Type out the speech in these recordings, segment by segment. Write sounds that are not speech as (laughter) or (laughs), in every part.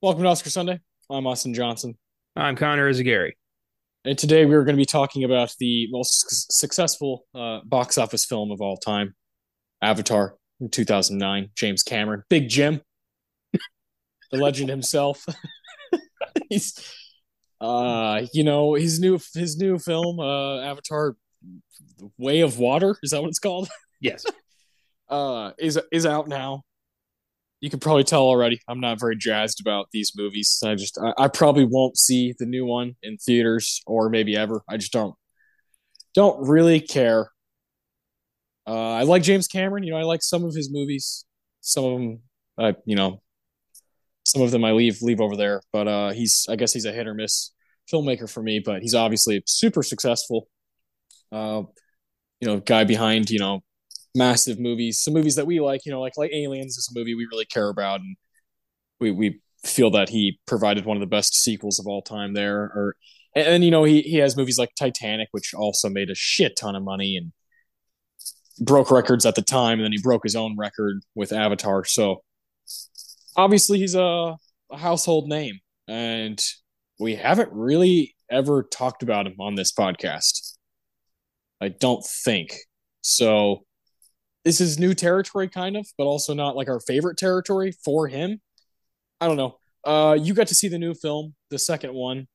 Welcome to Oscar Sunday. I'm Austin Johnson. I'm Connor Eyzaguirre. And today we're going to be talking about the most successful uh, box office film of all time, Avatar in 2009, James Cameron. Big Jim, the legend himself. (laughs) He's, uh, you know, his new his new film, uh, Avatar, Way of Water. Is that what it's called? Yes. (laughs) uh, is is out now you can probably tell already I'm not very jazzed about these movies. I just I, I, probably won't see the new one in theaters or maybe ever. I just don't don't really care. Uh, I like James Cameron. You know, I like some of his movies. Some of them, I you know, some of them I leave leave over there. But uh, he's I guess he's a hit or miss filmmaker for me. But he's obviously super successful. Uh, you know, guy behind you know massive movies, some movies that we like, you know, like like Aliens is a movie we really care about, and we we feel that he provided one of the best sequels of all time there. Or and, and you know he he has movies like Titanic, which also made a shit ton of money and broke records at the time, and then he broke his own record with Avatar. So obviously he's a, a household name, and we haven't really ever talked about him on this podcast. I don't think so this is new territory kind of, but also not like our favorite territory for him. I don't know. Uh, you got to see the new film, the second one,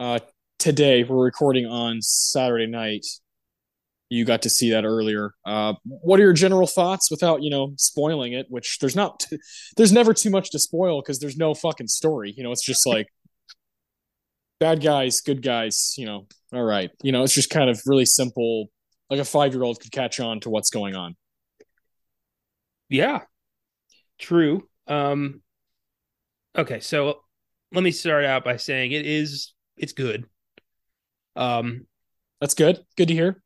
uh, today. We're recording on Saturday night. You got to see that earlier. Uh, what are your general thoughts without you know spoiling it? Which there's not, t- there's never too much to spoil because there's no fucking story. You know, it's just like bad guys, good guys. You know, all right. You know, it's just kind of really simple like a five year old could catch on to what's going on. Yeah, true. Um, okay, so let me start out by saying it is it's good. Um, that's good. Good to hear.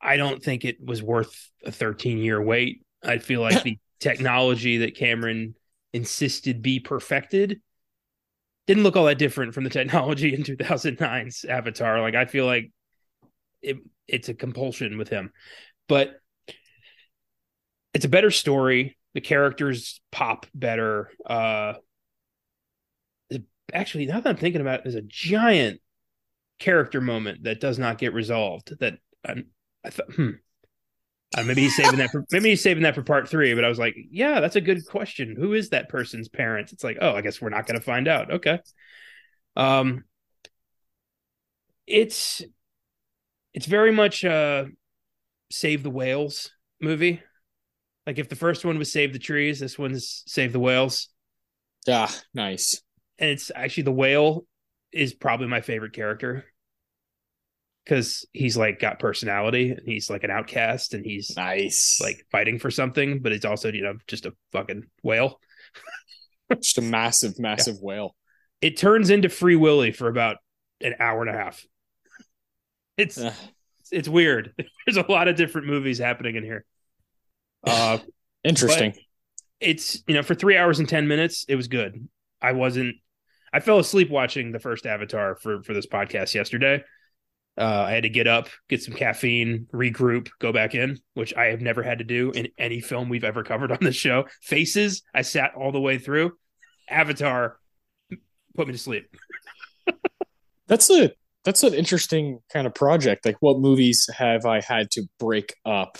I don't think it was worth a 13 year wait. I feel like (laughs) the technology that Cameron insisted be perfected didn't look all that different from the technology in 2009's Avatar. Like I feel like it it's a compulsion with him. But it's a better story. The characters pop better. Uh actually now that I'm thinking about it, there's a giant character moment that does not get resolved that I'm, I thought hmm uh, maybe he's saving that for maybe he's saving that for part three, but I was like, yeah, that's a good question. Who is that person's parents? It's like, oh, I guess we're not gonna find out. Okay. Um it's it's very much a save the whales movie. Like if the first one was save the trees, this one's save the whales. Yeah, nice. And it's actually the whale is probably my favorite character because he's like got personality and he's like an outcast and he's nice like fighting for something but it's also you know just a fucking whale (laughs) just a massive massive yeah. whale it turns into free willy for about an hour and a half it's uh, it's weird. (laughs) There's a lot of different movies happening in here. Uh, (laughs) interesting. It's you know for three hours and ten minutes, it was good. I wasn't. I fell asleep watching the first Avatar for for this podcast yesterday. Uh, I had to get up, get some caffeine, regroup, go back in, which I have never had to do in any film we've ever covered on this show. Faces, I sat all the way through. Avatar put me to sleep. (laughs) That's a that's an interesting kind of project. Like, what movies have I had to break up?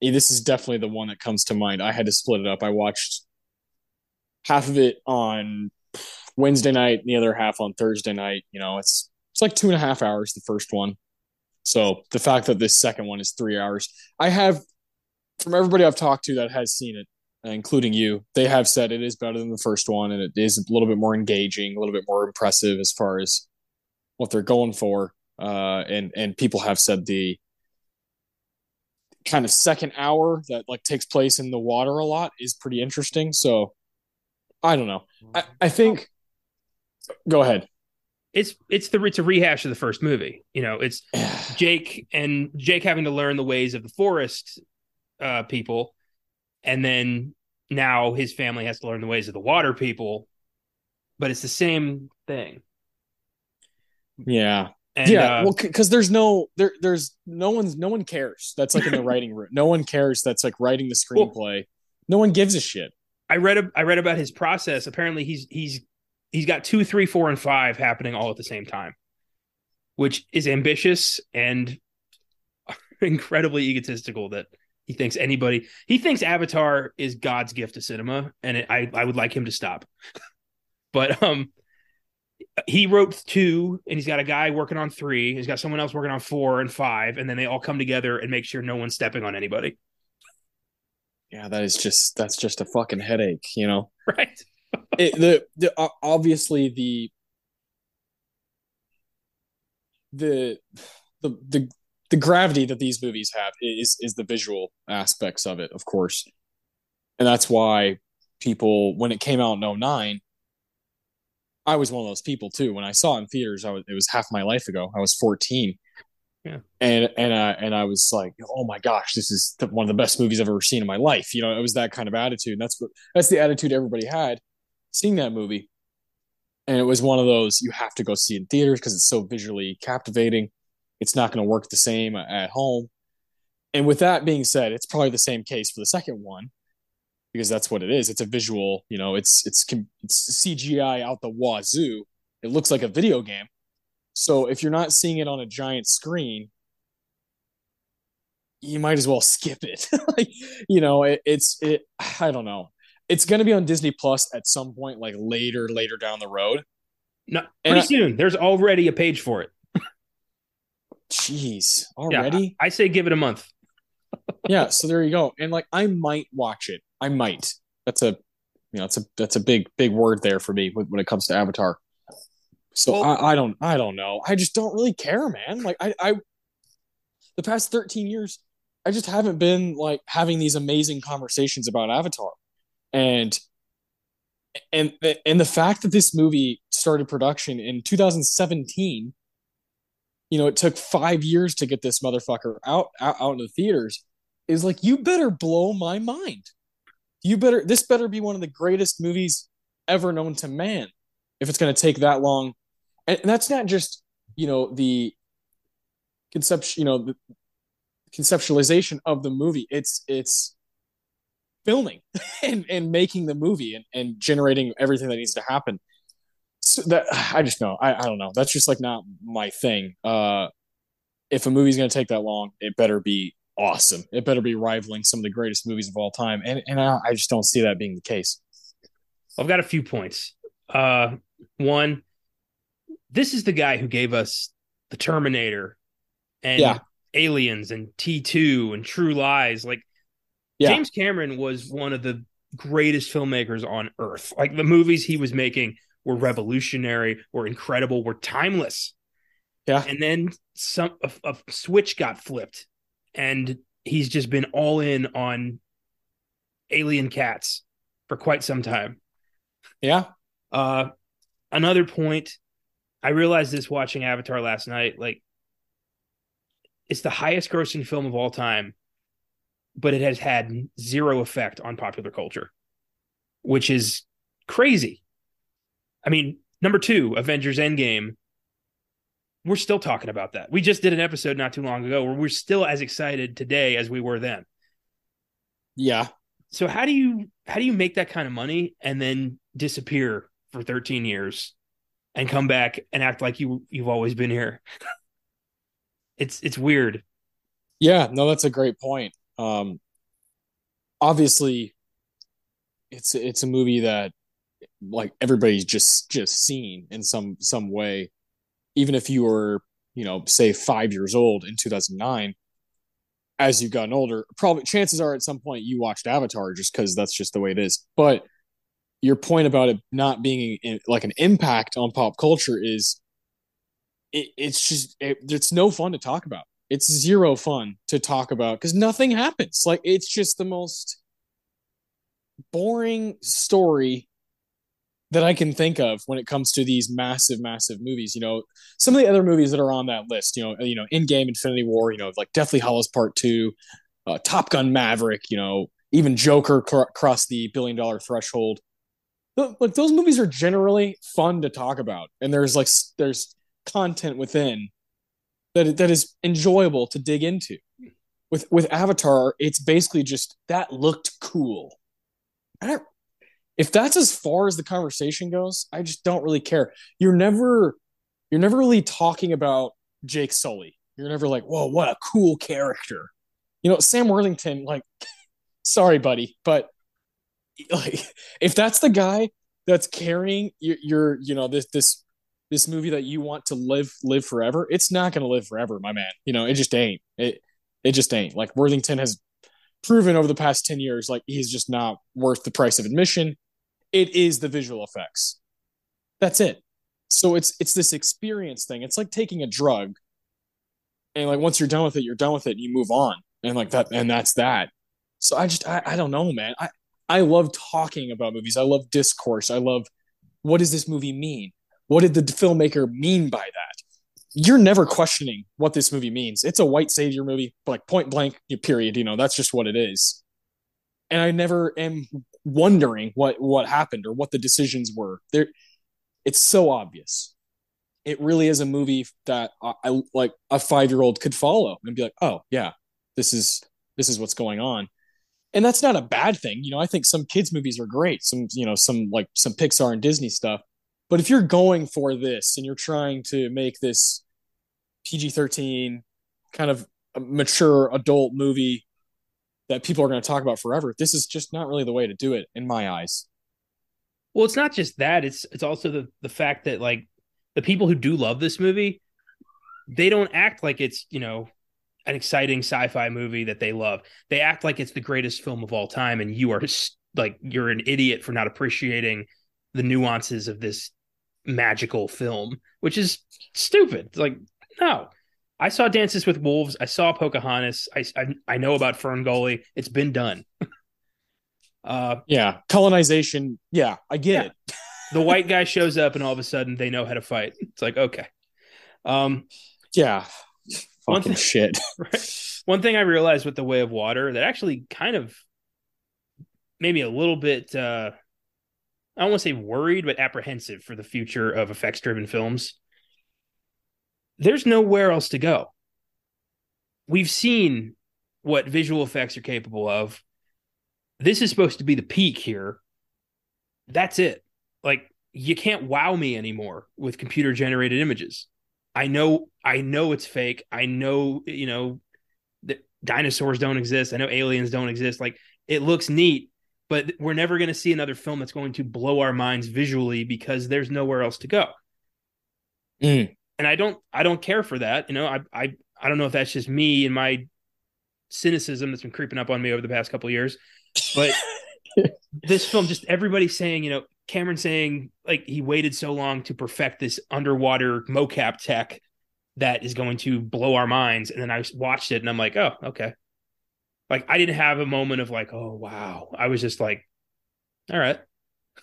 This is definitely the one that comes to mind. I had to split it up. I watched half of it on Wednesday night, the other half on Thursday night. You know, it's it's like two and a half hours the first one. So the fact that this second one is three hours, I have from everybody I've talked to that has seen it, including you, they have said it is better than the first one, and it is a little bit more engaging, a little bit more impressive as far as what they're going for. Uh, and and people have said the kind of second hour that like takes place in the water a lot is pretty interesting. So I don't know. I, I think. Go ahead. It's it's the it's a rehash of the first movie. You know, it's (sighs) Jake and Jake having to learn the ways of the forest uh, people, and then now his family has to learn the ways of the water people. But it's the same thing. Yeah. And, yeah, uh, well, because there's no there, there's no one's no one cares. That's like in the writing room. No one cares. That's like writing the screenplay. No one gives a shit. I read a, I read about his process. Apparently, he's he's he's got two, three, four, and five happening all at the same time, which is ambitious and (laughs) incredibly egotistical. That he thinks anybody he thinks Avatar is God's gift to cinema, and it, I I would like him to stop. (laughs) but um, he wrote two, and he's got a guy working on three. He's got someone else working on four and five, and then they all come together and make sure no one's stepping on anybody. Yeah, that is just that's just a fucking headache, you know. (laughs) Right. It, the the obviously the the the the the gravity that these movies have is is the visual aspects of it, of course. And that's why people when it came out in 09, I was one of those people too. When I saw it in theaters, I was it was half my life ago. I was 14. Yeah. And and I and I was like, oh my gosh, this is the, one of the best movies I've ever seen in my life. You know, it was that kind of attitude. And that's what that's the attitude everybody had seeing that movie. And it was one of those you have to go see in theaters because it's so visually captivating. It's not going to work the same at home. And with that being said, it's probably the same case for the second one because that's what it is. It's a visual, you know, it's it's it's CGI out the wazoo. It looks like a video game. So if you're not seeing it on a giant screen, you might as well skip it. (laughs) like, you know, it, it's it. I don't know. It's going to be on Disney Plus at some point, like later, later down the road. No, pretty I, soon. There's already a page for it. Jeez, already? Yeah, I, I say give it a month. (laughs) yeah, so there you go. And like, I might watch it. I might. That's a, you know, that's a that's a big big word there for me when, when it comes to Avatar. So well, I, I don't I don't know. I just don't really care, man. Like I I the past 13 years, I just haven't been like having these amazing conversations about Avatar. And and and the fact that this movie started production in 2017 you know it took 5 years to get this motherfucker out out, out in the theaters is like you better blow my mind you better this better be one of the greatest movies ever known to man if it's going to take that long. And that's not just you know the conception you know the conceptualization of the movie. It's it's filming (laughs) and and making the movie and, and generating everything that needs to happen. So that i just know I, I don't know. That's just like not my thing. Uh if a movie's going to take that long it better be awesome it better be rivaling some of the greatest movies of all time and and i, I just don't see that being the case i've got a few points uh one this is the guy who gave us the Terminator and yeah. Aliens and T2 and True Lies. Like yeah. James Cameron was one of the greatest filmmakers on earth. Like the movies he was making were revolutionary, were incredible, were timeless. Yeah. And then some a, a switch got flipped and he's just been all in on alien cats for quite some time. Yeah. Uh another point I realized this watching Avatar last night. Like, it's the highest grossing film of all time, but it has had zero effect on popular culture, which is crazy. I mean, number two, Avengers Endgame. We're still talking about that. We just did an episode not too long ago where we're still as excited today as we were then. Yeah. So how do you how do you make that kind of money and then disappear for 13 years and come back and act like you you've always been here. (laughs) it's it's weird. Yeah, no, that's a great point. Um, obviously, it's it's a movie that like everybody's just just seen in some some way, even if you were you know say five years old in two thousand nine. As you've gotten older, probably chances are at some point you watched Avatar just because that's just the way it is. But your point about it not being in, like an impact on pop culture is it, it's just it, it's no fun to talk about it's zero fun to talk about because nothing happens like it's just the most boring story that I can think of when it comes to these massive, massive movies. You know, some of the other movies that are on that list. You know, you know, Endgame, Infinity War. You know, like Deathly Hallows Part Two, uh, Top Gun Maverick. You know, even Joker cr- crossed the billion dollar threshold. Like those movies are generally fun to talk about, and there's like there's content within that that is enjoyable to dig into. With with Avatar, it's basically just that looked cool. I if that's as far as the conversation goes, I just don't really care. You're never you're never really talking about Jake Sully. You're never like, whoa, what a cool character. You know, Sam Worthington, like, (laughs) sorry, buddy, but (laughs) like, if that's the guy that's carrying your, your, you know, this this this movie that you want to live live forever, it's not to live forever, my man. You know, it just ain't. It it just ain't. Like Worthington has proven over the past 10 years like he's just not worth the price of admission it is the visual effects. That's it. So it's it's this experience thing. It's like taking a drug. And like once you're done with it, you're done with it and you move on. And like that and that's that. So I just I, I don't know, man. I I love talking about movies. I love discourse. I love what does this movie mean? What did the filmmaker mean by that? You're never questioning what this movie means. It's a white savior movie, like point blank, period. You know, that's just what it is. And I never am wondering what what happened or what the decisions were. There, it's so obvious. It really is a movie that I, I like a five year old could follow and be like, oh yeah, this is this is what's going on, and that's not a bad thing. You know, I think some kids movies are great. Some you know some like some Pixar and Disney stuff. But if you're going for this and you're trying to make this PG 13 kind of mature adult movie that people are going to talk about forever. This is just not really the way to do it in my eyes. Well, it's not just that. It's it's also the the fact that like the people who do love this movie, they don't act like it's, you know, an exciting sci-fi movie that they love. They act like it's the greatest film of all time and you are like you're an idiot for not appreciating the nuances of this magical film, which is stupid. Like no. I saw Dances with Wolves. I saw Pocahontas. I I, I know about Ferngully. It's been done. (laughs) uh, yeah, colonization. Yeah, I get yeah. it. (laughs) the white guy shows up, and all of a sudden they know how to fight. It's like okay. Um, yeah, fucking thing, shit. (laughs) right? One thing I realized with the Way of Water that actually kind of maybe a little bit. Uh, I don't want to say worried, but apprehensive for the future of effects driven films there's nowhere else to go. We've seen what visual effects are capable of. This is supposed to be the peak here. That's it. Like you can't wow me anymore with computer generated images. I know I know it's fake. I know, you know, that dinosaurs don't exist. I know aliens don't exist. Like it looks neat, but we're never going to see another film that's going to blow our minds visually because there's nowhere else to go. Mm and I don't I don't care for that. You know, I I I don't know if that's just me and my cynicism that's been creeping up on me over the past couple years, but (laughs) this film just everybody saying, you know, Cameron saying like he waited so long to perfect this underwater mocap tech that is going to blow our minds, and then I watched it and I'm like, oh, okay. Like I didn't have a moment of like, oh wow. I was just like, all right.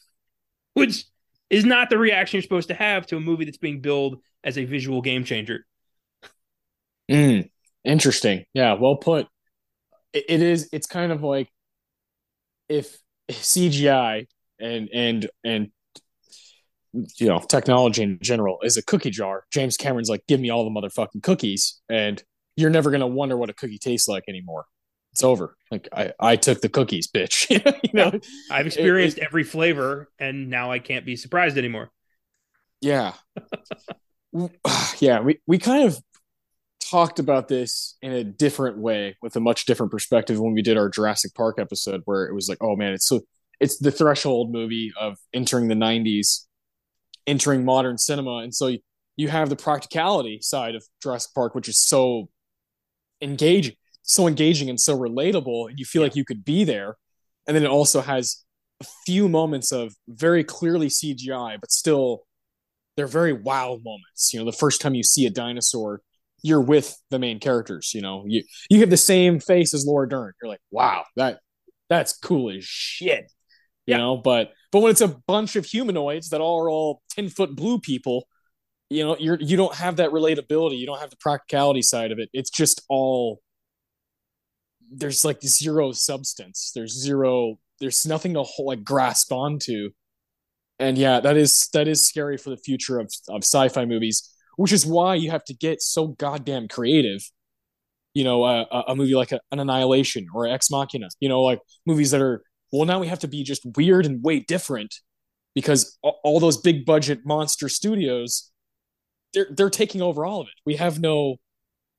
(laughs) Which is not the reaction you're supposed to have to a movie that's being billed as a visual game changer. Mm, interesting. Yeah, well put. It, it is. It's kind of like if CGI and and and you know technology in general is a cookie jar. James Cameron's like, give me all the motherfucking cookies, and you're never gonna wonder what a cookie tastes like anymore. It's over. Like I, I took the cookies, bitch. (laughs) you know, I've experienced it, it, every flavor, and now I can't be surprised anymore. Yeah, (sighs) yeah, we, we kind of talked about this in a different way with a much different perspective when we did our Jurassic Park episode, where it was like, oh man, it's so it's the threshold movie of entering the 90s, entering modern cinema. And so you, you have the practicality side of Jurassic Park, which is so engaging, so engaging and so relatable. And you feel like you could be there. And then it also has a few moments of very clearly CGI, but still they're very wow moments. You know, the first time you see a dinosaur, you're with the main characters. You know, you you have the same face as Laura Dern. You're like, wow, that that's cool as shit. You yeah. know, but But when it's a bunch of humanoids that are all 10 foot blue people, you know, you're you don't have that relatability. You don't have the practicality side of it. It's just all there's like zero substance. There's zero there's nothing to hold, like grasp onto. And yeah, that is that is scary for the future of of sci-fi movies, which is why you have to get so goddamn creative. You know, a, a movie like a, an Annihilation or Ex Machina. You know, like movies that are well, now we have to be just weird and way different because all those big budget monster studios they're they're taking over all of it. We have no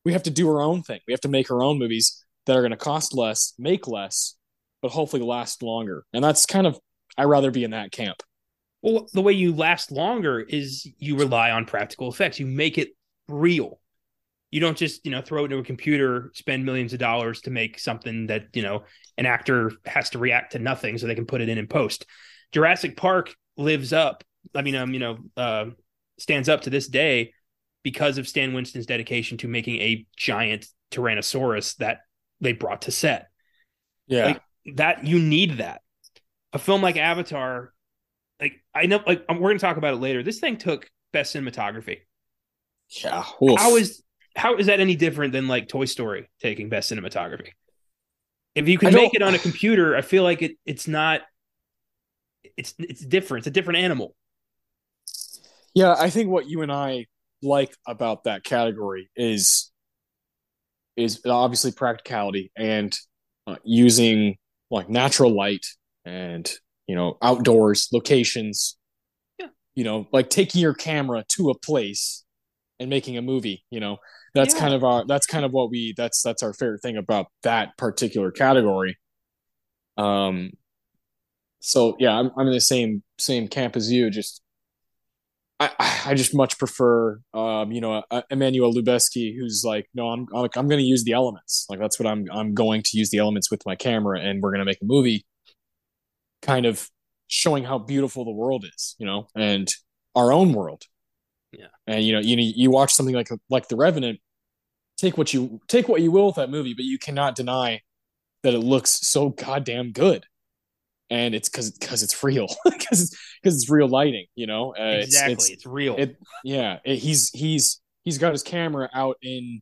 we have to do our own thing. We have to make our own movies that are going to cost less, make less, but hopefully last longer. And that's kind of I rather be in that camp. Well, the way you last longer is you rely on practical effects. You make it real. You don't just, you know, throw it into a computer, spend millions of dollars to make something that, you know, an actor has to react to nothing so they can put it in in post. Jurassic Park lives up. I mean, um, you know, uh, stands up to this day because of Stan Winston's dedication to making a giant Tyrannosaurus that they brought to set. Yeah. Like, that you need that. A film like Avatar, like I know, like um, we're going to talk about it later. This thing took best cinematography. Yeah. Oof. How is how is that any different than like Toy Story taking best cinematography? If you can make it on a computer, I feel like it it's not. It's it's different. It's a different animal. Yeah, I think what you and I like about that category is is obviously practicality and uh, using like natural light and you know outdoors locations yeah. you know like taking your camera to a place and making a movie you know that's yeah. kind of our that's kind of what we that's that's our favorite thing about that particular category um so yeah i'm, I'm in the same same camp as you just I, I just much prefer, um, you know, uh, Emmanuel Lubezki, who's like, no, I'm, I'm, I'm going to use the elements. Like that's what I'm, I'm going to use the elements with my camera, and we're going to make a movie, kind of showing how beautiful the world is, you know, and our own world. Yeah. And you know, you you watch something like like The Revenant, take what you take what you will with that movie, but you cannot deny that it looks so goddamn good and it's because because it's real (laughs) because because it's real lighting you know? Uh, exactly it's, it's, it's real. it, yeah it, he's he's he's got his camera out in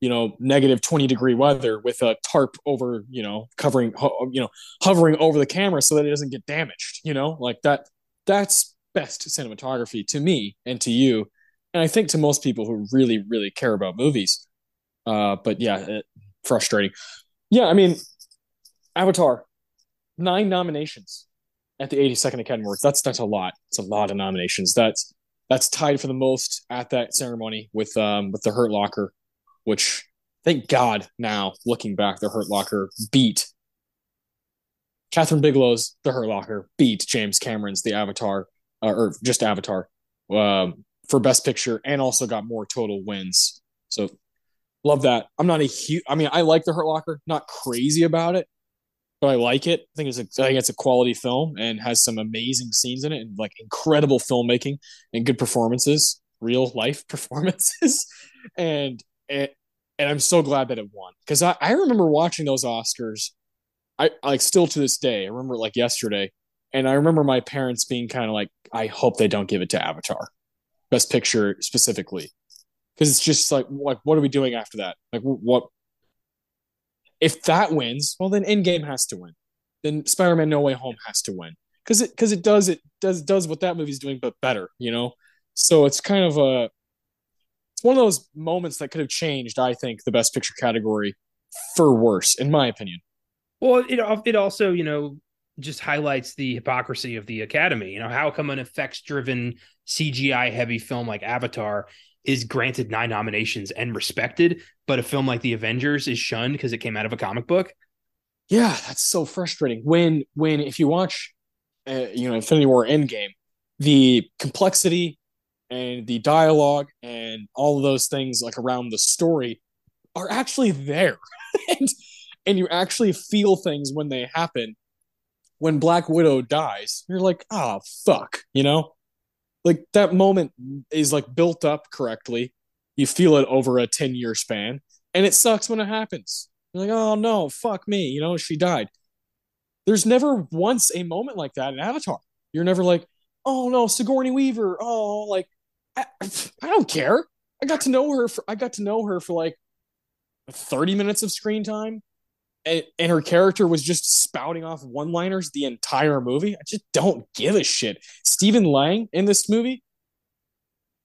you know negative 20 degree weather with a tarp over you know covering ho- you know hovering over the camera so that it doesn't get damaged you know? Like that that's best cinematography to me and to you and i think to most people who really really care about movies. Uh but yeah it, frustrating. Yeah i mean avatar nine nominations at the 82nd Academy Awards. That's that's a lot. It's a lot of nominations. That's that's tied for the most at that ceremony with um with the Hurt Locker, which thank God now looking back, the Hurt Locker beat Kathryn Bigelow's The Hurt Locker beat James Cameron's The Avatar uh, or just Avatar um, for Best Picture and also got more total wins. So love that. I'm not a huge. I mean, I like The Hurt Locker. Not crazy about it, but I like it. I think it's a, I think it's a quality film and has some amazing scenes in it and like incredible filmmaking and good performances, real life (laughs) performances, and it, and I'm so glad that it won because I, I remember watching those Oscars. I like still to this day. I remember like yesterday, and I remember my parents being kind of like, "I hope they don't give it to Avatar, Best Picture specifically." Because it's just like, like, what are we doing after that? Like, what if that wins, well then Endgame has to win. Then Spider-Man No Way Home has to win. Cuz it cuz it does it does does what that movie's doing but better, you know? So it's kind of a it's one of those moments that could have changed, I think, the best picture category for worse in my opinion. Well, it it also, you know, just highlights the hypocrisy of the academy. You know, how come an effects driven CGI heavy film like Avatar is granted nine nominations and respected, but a film like The Avengers is shunned because it came out of a comic book. Yeah, that's so frustrating. When when if you watch, uh, you know, Infinity War Endgame, the complexity and the dialogue and all of those things like around the story are actually there, (laughs) and and you actually feel things when they happen. When Black Widow dies, you're like, oh fuck, you know like that moment is like built up correctly. You feel it over a 10 year span, and it sucks when it happens. You're like, oh no, fuck me, you know, she died. There's never once a moment like that in Avatar. You're never like, oh no, Sigourney Weaver. Oh, like I, I don't care. I got to know her for I got to know her for like 30 minutes of screen time. And, and her character was just spouting off one liners the entire movie. I just don't give a shit. Stephen Lang in this movie,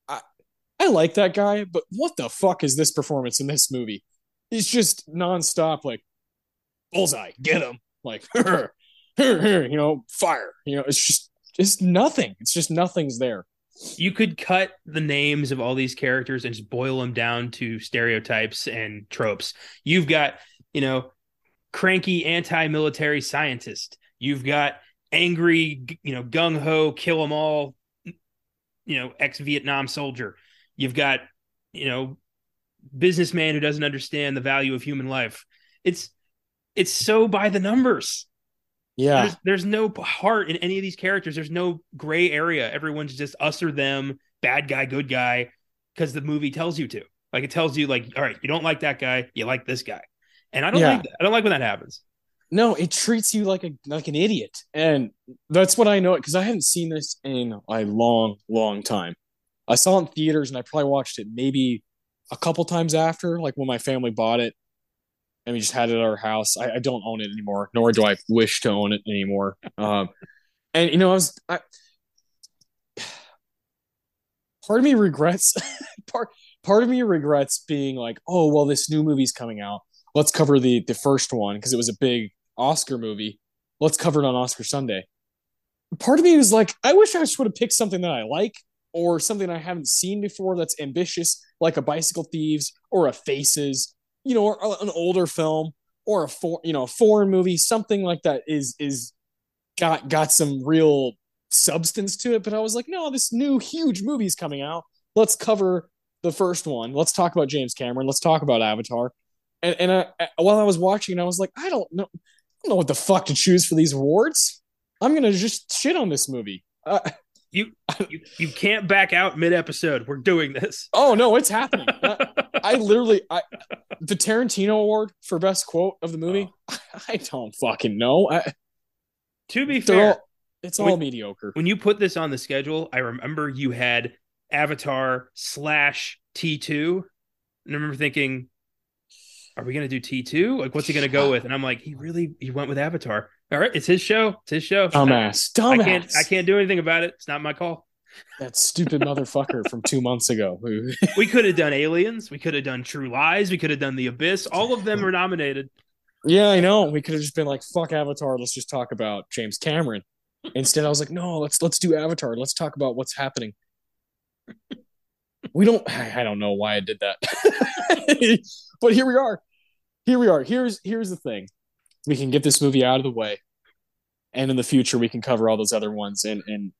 I, I like that guy, but what the fuck is this performance in this movie? It's just nonstop, like, bullseye, get him. Like, (laughs) you know, fire. You know, it's just, just nothing. It's just nothing's there you could cut the names of all these characters and just boil them down to stereotypes and tropes. You've got, you know, cranky anti-military scientist. You've got angry, you know, gung ho, kill them all, you know, ex-Vietnam soldier. You've got, you know, businessman who doesn't understand the value of human life. It's it's so by the numbers. Yeah. There's, there's, no heart in any of these characters. There's no gray area. Everyone's just us or them, bad guy, good guy, because the movie tells you to. Like it tells you, like, all right, you don't like that guy, you like this guy. And I don't yeah. like that. I don't like when that happens. No, it treats you like a like an idiot. And that's what I know it because I haven't seen this in a long, long time. I saw it in theaters and I probably watched it maybe a couple times after, like when my family bought it and we just had it at our house. I, I, don't own it anymore, nor do I wish to own it anymore. Um, and you know, I was I, part of me regrets (laughs) part part of me regrets being like, oh well, this new movie's coming out. Let's cover the the first one because it was a big Oscar movie. Let's cover it on Oscar Sunday. Part of me was like, I wish I just would have picked something that I like or something I haven't seen before that's ambitious, like a Bicycle Thieves or a Faces you know, or an older film or a for, you know, a foreign movie, something like that is is got got some real substance to it. But I was like, no, this new huge movie's coming out. Let's cover the first one. Let's talk about James Cameron. Let's talk about Avatar. And and I, while I was watching, I was like, I don't know, don't know what the fuck to choose for these awards. I'm gonna just shit on this movie. Uh, you, you you can't back out mid episode. We're doing this. Oh no, it's happening. I, I, literally I the Tarantino award for best quote of the movie. Oh. (laughs) I don't fucking know. I, to be fair, all, it's all when, mediocre. When you put this on the schedule, I remember you had Avatar slash T two, and I remember thinking, "Are we gonna do T two? Like, what's he gonna go with?" And I'm like, "He really he went with Avatar." All right, it's his show. It's his show. Dumbass. Dumbass. I can't, I can't do anything about it. It's not my call. That stupid motherfucker from two months ago. (laughs) we could have done Aliens. We could have done True Lies. We could have done The Abyss. All of them were nominated. Yeah, I know. We could have just been like, "Fuck Avatar." Let's just talk about James Cameron. Instead, I was like, "No, let's let's do Avatar. Let's talk about what's happening." we don't. I don't know why I did that, (laughs) but here we are. Here we are. Here's here's the thing we can get this movie out of the way, and in the future we can cover all those other ones and and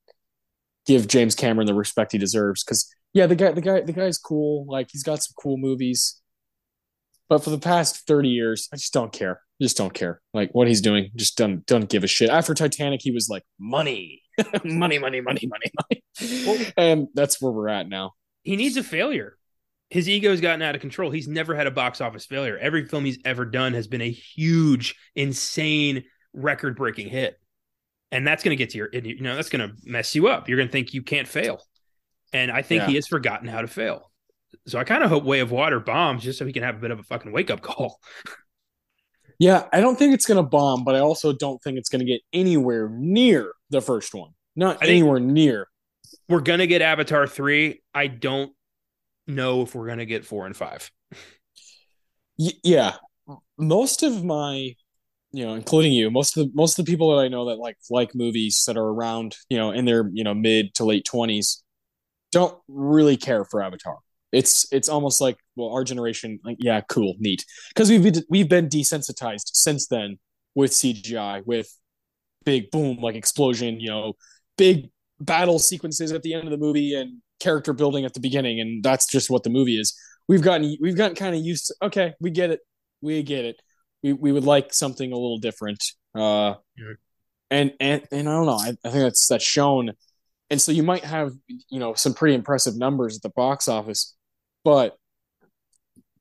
give James Cameron the respect he deserves. Because yeah, the guy the guy the guy's cool. Like he's got some cool movies, but for the past thirty years, I just don't care. Just don't care. Like what he's doing, just don't don't give a shit. After Titanic, he was like money, (laughs) money, money, money, money, money, well, and that's where we're at now. He needs a failure his ego's gotten out of control. He's never had a box office failure. Every film he's ever done has been a huge, insane, record breaking hit. And that's going to get to your, you know, that's going to mess you up. You're going to think you can't fail. And I think yeah. he has forgotten how to fail. So I kind of hope Way of Water bombs just so he can have a bit of a fucking wake up call. (laughs) yeah, I don't think it's going to bomb, but I also don't think it's going to get anywhere near the first one. Not anywhere near. We're going to get Avatar 3. I don't know if we're going to get four and five. Yeah, most of my, you know, including you, most of the most of the people that I know that like like movies that are around, you know, in their you know mid to late twenties, don't really care for Avatar. It's it's almost like well, our generation, like yeah, cool, neat, because we've been, we've been desensitized since then with CGI, with big boom like explosion, you know, big battle sequences at the end of the movie and character building at the beginning, and that's just what the movie is. We've gotten we've gotten kind of used to. Okay, we get it. We get it. We we would like something a little different. Uh, yeah. and and and I don't know. I, I think that's that's shown. And so you might have you know some pretty impressive numbers at the box office, but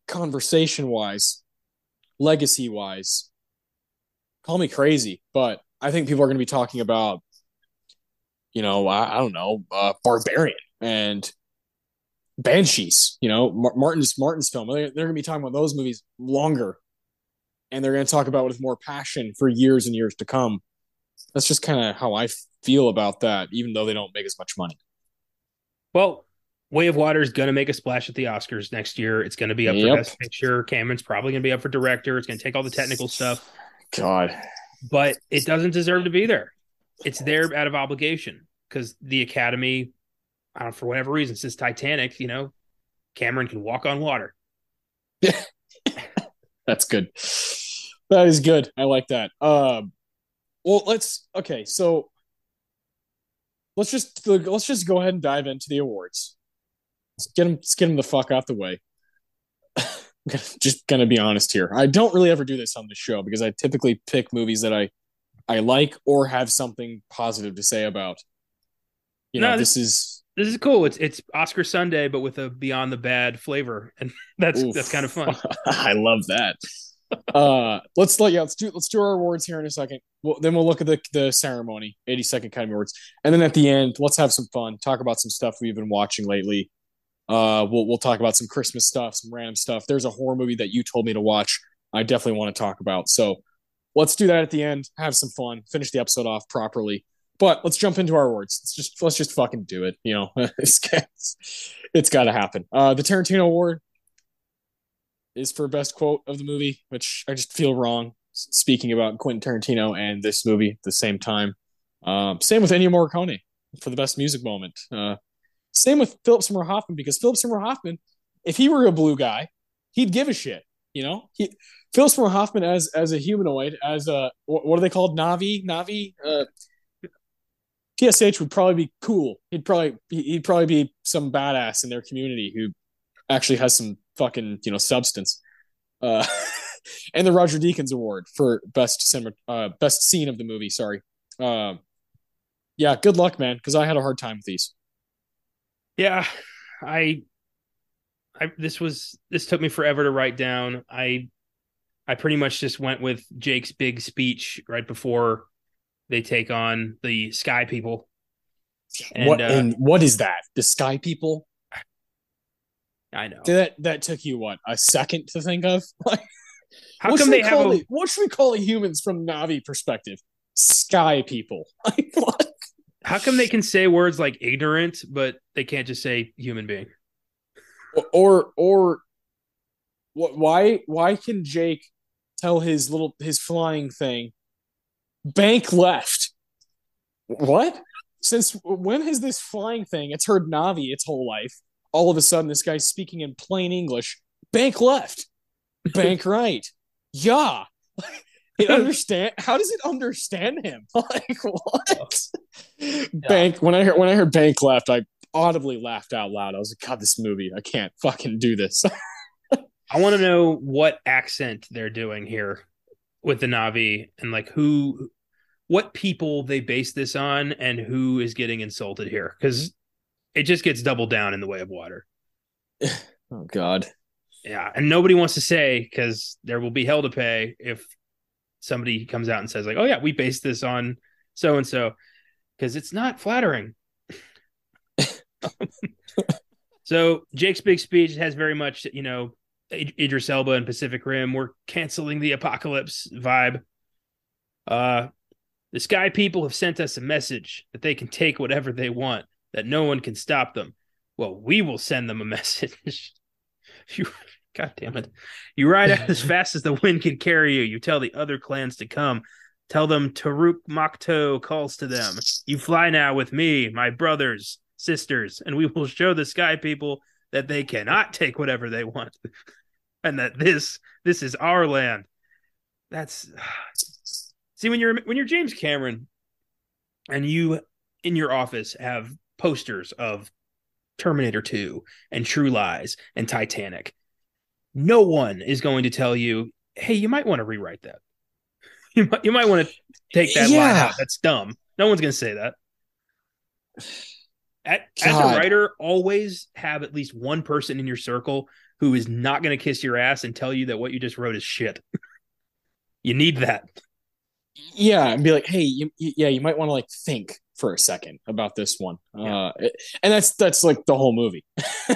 conversation wise, legacy wise, call me crazy, but I think people are going to be talking about you know, I, I don't know, uh, Barbarian and Banshees. You know, Martin's Martin's film. They're, they're going to be talking about those movies longer, and they're going to talk about it with more passion for years and years to come. That's just kind of how I feel about that, even though they don't make as much money. Well, Way of Water is going to make a splash at the Oscars next year. It's going to be up yep. for Best Picture. Cameron's probably going to be up for Director. It's going to take all the technical stuff. God, but it doesn't deserve to be there. It's there out of obligation because the Academy, I don't know, for whatever reason, since Titanic, you know, Cameron can walk on water. (laughs) That's good. That is good. I like that. Um, well, let's okay. So let's just let's just go ahead and dive into the awards. Let's get them, let's get them the fuck out the way. (laughs) just gonna be honest here. I don't really ever do this on the show because I typically pick movies that I I like or have something positive to say about. You know, no, this, this, is this is cool. It's it's Oscar Sunday, but with a Beyond the Bad flavor, (laughs) and that's Oof. that's kind of fun. (laughs) I love that. uh, let's let yeah, let's do let's do our awards here in a second. Well, then we'll look at the the ceremony, eighty second Academy Awards, and then at the end, let's have some fun. Talk about some stuff we've been watching lately. Uh, we'll we'll talk about some Christmas stuff, some random stuff. There's a horror movie that you told me to watch. I definitely want to talk about. So let's do that at the end. Have some fun. Finish the episode off properly. But let's jump into our awards. Let's just let's just fucking do it. You know, (laughs) it's it's got to happen. Uh, the Tarantino Award is for best quote of the movie, which I just feel wrong speaking about Quentin Tarantino and this movie at the same time. Um, same with Ennio Morricone for the best music moment. Uh, same with Philip Seymour Hoffman because Philip Seymour Hoffman, if he were a blue guy, he'd give a shit. You know, he, Philip Seymour Hoffman as as a humanoid, as a what, what are they called? Navi, Navi. Uh, PSH would probably be cool. He'd probably he'd probably be some badass in their community who actually has some fucking you know substance. Uh, (laughs) and the Roger Deakins Award for best cinema, uh, best scene of the movie. Sorry. Uh, yeah, good luck, man, because I had a hard time with these. Yeah, I, I this was this took me forever to write down. I, I pretty much just went with Jake's big speech right before they take on the Sky People. And, what uh, and what is that? The Sky People? I know that that took you what a second to think of. (laughs) How come they have? A... what should we call the humans from Navi perspective? Sky People. (laughs) Like what? How come they can say words like ignorant, but they can't just say human being? Or or what? Why why can Jake tell his little his flying thing? Bank left. What? Since when has this flying thing? It's heard Navi its whole life. All of a sudden, this guy's speaking in plain English. Bank left. Bank (laughs) right. Yeah. (laughs) It (laughs) understand how does it understand him? Like what? Yeah. Bank when I heard when I heard Bank left, I audibly laughed out loud. I was like, God, this movie, I can't fucking do this. (laughs) I want to know what accent they're doing here with the Navi and like who what people they base this on and who is getting insulted here. Because it just gets doubled down in the way of water. (sighs) oh God. Yeah. And nobody wants to say because there will be hell to pay if somebody comes out and says like, "Oh yeah, we based this on so and so," because it's not flattering. (laughs) so Jake's big speech has very much, you know, Idris Elba and Pacific Rim. We're canceling the apocalypse vibe. Uh, the Sky People have sent us a message that they can take whatever they want, that no one can stop them. Well, we will send them a (laughs) message. you God damn it. You ride out as (laughs) fast as the wind can carry you. You tell the other clans to come. Tell them Toruk Makto calls to them. You fly now with me, my brothers, sisters, and we will show the sky people that they cannot take whatever they want. (laughs) and that this this is our land. That's (sighs) see when you're when you're James Cameron and you in your office have posters of Terminator 2 and True Lies and Titanic no one is going to tell you, hey, you might want to rewrite that. (laughs) You might, you might want to take that yeah. line out. That's dumb. No one's going to say that. At, as a writer, always have at least one person in your circle who is not going to kiss your ass and tell you that what you just wrote is shit. (laughs) you need that. yeah, and be like, hey, you, yeah, you might want to like think for a second about this one. Yeah. Uh, and that's that's like the whole movie. (laughs)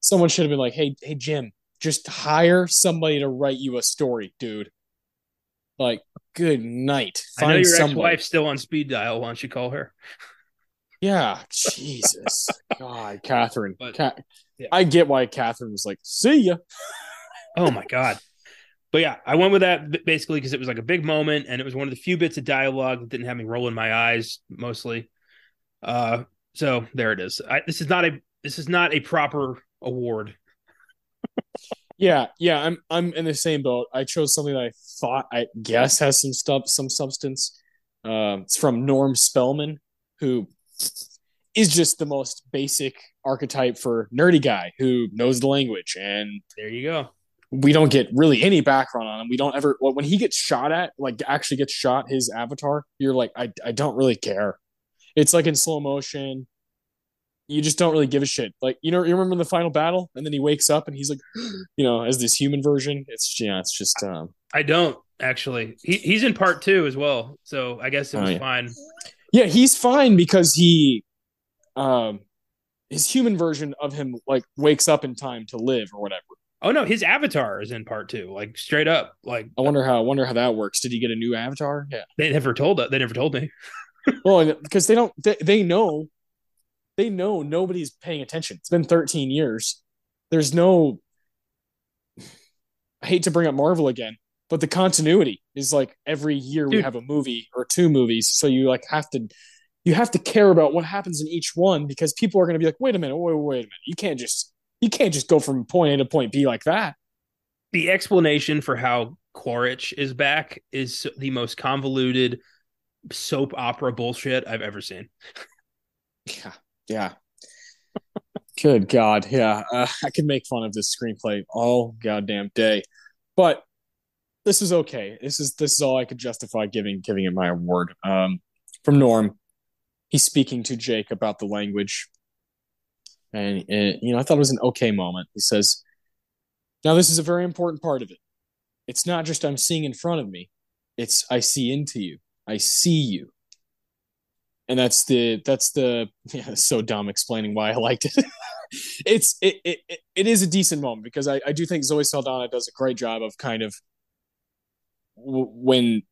Someone should have been like, hey, hey, Jim, just hire somebody to write you a story, dude. Like, good night. Find I know your ex-wife's still on speed dial. Why don't you call her? (laughs) Yeah, Jesus, God, Kathryn. But, yeah. I get why Kathryn was like, "See ya." oh my God, but yeah, I went with that basically because it was like a big moment, and it was one of the few bits of dialogue that didn't have me rolling my eyes mostly. Uh, so there it is. I, this is not a this is not a proper award. yeah, yeah, I'm I'm in the same boat. I chose something that I thought I guess has some stuff, some substance. Uh, it's from Norm Spellman, who is just the most basic archetype for nerdy guy who knows the language. And there you go we don't get really any background on him. We don't ever when he gets shot at, like actually gets shot, his avatar, you're like, I, I don't really care. It's like in slow motion. You just don't really give a shit. Like, you know, you remember the final battle, and then he wakes up and he's like, (gasps) you know, as this human version. It's yeah, it's just um I don't actually. He he's in part two as well. So I guess it was oh, yeah. fine. Yeah, he's fine because he um his human version of him like wakes up in time to live or whatever. Oh no, his avatar is in part two, like straight up. Like I wonder how I wonder how that works. Did he get a new avatar? Yeah, they never told that. They never told me. (laughs) well, because they don't. They, they know. They know nobody's paying attention. It's been 13 years. There's no. I hate to bring up Marvel again, but the continuity is like every year Dude. we have a movie or two movies, so you like have to. You have to care about what happens in each one because people are going to be like, "Wait a minute, wait, wait a minute! You can't just you can't just go from point A to point B like that. The explanation for how Quaritch is back is the most convoluted soap opera bullshit I've ever seen. Yeah, yeah. Good God, yeah. Uh, I could make fun of this screenplay all goddamn day, but this is okay. This is this is all I could justify giving giving it my award. Um, from Norm, he's speaking to Jake about the language and, and, you know, I thought it was an okay moment. He says, Now, this is a very important part of it. It's not just I'm seeing in front of me, it's I see into you. I see you. And that's the, that's the, (laughs) yeah, so dumb explaining why I liked it. (laughs) it's, it, it, it is a decent moment because I, I do think Zoe Saldana does a great job of kind of when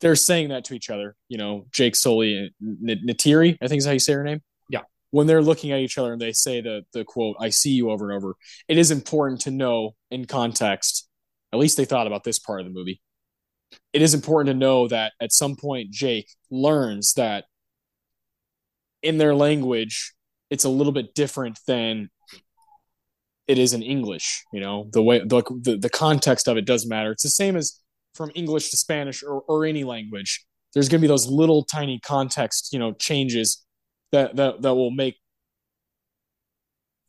they're saying that to each other, you know, Jake Sully, Neytiri, I think is how you say her name Yeah. when they're looking at each other and they say the the quote "I see you" over and over, it is important to know in context. At least they thought about this part of the movie. It is important to know that at some point Jake learns that in their language it's a little bit different than it is in English. You know, the way the the, the context of it does matter. It's the same as from English to Spanish or, or any language. There's going to be those little tiny context, you know, changes that that that will make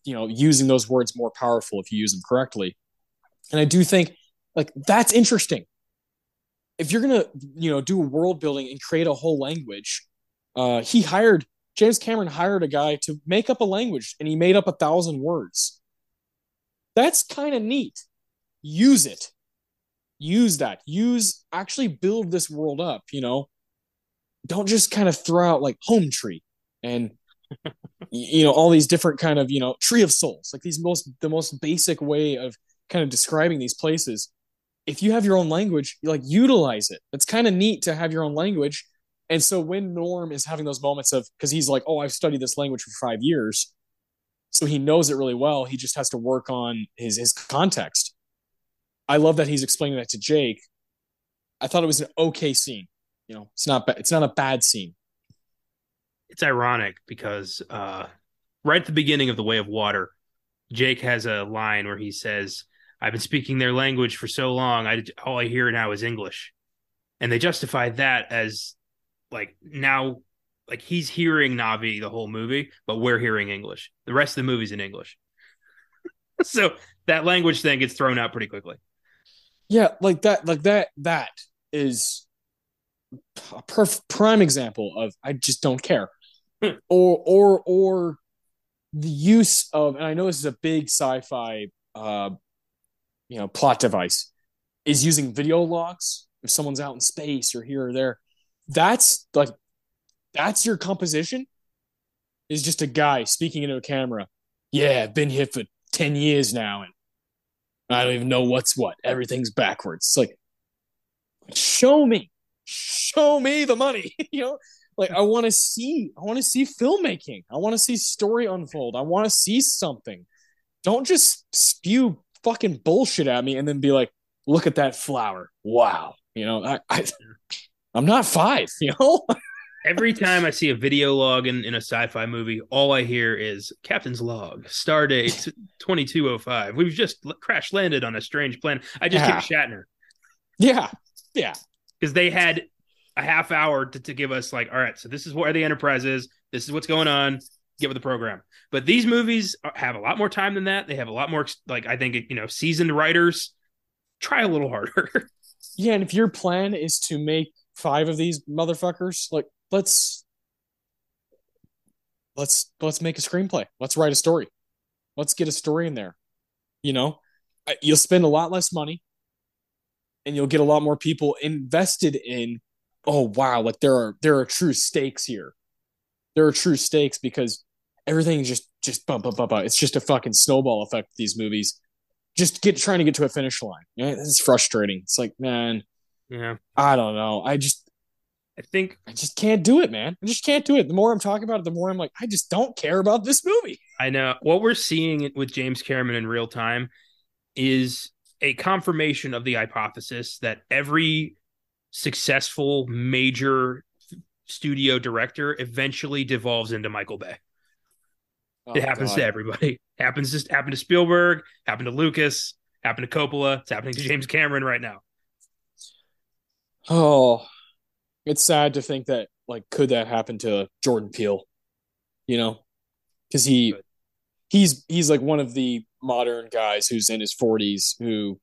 you know using those words more powerful if you use them correctly. And i do think like that's interesting. If you're gonna you know do world building and create a whole language uh he hired james cameron hired a guy to make up a language and he made up a thousand words. That's kind of neat. Use it use that. Use actually build this world up you know? Don't just kind of throw out like home tree and (laughs) you know all these different kind of you know tree of souls like these most the most basic way of kind of describing these places. If you have your own language you like utilize it. It's kind of neat to have your own language. And so when norm is having those moments of because he's like oh i've studied this language for five years. So he knows it really well. He just has to work on his his context i love that he's explaining that to jake i thought it was an okay scene you know it's not it's not a bad scene it's ironic because uh, right at the beginning of The Way of Water, Jake has a line where he says, "I've been speaking their language for so long. I all I hear now is English," and they justify that as like now, like he's hearing Na'vi the whole movie, but we're hearing English. The rest of the movie's in English, (laughs) so that language thing gets thrown out pretty quickly. Yeah, like that, like that. That is a perf- prime example of I just don't care. Hmm. or or or the use of and I know this is a big sci-fi uh you know plot device is using video logs if someone's out in space or here or there. That's like that's your composition is just a guy speaking into a camera. Yeah, I've been here for 10 years now and I don't even know what's what. Everything's backwards. It's like show me. Show me the money. (laughs) you know, like I want to see I want to see filmmaking. I want to see story unfold. I want to see something. Don't just spew fucking bullshit at me and then be like, look at that flower. Wow. You know, I, I I'm not five, (laughs) you know? Every time I see a video log in, in a sci-fi movie, all I hear is Captain's log, Stardate (laughs) 2205. We've just crash landed on a strange planet. I just yeah. Shatner. Yeah. Yeah. Because they had a half hour to, to give us like, all right, so this is where the Enterprise is. This is what's going on. Get with the program. But these movies have a lot more time than that. They have a lot more, like I think, you know, seasoned writers. Try a little harder. (laughs) yeah, and if your plan is to make five of these motherfuckers, like let's let's let's make a screenplay. Let's write a story. Let's get a story in there. You know, you'll spend a lot less money and you'll get a lot more people invested in oh wow, like there are there are true stakes here. There are true stakes because everything just just bump bump bump. It's just a fucking snowball effect. These movies, just get trying to get to a finish line. It's frustrating. It's like man, yeah, I don't know. I just I think I just can't do it, man. I just can't do it. The more I'm talking about it, the more I'm like, I just don't care about this movie. (laughs) I know what we're seeing with James Cameron in real time is a confirmation of the hypothesis that every successful major studio director eventually devolves into Michael Bay. Oh, it happens God. (laughs) to everybody. happens just happened to Spielberg, happened to Lucas, happened to Coppola. It's happening to James Cameron right now. Oh, it's sad to think that like could that happen to Jordan Peele? You know, because he he's he's like one of the modern guys who's in his 40s who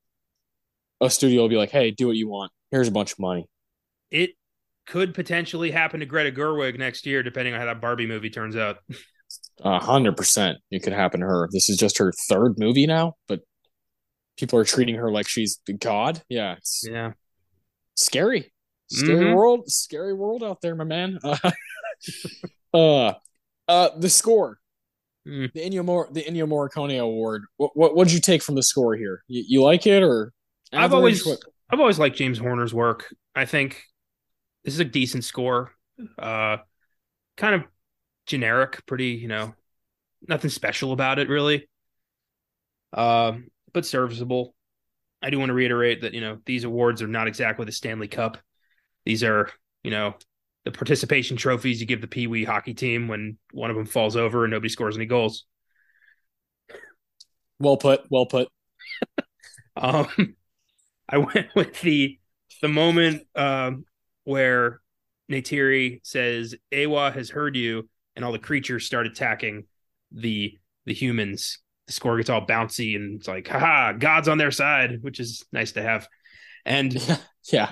a studio will be like, "Hey, do what you want. Here's a bunch of money." It could potentially happen to Greta Gerwig next year, depending on how that Barbie movie turns out. A hundred percent, it could happen to her. This is just her third movie now, but people are treating her like she's god. Yeah, yeah, scary. Scary mm-hmm. world, scary world out there, my man. Uh, (laughs) uh, uh, the score, mm. the Ennio Mor- the Ennio Morricone Award. What what did you take from the score here? You, you like it or? I've always what? I've always liked James Horner's work. I think this is a decent score. Uh, kind of generic, pretty you know, nothing special about it really. Um, but serviceable. I do want to reiterate that you know these awards are not exactly the Stanley Cup. These are, you know, the participation trophies you give the Pee Wee hockey team when one of them falls over and nobody scores any goals. Well put. Well put. (laughs) um, I went (laughs) with the the moment um, where Neytiri says Eywa has heard you, and all the creatures start attacking the the humans. The score gets all bouncy and it's like, haha, God's on their side, which is nice to have. And (laughs) yeah,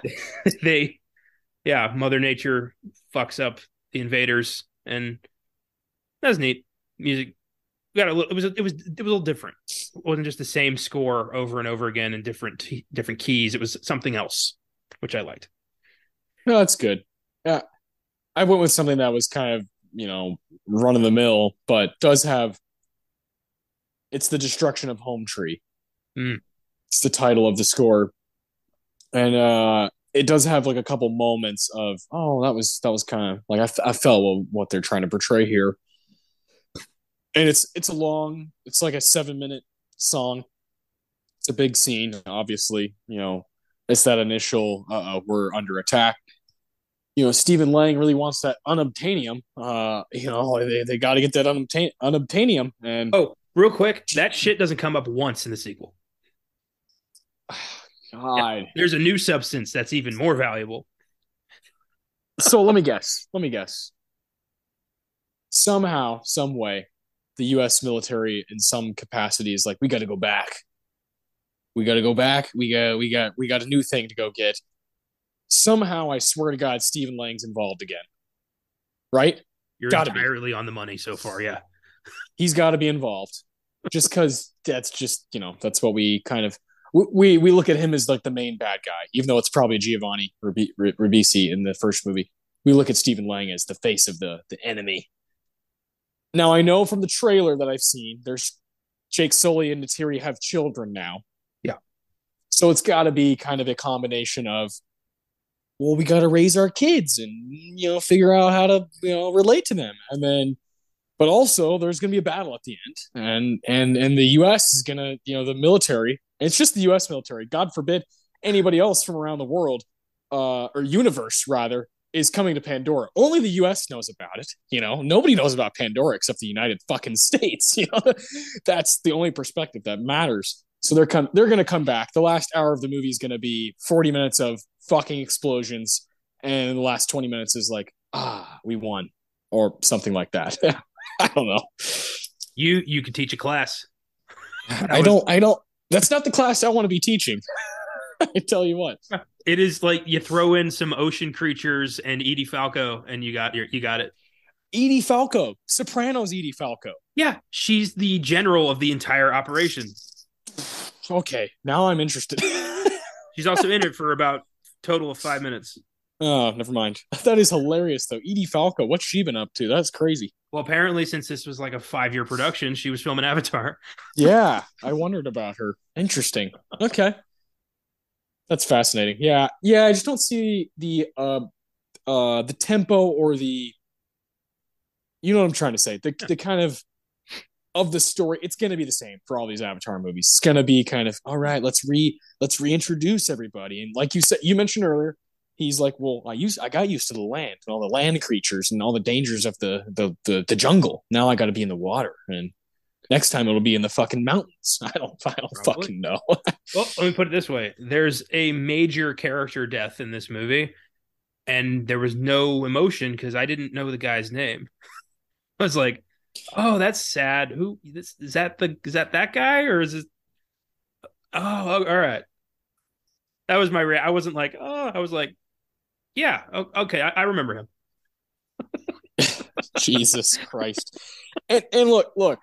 they yeah, Mother Nature fucks up the invaders, and that's neat. Music got a little. It was it was it was a little different. It wasn't just the same score over and over again in different different keys. It was something else, which I liked. No, that's good. Yeah, I went with something that was kind of you know run of the mill, but does have. It's the destruction of Home Tree. Mm. It's the title of the score, and uh it does have like a couple moments of oh that was that was kind of like I, I felt what they're trying to portray here and it's it's a long it's like a seven minute song it's a big scene obviously you know it's that initial uh we're under attack you know stephen lang really wants that unobtainium uh you know they, they got to get that unobtain- unobtainium and oh real quick that shit doesn't come up once in the sequel God. Yeah, there's a new substance that's even more valuable. So let me guess. Let me guess. Somehow, some way, the U.S. military, in some capacity, is like, we got to go back. We got to go back. We got, we got, we got a new thing to go get. Somehow, I swear to God, Stephen Lang's involved again. Right? You're gotta entirely be. on the money so far. Yeah, he's got to be involved. Just because that's just you know that's what we kind of we we look at him as like the main bad guy, even though it's probably Giovanni Ribisi in the first movie. We look at Stephen Lang as the face of the the enemy. Now I know from the trailer that I've seen, there's Jake Sully and Neytiri have children now. Yeah. So it's got to be kind of a combination of, well, we got to raise our kids and you know figure out how to you know relate to them, and then but also there's going to be a battle at the end and and and the us is going to you know the military it's just the us military god forbid anybody else from around the world uh or universe rather is coming to pandora only the us knows about it you know nobody knows about pandora except the united fucking (laughs) states you know that's the only perspective that matters so they're come they're going to come back the last hour of the movie is going to be 40 minutes of fucking explosions and the last 20 minutes is like ah we won or something like that (laughs) I don't know. You you could teach a class. I was, don't. I don't. That's not the class I want to be teaching. (laughs) I tell you what. It is like you throw in some ocean creatures and Edie Falco, and you got your you got it. Edie Falco, Sopranos. Edie Falco. Yeah, she's the general of the entire operation. Okay, now I'm interested. (laughs) she's also in it for about total of five minutes. Oh, never mind. (laughs) That is hilarious though. Edie Falco, what's she been up to? That's crazy. Well, apparently, since this was like a five year production, she was filming Avatar. (laughs) yeah, I wondered about her. Interesting. Okay. That's fascinating. Yeah. Yeah, I just don't see the uh uh the tempo or the you know what I'm trying to say. The the kind of of the story, it's gonna be the same for all these Avatar movies. It's gonna be kind of all right, let's re let's reintroduce everybody. And like you said you mentioned earlier, he's like, well, I used, I got used to the land and all the land creatures and all the dangers of the the the, the jungle. Now I got to be in the water, and next time it'll be in the fucking mountains. (laughs) I don't, I don't Probably. fucking know. (laughs) well, let me put it this way: there's a major character death in this movie, and there was no emotion because I didn't know the guy's name. (laughs) I was like, oh, that's sad. Who this is that the is that that guy or is it? Oh, oh all right. That was my. Re- I wasn't like, oh, I was like, yeah. Okay. I, I remember him. (laughs) Jesus Christ. And, and look, look,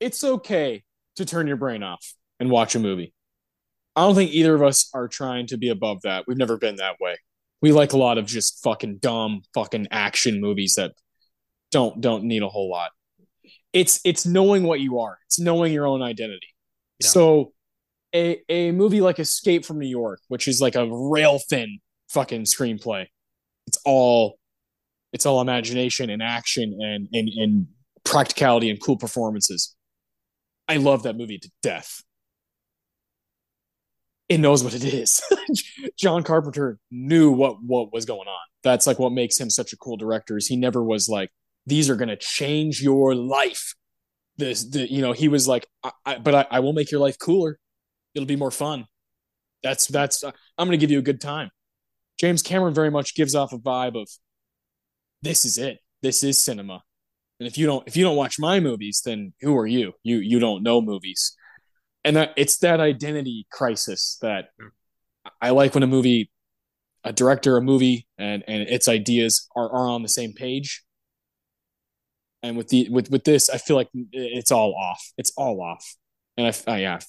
it's okay to turn your brain off and watch a movie. I don't think either of us are trying to be above that. We've never been that way. We like a lot of just fucking dumb fucking action movies that don't don't need a whole lot. It's it's knowing what you are. It's knowing your own identity. Yeah. So a a movie like Escape from New York, which is like a rail thin fucking screenplay. It's all it's all imagination and action and and, and practicality and cool performances. I love that movie to death. It knows what it is. (laughs) John Carpenter knew what what was going on. That's like what makes him such a cool director. Is he never was like these are going to change your life. This, the, you know, he was like, I, I, but I, I will make your life cooler. It'll be more fun. That's that's. Uh, I'm going to give you a good time. James Cameron very much gives off a vibe of this is it. This is cinema. And if you don't if you don't watch my movies, then who are you? You you don't know movies. And that it's that identity crisis that I like when a movie a director, a movie, and and its ideas are, are on the same page. And with the with with this, I feel like it's all off. It's all off. And I, I yeah,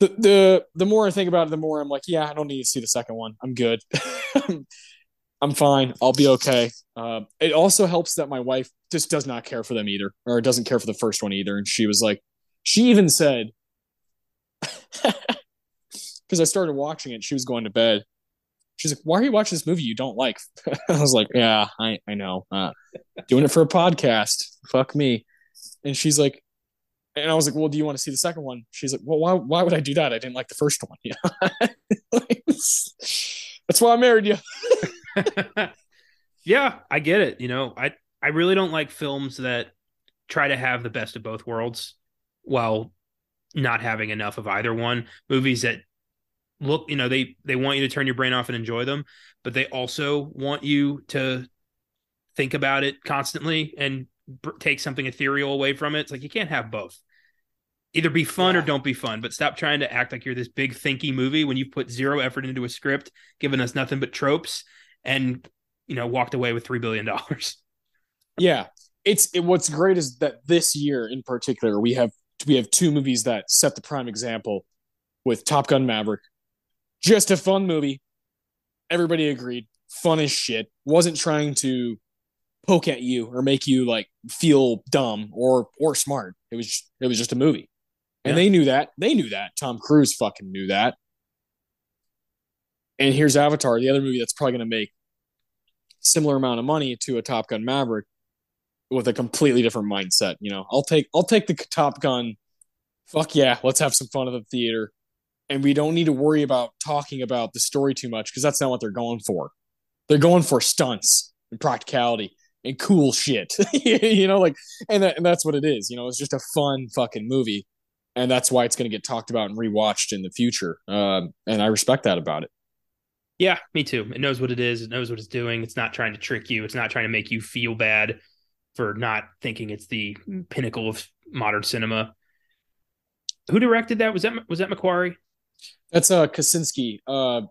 the the the more I think about it, the more I'm like, yeah, I don't need to see the second one. I'm good. (laughs) I'm fine. I'll be okay. Uh, it also helps that my wife just does not care for them either, or doesn't care for the first one either. And she was like, she even said, (laughs) because I started watching it, she was going to bed. She's like, "Why are you watching this movie you don't like?" (laughs) I was like, "Yeah, I I know. Uh, doing it for a podcast. Fuck me." And she's like, and I was like, well, do you want to see the second one? She's like, well, why, why would I do that? I didn't like the first one. (laughs) Yeah. That's why I married you. (laughs) yeah, I get it. You know, I, I really don't like films that try to have the best of both worlds while not having enough of either one. Movies that look, you know, they, they want you to turn your brain off and enjoy them, but they also want you to think about it constantly and take something ethereal away from it. It's like you can't have both. Either be fun yeah. or don't be fun, but stop trying to act like you're this big thinky movie when you've put zero effort into a script, given us nothing but tropes, and you know walked away with three billion dollars. (laughs) Yeah, it's it, what's great is that this year in particular we have we have two movies that set the prime example with Top Gun Maverick. Just a fun movie. Everybody agreed. Fun as shit. Wasn't trying to poke at you or make you like feel dumb or or smart. It was just, it was just a movie. And Yeah. they knew that. They knew that. Tom Cruise fucking knew that. And here's Avatar, the other movie that's probably going to make similar amount of money to a Top Gun Maverick with a completely different mindset. You know, I'll take I'll take the Top Gun. Fuck yeah, let's have some fun at the theater, and we don't need to worry about talking about the story too much because that's not what they're going for. They're going for stunts and practicality and cool shit. (laughs) you know, like, and, that, and that's what it is. You know, it's just a fun fucking movie, and that's why it's going to get talked about and rewatched in the future. Um, and I respect that about it. Yeah, me too. It knows what it is. It knows what it's doing. It's not trying to trick you. It's not trying to make you feel bad for not thinking it's the pinnacle of modern cinema. Who directed that? Was that was that McQuarrie? That's uh Kosinski, uh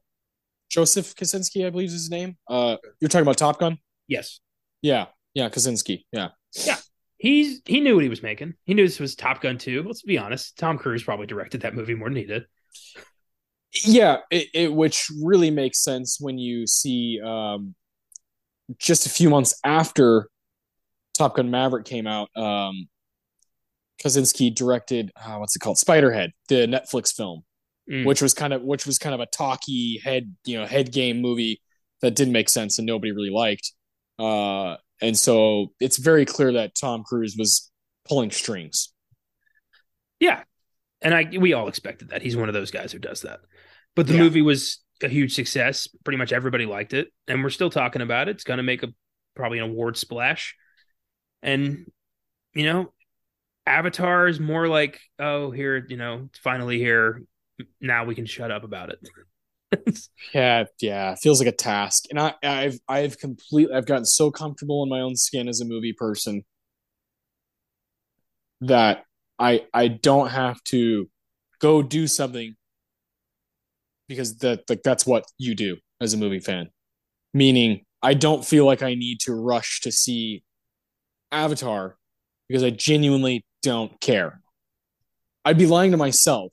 Joseph Kosinski, I believe is his name. Uh you're talking about Top Gun? Yes. Yeah, yeah, Kosinski. Yeah. Yeah. He's he knew what he was making. He knew this was Top Gun 2. Let's be honest. Tom Cruise probably directed that movie more than he did. Yeah, it, it which really makes sense when you see um just a few months after Top Gun Maverick came out, um Kosinski directed uh, what's it called? Spiderhead, the Netflix film. Mm. which was kind of which was kind of a talky head you know head game movie that didn't make sense and nobody really liked uh and so it's very clear that tom cruise was pulling strings Yeah. And I we all expected that. He's one of those guys who does that. But the Yeah. movie was a huge success. Pretty much everybody liked it. And we're still talking about it. It's gonna make a probably an award splash. And you know, Avatar is more like, oh, here, you know, it's finally here. Now we can shut up about it. (laughs) (laughs) yeah yeah it feels like a task. And i i've i've completely i've gotten so comfortable in my own skin as a movie person that i i don't have to go do something because that like that's what you do as a movie fan. Meaning i don't feel like i need to rush to see avatar because i genuinely don't care. I'd be lying to myself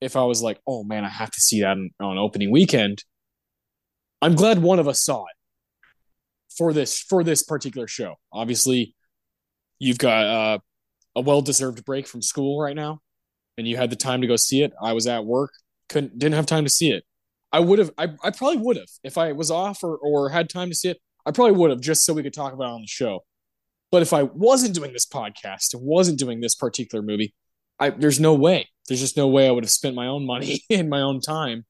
if i was like oh man i have to see that on, on opening weekend i'm glad one of us saw it for this for this particular show. Obviously you've got uh, a well-deserved break from school right now and you had the time to go see it. I was at work couldn't didn't have time to see it. I would have i, I probably would have. If i was off or, or had time to see it i probably would have just so we could talk about it on the show. But if i wasn't doing this podcast and wasn't doing this particular movie I, there's no way there's just no way i would have spent my own money (laughs) and my own time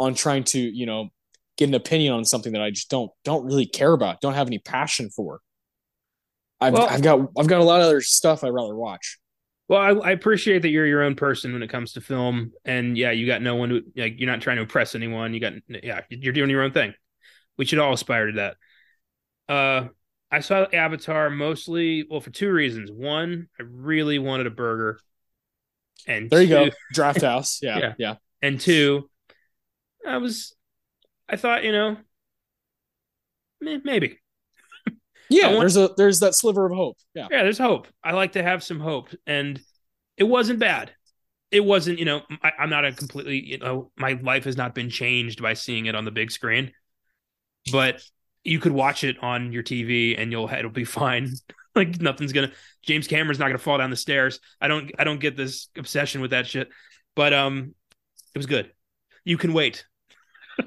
on trying to you know get an opinion on something that i just don't don't really care about don't have any passion for I've, Well- I've got I've got a lot of other stuff I'd rather watch. Well, I, I appreciate that you're your own person when it comes to film, and yeah, you got no one to like. You're not trying to impress anyone. You got yeah, you're doing your own thing. We should all aspire to that. Uh, I saw Avatar mostly well for two reasons. One, I really wanted a burger, and There you two, go, (laughs) Draft House. Yeah, Yeah. yeah. And two, I was, I thought you know, maybe (laughs) Yeah, want- there's a there's that sliver of hope. Yeah. yeah, there's hope. I like to have some hope, and it wasn't bad. It wasn't, you know, I, I'm not a completely, you know, my life has not been changed by seeing it on the big screen, but you could watch it on your TV and you'll it'll be (laughs) fine. Like nothing's gonna. James Cameron's not gonna fall down the stairs. I don't, I don't get this obsession with that shit, but um, it was good. You can wait. (laughs)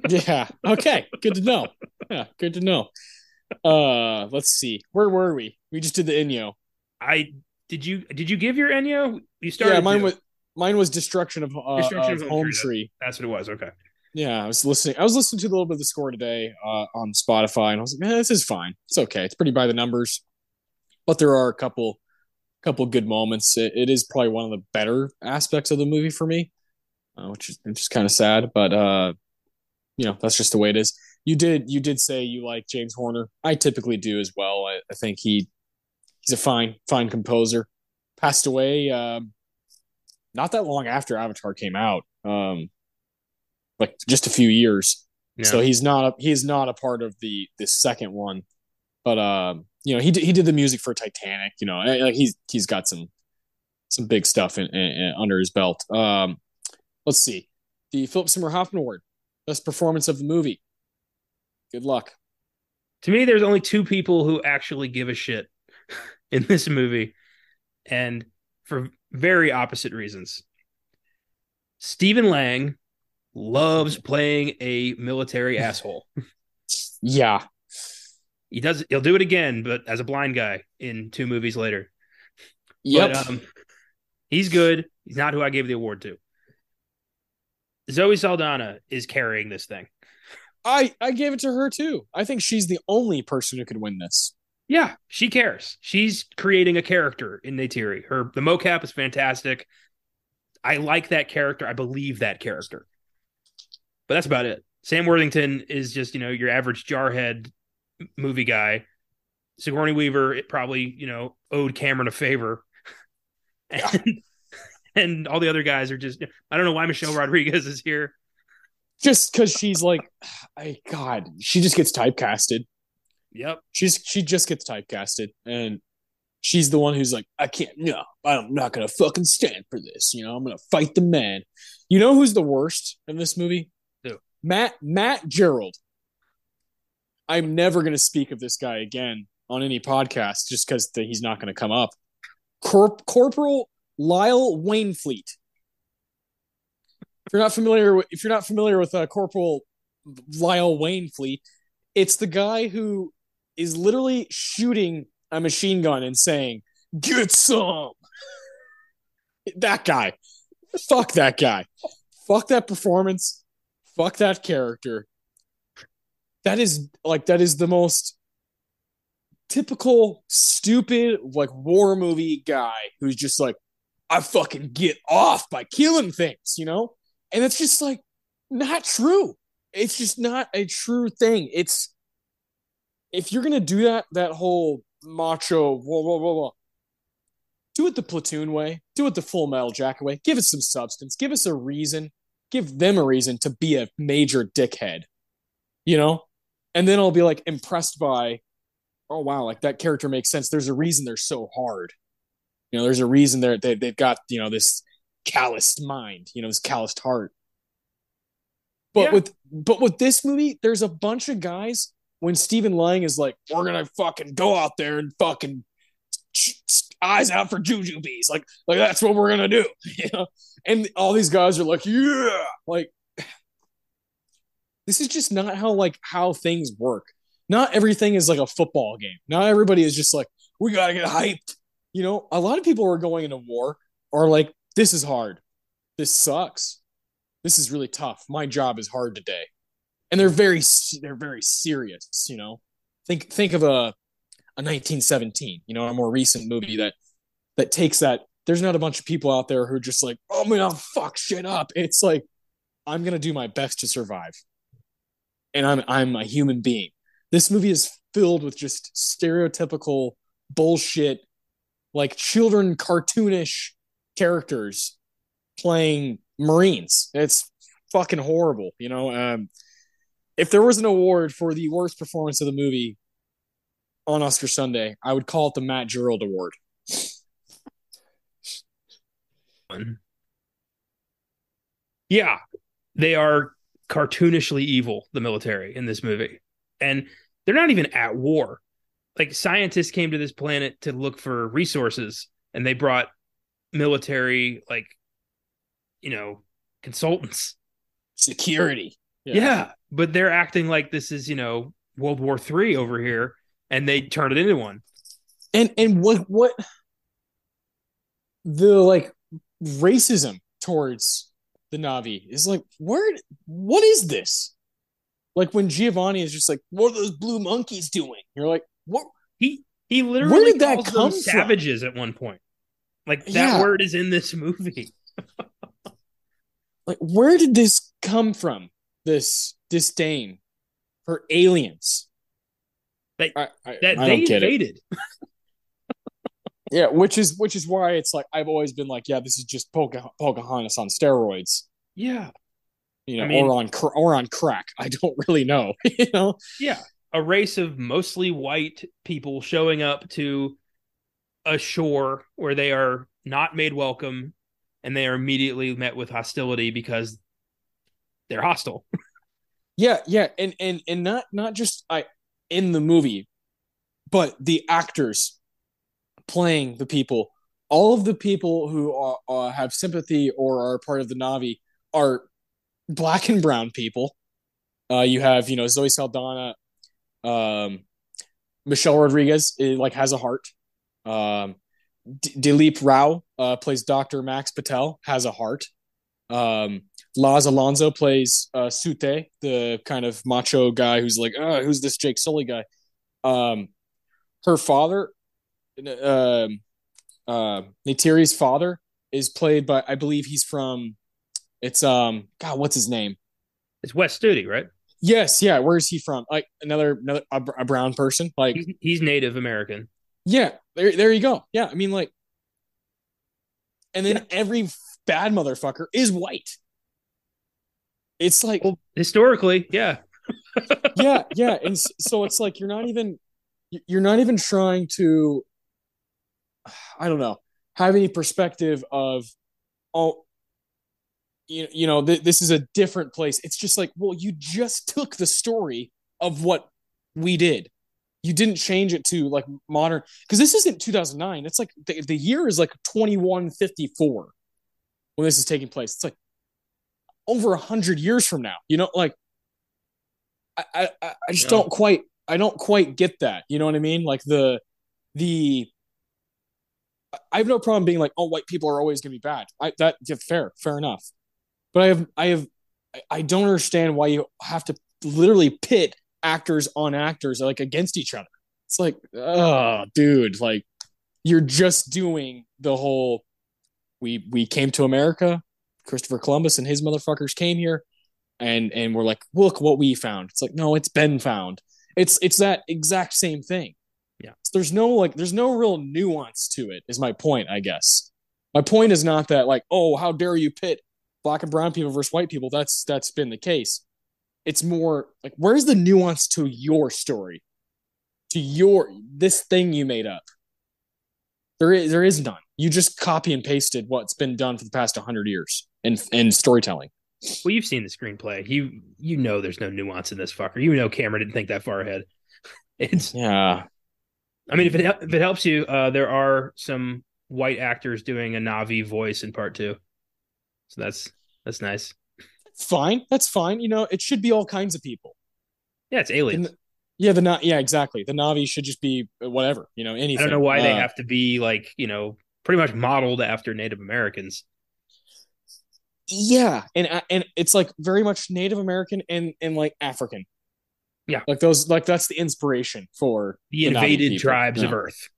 Yeah. Okay. Good to know. Yeah, good to know. Uh let's see. Where were we? We just did the Ennio. I did you did you give your Ennio? You started. Yeah, mine to. was mine was Destruction of, uh, Destruction of of Home Home Tree. That's what it was. Okay. Yeah, I was listening. I was listening to a little bit of the score today uh, on Spotify, and I was like, "Man, this is fine. It's okay. It's pretty by the numbers, but there are a couple, couple good moments. It, it is probably one of the better aspects of the movie for me, uh, which is is kind of sad, but uh, you know that's just the way it is. You did you did say you like James Horner. I typically do as well. I, I think he he's a fine fine composer. Passed away um, not that long after Avatar came out. Um, like just a few years. Yeah. So he's not a, he's not a part of the the second one, but um, you know he did, he did the music for Titanic. You know, like he's he's got some some big stuff in, in, in under his belt. Um, let's see the Philip Seymour Hoffman Award, best performance of the movie. Good luck. To me, there's only two people who actually give a shit (laughs) in this movie, and for very opposite reasons. Stephen Lang loves playing a military asshole. (laughs) Yeah. He does he'll do it again, but as a blind guy in two movies later. Yep. But um, he's good. He's not who I gave the award to. Zoe Saldana is carrying this thing. I I gave it to her too. I think she's the only person who could win this. Yeah, she cares. She's creating a character in Neytiri. Her the mocap is fantastic. I like that character. I believe that character. But that's about it. Sam Worthington is just, you know, your average jarhead movie guy. Sigourney Weaver, it probably, you know, owed Cameron a favor. (laughs) And, and all the other guys are just I don't know why Michelle Rodriguez is here. Just because she's like, (sighs) I God, she just gets typecasted. Yep. She's she just gets typecasted, and she's the one who's like, I can't. No, I'm not gonna fucking stand for this. You know, I'm gonna fight the man. You know who's the worst in this movie? Who? Matt Matt Gerald. I'm never gonna speak of this guy again on any podcast just because he's not gonna come up. Corp- Corporal Lyle Wainfleet. If you're not familiar with, if you're not familiar with uh, Corporal Lyle Wainfleet, it's the guy who is literally shooting a machine gun and saying, "Get some." that guy. Fuck that guy. Fuck that performance. Fuck that character. That is like that is the most typical stupid like war movie guy who's just like I fucking get off by killing things, you know? And it's just like not true. It's just not a true thing. It's if you're gonna do that, that whole macho, whoa, whoa, whoa, whoa, do it the platoon way, do it the full metal jacket way. Give us some substance, give us a reason, give them a reason to be a major dickhead, you know? And then I'll be like impressed by, oh wow, like that character makes sense. There's a reason they're so hard. You know, there's a reason they're they, they've got you know this calloused mind, you know, this calloused heart. But Yeah. with but with this movie, there's a bunch of guys when Stephen Lang is like, we're gonna fucking go out there and fucking eyes out for juju bees, like like that's what we're gonna do, (laughs) you know. And all these guys are like, yeah, like this is just not how like how things work. Not everything is like a football game. Not everybody is just like, we gotta get hyped. You know, a lot of people who are going into war are like, this is hard. This sucks. This is really tough. My job is hard today. And they're very they're very serious, you know. Think think of a a 1917, you know, a more recent movie that that takes that there's not a bunch of people out there who are just like, "Oh man, I'll fuck shit up." It's like I'm to do my best to survive. And I'm I'm a human being. This movie is filled with just stereotypical bullshit like children cartoonish characters playing Marines. It's fucking horrible, you know. Um, if there was an award for the worst performance of the movie on Oscar Sunday, I would call it the Matt Gerald Award. Yeah, they are cartoonishly evil, the military in this movie. And they're not even at war. Like scientists came to this planet to look for resources and they brought military, like, you know, consultants. Security. Yeah. but they're acting like this is, you know, World War Three over here and they turn it into one. And and what what the like racism towards the Na'vi is like where what is this? Like when Giovanni is just like, what are those blue monkeys doing? You're like, what He he literally Where did that come savages at one point. Like that Yeah. word is in this movie. (laughs) like where did this come from? This disdain for aliens. They- I, I, That I they don't get it. invaded. (laughs) Yeah, which is which is why it's like I've always been like, yeah, this is just Poca- Pocahontas on steroids, Yeah. you know, I mean- or on cr- or on crack. I don't (laughs) really know, (laughs) you know. Yeah. A race of mostly white people showing up to a shore where they are not made welcome and they are immediately met with hostility because they're hostile. (laughs) yeah, yeah, and and and not not just I in the movie, but the actors playing the people. All of the people who are, uh, have sympathy or are part of the Na'vi are black and brown people. Uh, you have you know Zoe Saldana, um, Michelle Rodriguez it, like has a heart. Um, D- Dileep Rao uh, plays Doctor Max Patel has a heart. Um, Laz Alonso plays uh, Tsu'tey, the kind of macho guy who's like, oh, who's this Jake Sully guy? Um, her father, uh, uh, Neytiri's father, is played by I believe he's from. It's um God, what's his name? It's Wes Studi, right? Yes, yeah. Where is he from? Like another another a, a brown person. Like he's, he's, Native American. Yeah, there there you go. Yeah, I mean like, and then yeah. every bad motherfucker is white. It's like well, historically, yeah, (laughs) yeah, yeah, and so it's like you're not even you're not even trying to, I don't know, have any perspective of, oh, you, you know, th- this is a different place. It's just like, well, you just took the story of what we did. You didn't change it to like modern because this isn't 2009. It's like the, the year is like 2154 when this is taking place. It's like over a hundred years from now. You know, like I I, I just yeah. don't quite I don't quite get that. You know what I mean? Like the the I have no problem being like, oh, white people are always going to be bad. I that yeah, fair, fair enough. But I have I have I don't understand why you have to literally pit actors on actors like against each other. It's like, oh, dude, like you're just doing the whole we we came to America, Christopher Columbus and his motherfuckers came here and and we're like, look what we found. It's like, no, it's been found. It's it's that exact same thing. Yeah. So there's no like there's no real nuance to it, is my point, I guess. My point is not that like, oh, how dare you pit black and brown people versus white people. That's that's been the case. It's more like where's the nuance to your story? To your this thing you made up. There is there is none. You just copy and pasted what's been done for the past 100 years in in storytelling. Well, you've seen the screenplay. You you know there's no nuance in this fucker. You know Cameron didn't think that far ahead. (laughs) It's yeah. I mean, if it if it helps you, uh, there are some white actors doing a Na'vi voice in part two. So that's that's nice. Fine, that's fine. You know, it should be all kinds of people. Yeah, it's aliens. The, yeah, the yeah, exactly. The Na'vi should just be whatever. You know, anything. I don't know why uh, they have to be like you know pretty much modeled after Native Americans. Yeah, and uh, and it's like very much Native American and and like African. Yeah, like those like that's the inspiration for the, invaded tribes yeah. of Earth.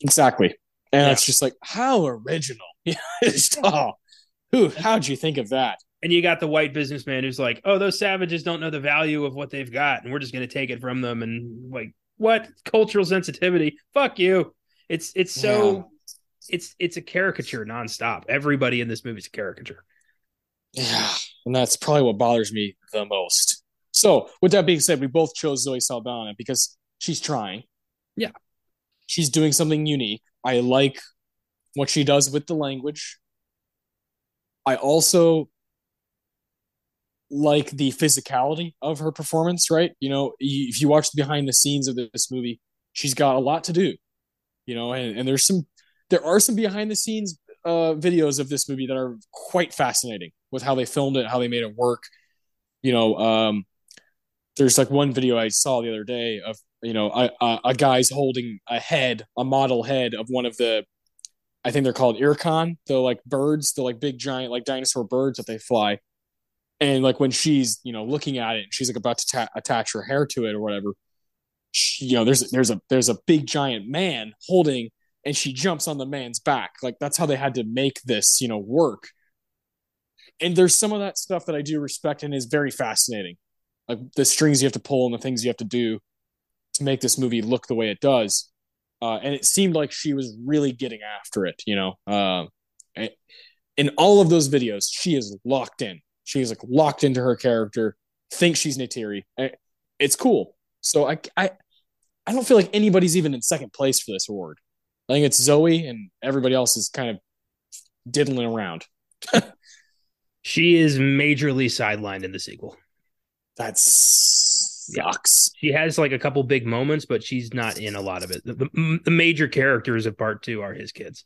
exactly, and yeah. it's just like how original. (laughs) Yeah, oh, who? How'd you think of that? And you got the white businessman who's like, "Oh, those savages don't know the value of what they've got, and we're just going to take it from them." And like, what cultural sensitivity? Fuck you. It's it's so yeah. it's it's a caricature nonstop. Everybody in this movie is a caricature. Yeah, and that's probably what bothers me the most. So, with that being said, we both chose Zoe Saldana because she's trying. Yeah, she's doing something unique. I like what she does with the language. I also like the physicality of her performance, right? You know, if you watch the behind the scenes of this movie, she's got a lot to do, you know, and, and there's some, there are some behind the scenes uh, videos of this movie that are quite fascinating with how they filmed it, how they made it work. You know, um, there's like one video I saw the other day of, you know, a, a, a guy's holding a head, a model head of one of the I think they're called Ikran, the like birds, the like big giant like dinosaur birds that they fly. And like when she's you know looking at it, and she's like about to ta- attach her hair to it or whatever. She, you know, there's there's a there's a big giant man holding, and she jumps on the man's back. Like that's how they had to make this you know work. And there's some of that stuff that I do respect and is very fascinating, like the strings you have to pull and the things you have to do to make this movie look the way it does uh, and it seemed like she was really getting after it. You know, uh, in all of those videos, she is locked in. She is like locked into her character. Thinks she's Neytiri. It's cool. So I, I, I don't feel like anybody's even in second place for this award. I think it's Zoe and everybody else is kind of diddling around. (laughs) she is majorly sidelined in the sequel. That sucks. Yeah. She has like a couple big moments, but she's not in a lot of it. The, the, the major characters of part two are his kids.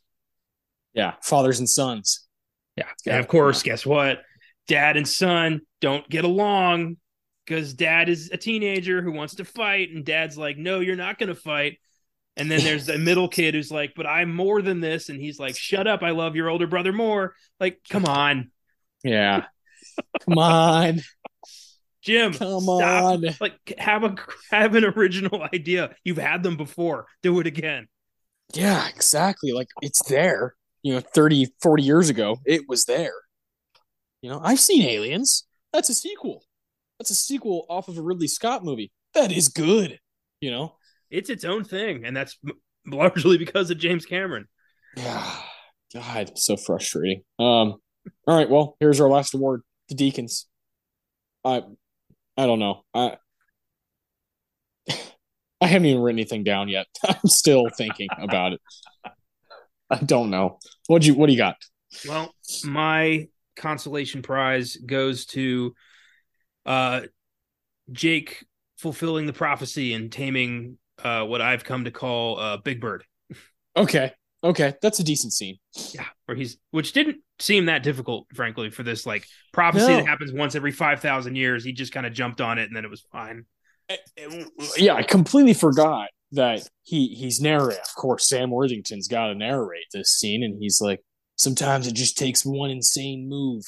Yeah, fathers and sons. Yeah, and of course, yeah. guess what? Dad and son don't get along because dad is a teenager who wants to fight, and dad's like, "No, you're not going to fight." And then there's the middle kid who's like, "But I'm more than this," and he's like, "Shut up! I love your older brother more." Like, come on. Yeah, (laughs) come on. Jim, come stop. on. Like have a have an original (laughs) idea. You've had them before. Do it again. Yeah, exactly. Like it's there. You know, 30, 40 years ago, it was there. You know, I've seen Aliens. That's a sequel. That's a sequel off of a Ridley Scott movie. That is good. You know, it's its own thing, and that's largely because of James Cameron. Yeah, God, so frustrating. Um, all right, well, here's our last award: the Deacons. I I don't know. I (sighs) I haven't even written anything down yet. (laughs) I'm still thinking about it. I don't know. What you what do you got? Well, my consolation prize goes to uh Jake fulfilling the prophecy and taming uh what I've come to call uh Big Bird. Okay. Okay, that's a decent scene. Yeah, where he's which didn't seem that difficult, frankly, for this like prophecy no. that happens once every five thousand years. He just kind of jumped on it, and then it was fine. Eh, eh, yeah, I completely forgot that he he's narrating. Of course, Sam Worthington's got to narrate this scene, and he's like, sometimes it just takes one insane move,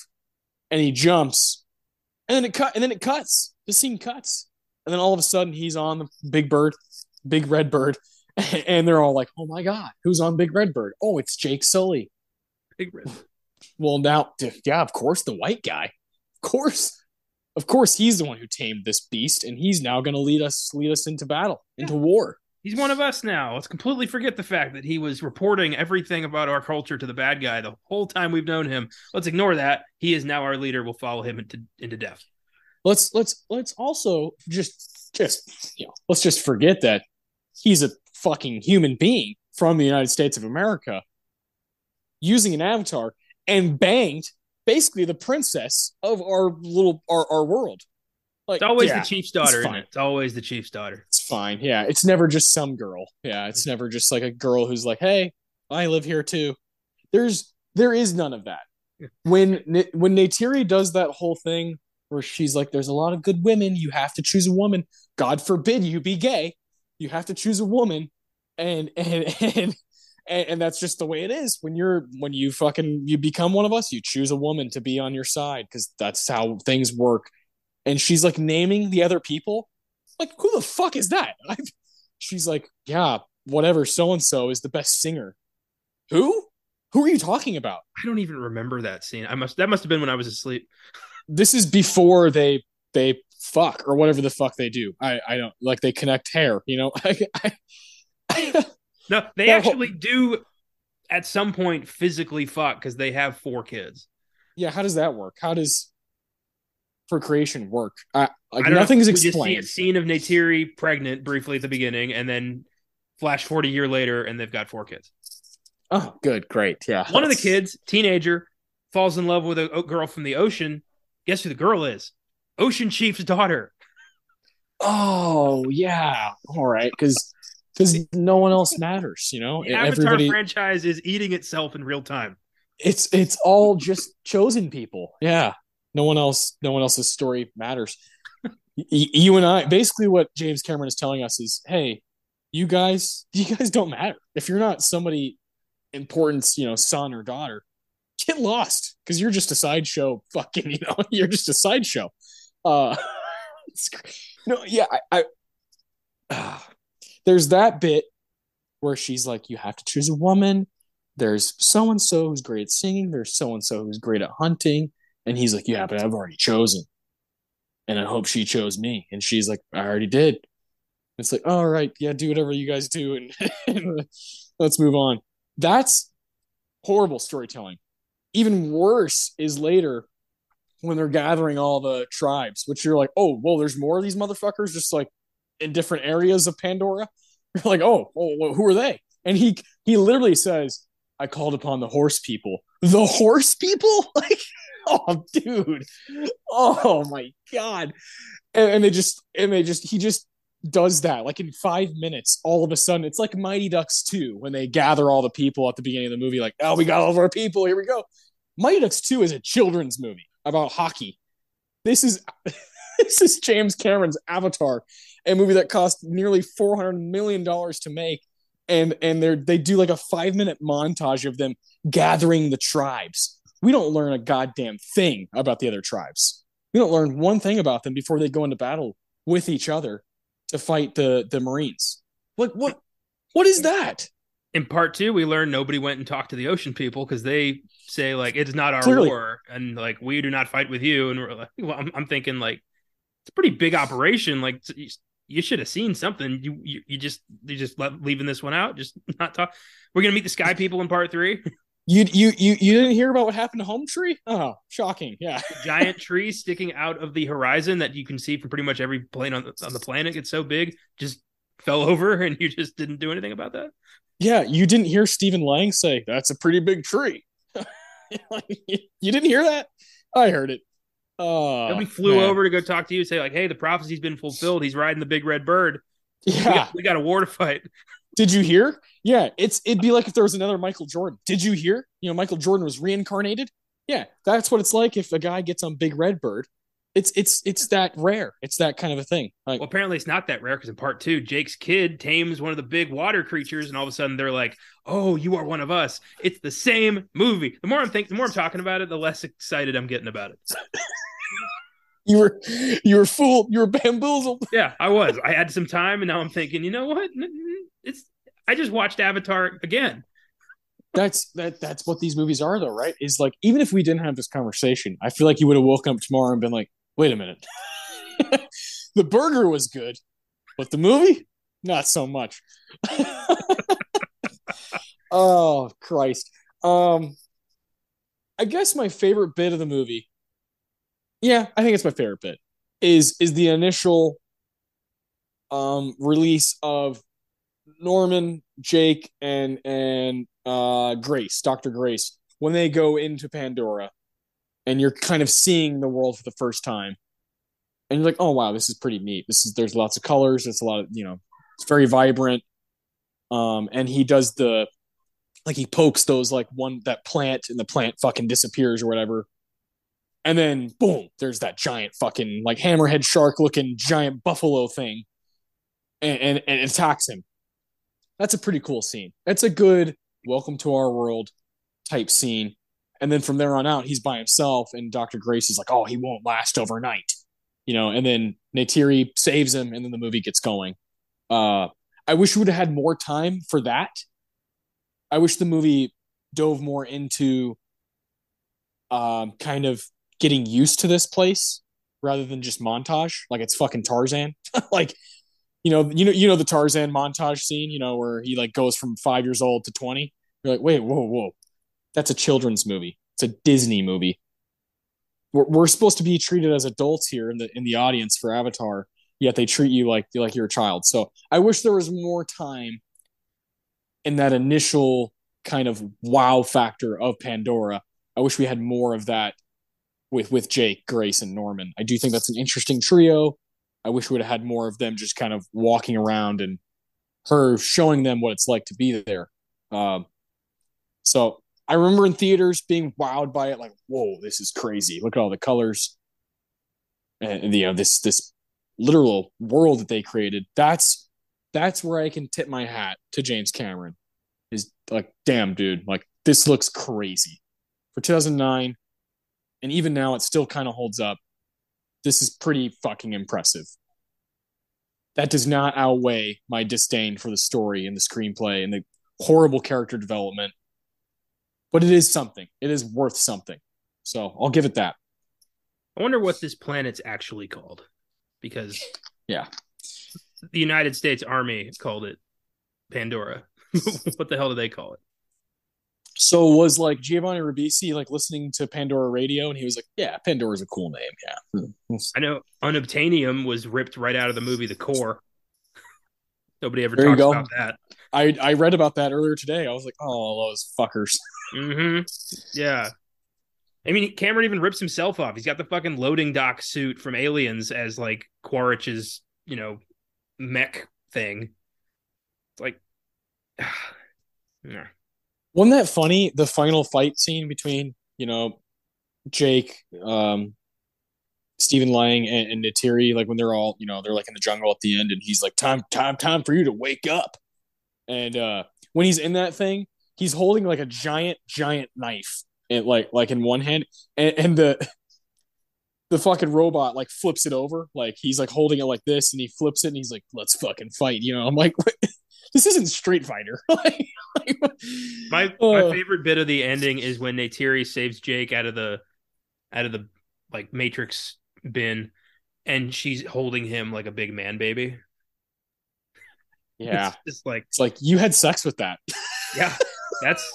and he jumps, and then it cut, and then it cuts. The scene cuts, and then all of a sudden he's on the big bird, big red bird, (laughs) and they're all like, "Oh my god, who's on Big Red Bird? Oh, it's Jake Sully." Big Red. Well, now, yeah, of course, the white guy. Of course, of course, he's the one who tamed this beast, and he's now going to lead us lead us into battle, into war. He's one of us now. Let's completely forget the fact that he was reporting everything about our culture to the bad guy the whole time we've known him. Let's ignore that. He is now our leader. We'll follow him into into death. Let's let's let's also just just you know let's just forget that he's a fucking human being from the United States of America using an avatar and banged basically the princess of our little our, our world. Like it's always yeah, the chief's daughter, it's, it? it's always the chief's daughter. It's fine. Yeah. It's never just some girl. Yeah. It's mm-hmm. never just like a girl who's like, Hey, I live here too. There's there is none of that. When when Neytiri does that whole thing where she's like, There's a lot of good women, you have to choose a woman. God forbid you be gay. You have to choose a woman (laughs) and and and and, that's just the way it is. When you're when you fucking you become one of us you choose a woman to be on your side because that's how things work. And she's like naming the other people. Like who the fuck is that? (laughs) I, she's like yeah whatever so and so is the best singer. Who? Who are you talking about? I don't even remember that scene. I must that must have been when i was asleep. This is before they they fuck or whatever the fuck they do. I i don't like they connect hair you know? (laughs) I, I (laughs) no, they actually do at some point physically fuck because they have four kids. Yeah, how does that work? How does procreation work? I, like nothing is explained. Just see a scene of Neytiri pregnant briefly at the beginning, and then flash forty year later, and they've got four kids. Oh, good, great, yeah. One of the kids, teenager, falls in love with a girl from the ocean. Guess who the girl is? Ocean Chief's daughter. Oh yeah, all right, because because no one else matters. You know, the Avatar franchise is eating itself in real time. It's it's all just chosen people. Yeah, no one else. No one else's story matters. (laughs) you and I, basically, what James Cameron is telling us is, hey, you guys, (laughs) you guys don't matter if you're not somebody important, you know, son or daughter. Get lost because you're just a sideshow. (laughs) Fucking, you know, you're just a sideshow. Uh, no, yeah, I, I uh, (sighs) there's that bit where she's like, you have to choose a woman. There's so and so who's great at singing. There's so and so who's great at hunting. And he's like, yeah, but I've already chosen. And I hope she chose me. And she's like, I already did. It's like, all right, yeah, do whatever you guys do (laughs) and let's move on. That's horrible storytelling. Even worse is later when they're gathering all the tribes, which you're like, oh, well, there's more of these motherfuckers just like in different areas of Pandora. (laughs) You're like, oh, oh, well, who are they? and he he literally says, "I called upon the horse people." The horse people, (laughs) like, oh, dude, oh my god, and, and they just and they just he just does that like in five minutes all of a sudden it's like mighty ducks 2 when they gather all the people at the beginning of the movie like oh we got all of our people here we go mighty ducks 2 is a children's movie about hockey this is (laughs) this is james cameron's avatar a movie that cost nearly 400 million dollars to make and and they they do like a five minute montage of them gathering the tribes we don't learn a goddamn thing about the other tribes we don't learn one thing about them before they go into battle with each other to fight the the Marines. Like what what is that? In part two, we learn nobody went and talked to the ocean people because they say like it's not our Clearly. war and like we do not fight with you. And we're like, well, I'm, I'm thinking like it's a pretty big operation. Like you, you should have seen something. You, you you just you just leaving this one out. Just (laughs) not talk. We're gonna meet the sky people in part three. (laughs) You you you you didn't hear about what happened to Home Tree? Oh, shocking! Yeah, giant tree sticking out of the horizon that you can see from pretty much every plane on the, on the planet. It's so big, just fell over, (laughs) and you just didn't do anything about that. Yeah, you didn't hear Stephen Lang say that's a pretty big tree. you didn't hear that? I heard it. Oh, we flew man. over to go talk to you, say like, "Hey, the prophecy's been fulfilled. He's riding the big red bird. Yeah, we got, we got a war to fight." Did you hear? Yeah, it's it'd be like if there was another Michael Jordan. Did you hear? You know, Michael Jordan was reincarnated. Yeah, that's what it's like if a guy gets on Big Red Bird. It's it's it's that rare. It's that kind of a thing. Like, well, apparently it's not that rare because in part two, Jake's kid tames one of the big water creatures, and all of a sudden they're like, "Oh, you are one of us." It's the same movie. The more I'm thinking, the more I'm talking about it, the less excited I'm getting about it. (laughs) you were you were fooled. You were bamboozled. (laughs) Yeah, I was. I had some time, and now I'm thinking, you know what? it's I just watched Avatar again. That's that that's what these movies are though, right? Is like even if we didn't have this conversation, I feel like you would have woken up tomorrow and been like, wait a minute. (laughs) the burger was good, but the movie, not so much. (laughs) oh Christ. Um I guess my favorite bit of the movie, yeah, I think it's my favorite bit, is is the initial um release of Norman, Jake, and and uh, Grace, Doctor Grace, when they go into Pandora, and you're kind of seeing the world for the first time, and you're like, oh wow, this is pretty neat. This is there's lots of colors. It's a lot of you know, it's very vibrant. Um, and he does the like he pokes those like one that plant and the plant fucking disappears or whatever. And then boom, there's that giant fucking like hammerhead shark looking giant buffalo thing and, and, and attacks him that's a pretty cool scene. That's a good welcome to our world type scene. And then from there on out, he's by himself, and Dr. Grace is like, oh, he won't last overnight. You know, and then Neytiri saves him, and then the movie gets going. Uh, I wish we would have had more time for that. I wish the movie dove more into um, kind of getting used to this place rather than just montage like it's fucking Tarzan. (laughs) like you know, you know, you know the Tarzan montage scene, you know, where he like goes from five years old to twenty. You're like, wait, whoa, whoa, that's a children's movie. It's a Disney movie. We're, we're supposed to be treated as adults here in the in the audience for Avatar, yet they treat you like like you're a child. So I wish there was more time in that initial kind of wow factor of Pandora. I wish we had more of that with with Jake, Grace, and Norman. I do think that's an interesting trio. I wish we would have had more of them just kind of walking around and her showing them what it's like to be there. Um, so I remember in theaters being wowed by it, like, whoa, this is crazy. Look at all the colors. And you know, this this literal world that they created. That's that's where I can tip my hat to James Cameron. Is like, damn, dude, like this looks crazy. For 2009, and even now it still kind of holds up this is pretty fucking impressive. That does not outweigh my disdain for the story and the screenplay and the horrible character development. But it is something. It is worth something. So I'll give it that. I wonder what this planet's actually called. Because yeah. The United States Army called it Pandora. (laughs) what the hell do they call it? So was like Giovanni Ribisi like listening to Pandora Radio, and he was like, "Yeah, Pandora's a cool name." Yeah, I know. Unobtainium was ripped right out of the movie The Core. Nobody ever There talks about that. I I read about that earlier today. I was like, oh, those fuckers. Hmm Yeah. I mean, Cameron even rips himself off. He's got the fucking loading dock suit from Aliens as like Quaritch's, you know, mech thing. It's like, (sighs) yeah. Wasn't that funny? The final fight scene between you know Jake, um, Stephen Lang, and, and Neytiri, like when they're all you know they're like in the jungle at the end, and he's like, "Time, time, time for you to wake up." And uh when he's in that thing, he's holding like a giant, giant knife, and like like in one hand, and, and the the fucking robot like flips it over, like he's like holding it like this, and he flips it, and he's like, "Let's fucking fight," you know? I'm like, (laughs) this isn't Street Fighter. (laughs) like, My Uh. my favorite bit of the ending is when Neytiri saves Jake out of the out of the like Matrix bin, and she's holding him like a big man baby. yeah. (laughs) it's like It's like you had sex with that. yeah, that's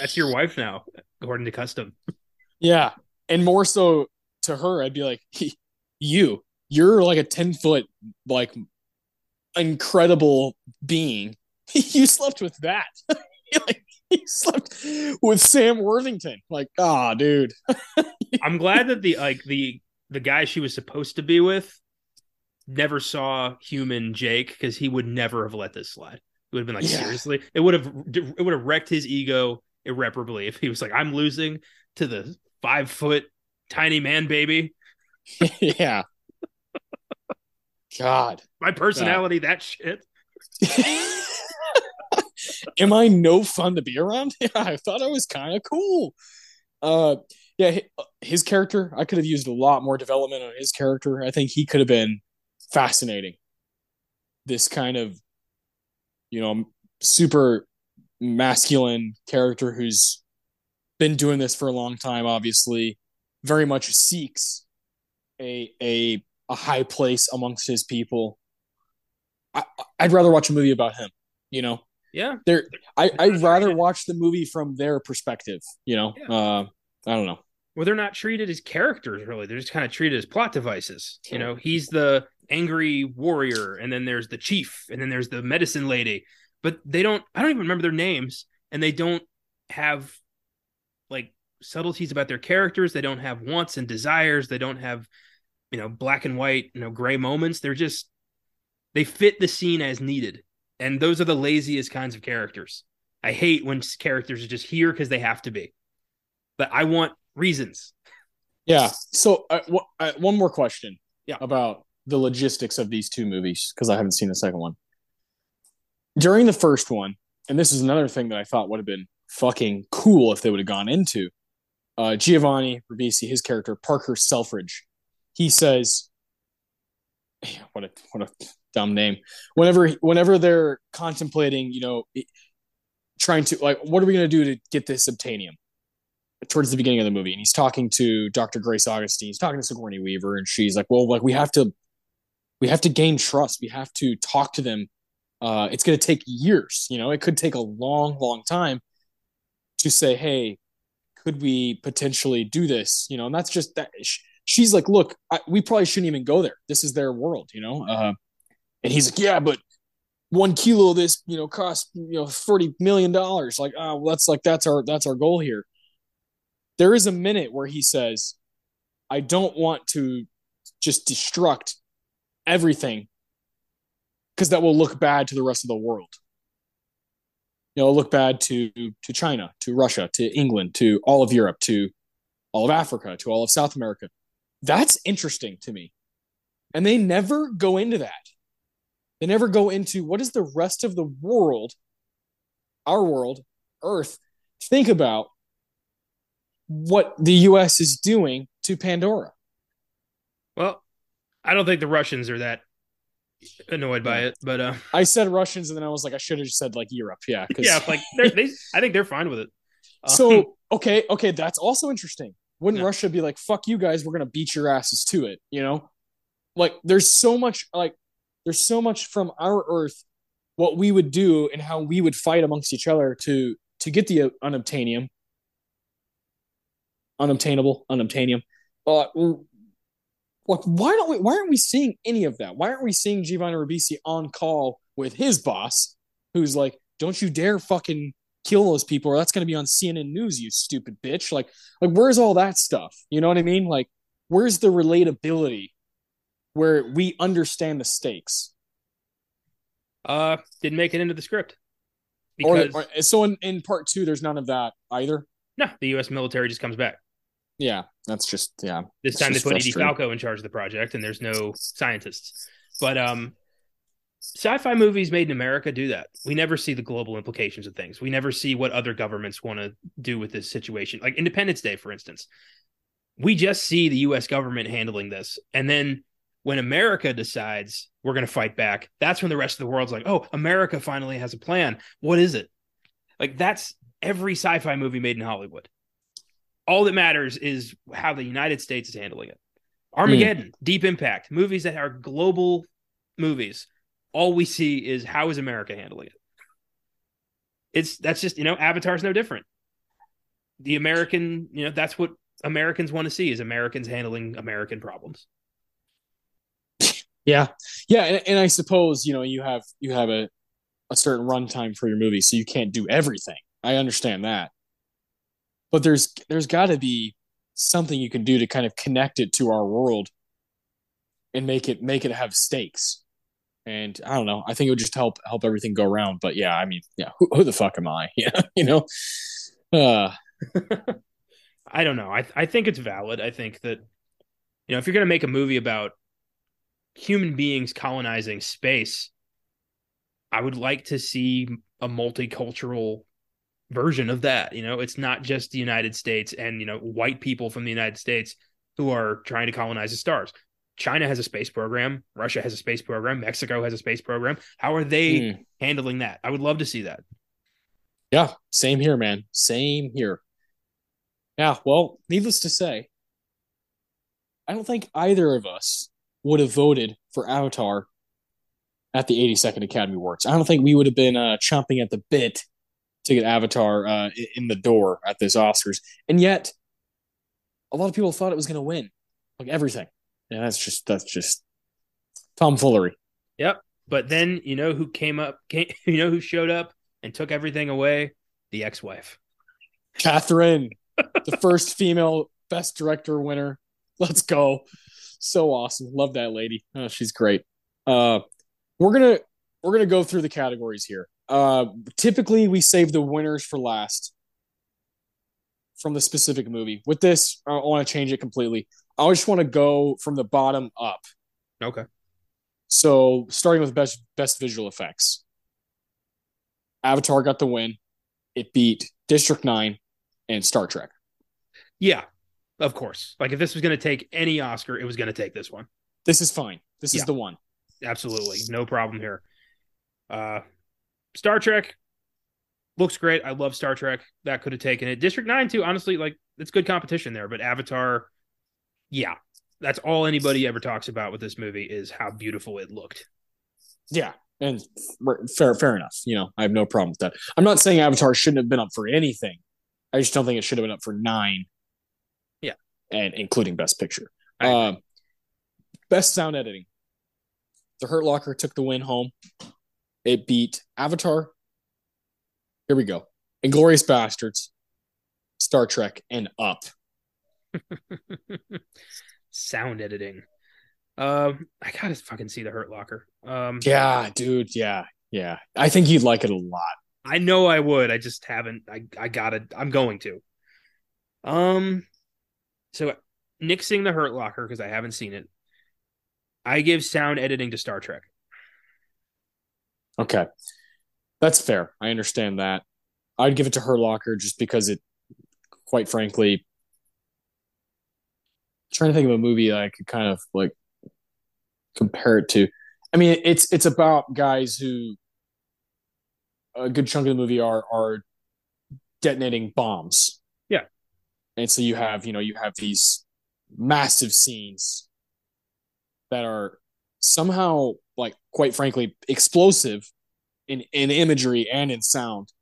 that's your wife now, according to custom. Yeah. And more so to her, I'd be like, you, you're like a 10 foot, like incredible being. (laughs) you slept with that. (laughs) like, you slept with Sam Worthington. Like, ah, dude. (laughs) I'm glad that the like the the guy she was supposed to be with never saw human Jake because he would never have let this slide. It would have been like Yeah. seriously. It would have it would have wrecked his ego irreparably if he was like, I'm losing to the five foot tiny man baby. (laughs) yeah. God. My personality, that shit. (laughs) Am I no fun to be around? (laughs) Yeah, I thought I was kind of cool. Uh, yeah, his character. I could have used a lot more development on his character. I think he could have been fascinating. This kind of, you know, super masculine character who's been doing this for a long time. Obviously, very much seeks a a a high place amongst his people. I, I'd rather watch a movie about him. You know, Yeah. there. I I'd rather watch the movie from their perspective. You know, Yeah. uh, I don't know. Well, they're not treated as characters, really. They're just kind of treated as plot devices. You know, he's the angry warrior, and then there's the chief, and then there's the medicine lady. But they don't, I don't even remember their names, and they don't have like subtleties about their characters. They don't have wants and desires. They don't have, you know, black and white, you know, gray moments. They're just, they fit the scene as needed. And those are the laziest kinds of characters. I hate when characters are just here because they have to be. But I want reasons. Yeah. So, uh, w- uh, one more question. Yeah. About the logistics of these two movies because I haven't seen the second one. During the first one, and this is another thing that I thought would have been fucking cool if they would have gone into. Uh, Giovanni Ribisi, his character Parker Selfridge, he says, (sighs) "What a what a dumb name." Whenever whenever they're contemplating, you know, trying to like, what are we going to do to get this obtanium? Towards the beginning of the movie and he's talking to Dr. Grace Augustine. He's talking to Sigourney Weaver and she's like, "Well, like we have to we have to gain trust. We have to talk to them. Uh it's to take years, you know. It could take a long, long time to say, "Hey, could we potentially do this?" You know, and that's just that she's like, "Look, I, we probably shouldn't even go there. This is their world, you know." Uh and he's like, "Yeah, but one kilo of this, you know, costs you know forty million dollars. Like, oh, well, that's like that's our that's our goal here there is a minute where he says, I don't want to just destruct everything because that will look bad to the rest of the world. You know, look bad to to China, to Russia, to England, to all of Europe, to all of Africa, to all of South America. That's interesting to me. And they never go into that. They never go into what does the rest of the world, our world, Earth, think about what the US is doing to Pandora. Well, I don't think the Russians are that annoyed by it, but uh, I said Russians and then I was like, I should have just said like Europe. Yeah. yeah, like they're, they, I think they're fine with it. Um, so, okay, okay, that's also interesting. Wouldn't Yeah. Russia be like, fuck you guys, we're going to beat your asses to it, you know? Like, there's so much, like, there's so much from our Earth, what we would do and how we would fight amongst each other to to get the unobtainium, unobtainable, unobtainium. Uh, like, why don't we? Why aren't we seeing any of that? Why aren't we seeing Giovanni Ribisi on call with his boss, who's like, "Don't you dare fucking kill those people, or that's going to be on CNN News, you stupid bitch." Like, like where's all that stuff? You know what I mean? Like, where's the relatability where we understand the stakes? Uh, didn't make it into the script. Because or, or so in, in part two, there's none of that either. No, the U.S. military just comes back. Yeah, that's just yeah. This time they put Edie Falco in charge of the project, and there's no scientists. But um, sci-fi movies made in America do that. We never see the global implications of things. We never see what other governments want to do with this situation. Like Independence Day, for instance, we just see the U.S. government handling this, and then when America decides we're going to fight back, that's when the rest of the world's like, "Oh, America finally has a plan. What is it?" Like that's every sci-fi movie made in Hollywood. All that matters is how the United States is handling it. Armageddon, mm. Deep Impact, movies that are global movies. All we see is how is America handling it. It's that's just you know Avatar's no different. The American, you know, that's what Americans want to see is Americans handling American problems. Yeah, yeah, and, and I suppose you know you have you have a a certain runtime for your movie, so you can't do everything. I understand that. But there's there's got to be something you can do to kind of connect it to our world and make it make it have stakes. And I don't know. I think it would just help help everything go around. But yeah, I mean, yeah, who, who the fuck am I? (laughs) Yeah, you know. Uh. (laughs) I don't know. I I think it's valid. I think that you know if you're going to make a movie about human beings colonizing space, I would like to see a multicultural version of that. You know, it's not just the United States and, you know, white people from the United States who are trying to colonize the stars. China has a space program. Russia has a space program. Mexico has a space program. How are they mm. handling that? I would love to see that. Yeah, same here, man. Same here. Yeah, well, needless to say, I don't think either of us would have voted for Avatar at the 82nd Academy Awards. I don't think we would have been uh, chomping at the bit to get Avatar uh, in the door at this Oscars, and yet a lot of people thought it was going to win, like everything. Yeah, that's just that's just tomfoolery. Yep. But then you know who came up? Came, (laughs) you know who showed up and took everything away? The ex-wife, Kathryn, (laughs) the first female Best Director winner. Let's go! So awesome. Love that lady. Oh, she's great. Uh, we're gonna we're gonna go through the categories here. Uh, typically, we save the winners for last from the specific movie. With this, I want to change it completely. I just want to go from the bottom up. Okay. So, starting with best best visual effects, Avatar got the win. It beat District Nine and Star Trek. Yeah, of course. Like if this was going to take any Oscar, it was going to take this one. This is fine. This yeah. is the one. Absolutely, no problem here. Uh, Star Trek looks great. I love Star Trek. That could have taken it. District 9 too, honestly, like it's good competition there, but Avatar yeah. That's all anybody ever talks about with this movie is how beautiful it looked. Yeah. And fair fair enough. You know, I have no problem with that. I'm not saying Avatar shouldn't have been up for anything. I just don't think it should have been up for 9. Yeah. And including best picture. Um, best sound editing. The Hurt Locker took the win home. It beat Avatar. Here we go. Inglourious Basterds, Star Trek, and Up. (laughs) Sound editing. Um, I gotta fucking see the Hurt Locker. Um, yeah, dude. Yeah, yeah. I think you'd like it a lot. I know I would. I just haven't. I I gotta. I'm going to. Um, so nixing the Hurt Locker because I haven't seen it. I give sound editing to Star Trek. Okay. That's fair. I understand that. I'd give it to Hurt Locker just because it, quite frankly, trying to think of a movie that I could kind of like compare it to. I mean, it's it's about guys who a good chunk of the movie are are detonating bombs. Yeah. And so you have, you know, you have these massive scenes that are somehow like quite frankly explosive in in imagery and in sound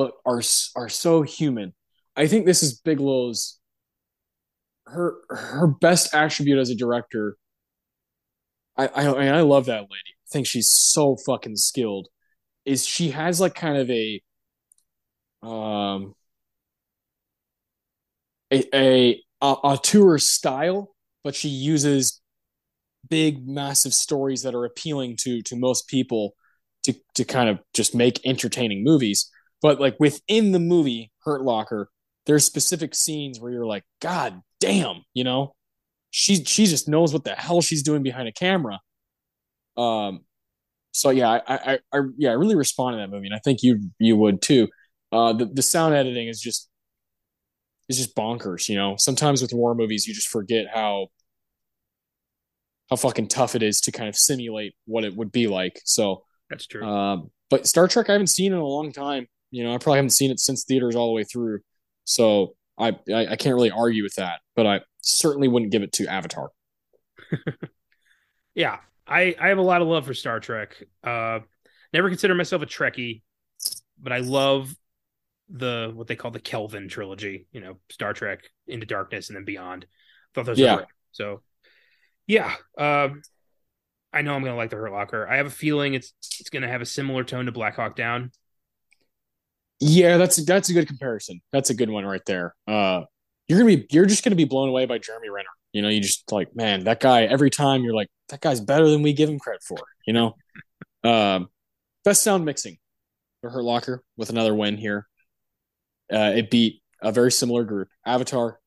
but are are so human. I think this is bigelow's her her best attribute as a director. I i, I love that lady. I think she's so fucking skilled. Is she has like kind of a um a a, auteur style, but she uses big massive stories that are appealing to to most people to to kind of just make entertaining movies. But like within the movie Hurt Locker, there's specific scenes where you're like, God damn, you know, she she just knows what the hell she's doing behind a camera. Um, so yeah, I, I, I yeah, I really respond to that movie, and I think you you would too. Uh, the the sound editing is just is just bonkers. You know, sometimes with war movies, you just forget how how fucking tough it is to kind of simulate what it would be like. So that's true. Um, but Star Trek, I haven't seen in a long time. You know, I probably haven't seen it since theaters all the way through. So I, I, I can't really argue with that, but I certainly wouldn't give it to Avatar. (laughs) yeah, I I have a lot of love for Star Trek. Uh, never consider myself a Trekkie, but I love the what they call the Kelvin trilogy. You know, Star Trek Into Darkness and then Beyond. I thought those yeah. were great. So yeah, um, I know I'm gonna like the Hurt Locker. I have a feeling it's it's gonna have a similar tone to Black Hawk Down. Yeah, that's that's a good comparison. That's a good one right there. Uh, you're gonna be you're just gonna be blown away by Jeremy Renner. You know, you just like, man, that guy. Every time you're like, that guy's better than we give him credit for. You know, um, best sound mixing for Hurt Locker with another win here. Uh, it beat a very similar group: Avatar,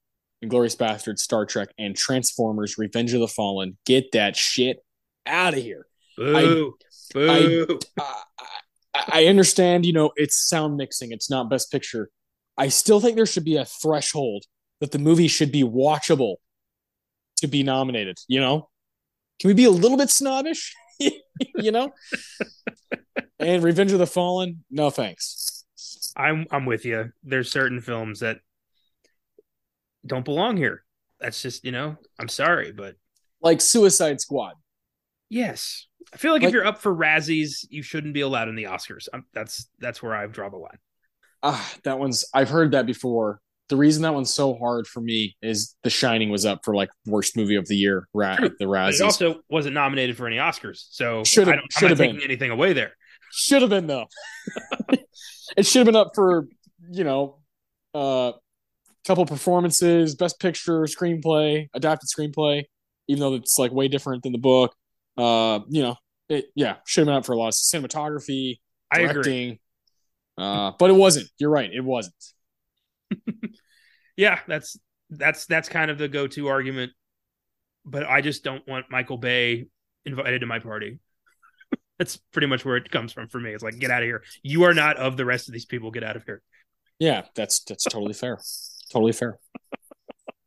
Inglourious Basterds, Star Trek, and Transformers: Revenge of the Fallen. Get that shit out of here. Boo. I, Boo. I, I understand, you know, it's sound mixing, it's not best picture. I still think there should be a threshold that the movie should be watchable to be nominated, you know? Can we be a little bit snobbish? (laughs) you know? and Revenge of the Fallen, no thanks. I'm I'm with you. There's certain films that don't belong here. That's just, you know, I'm sorry, but like Suicide Squad. Yes. I feel like, like, if you're up for Razzies, you shouldn't be allowed in the Oscars. I'm, that's that's where I've drawn the line. Ah, that one's I've heard that before. The reason that one's so hard for me is The Shining was up for like worst movie of the year. Ra- the Razzies. But it also wasn't nominated for any Oscars, so should have should have been anything away there. Should have been though. (laughs) it should have been up for you know, uh, couple performances, best picture, screenplay, adapted screenplay. Even though it's like way different than the book, uh, you know, it, yeah, should have been up for a lot of cinematography, directing. Uh, but it wasn't. You're right. It wasn't. (laughs) yeah, that's that's that's kind of the go-to argument. But I just don't want Michael Bay invited to my party. (laughs) that's pretty much where it comes from for me. It's like, get out of here. You are not of the rest of these people. Get out of here. Yeah, that's that's totally fair. Totally fair.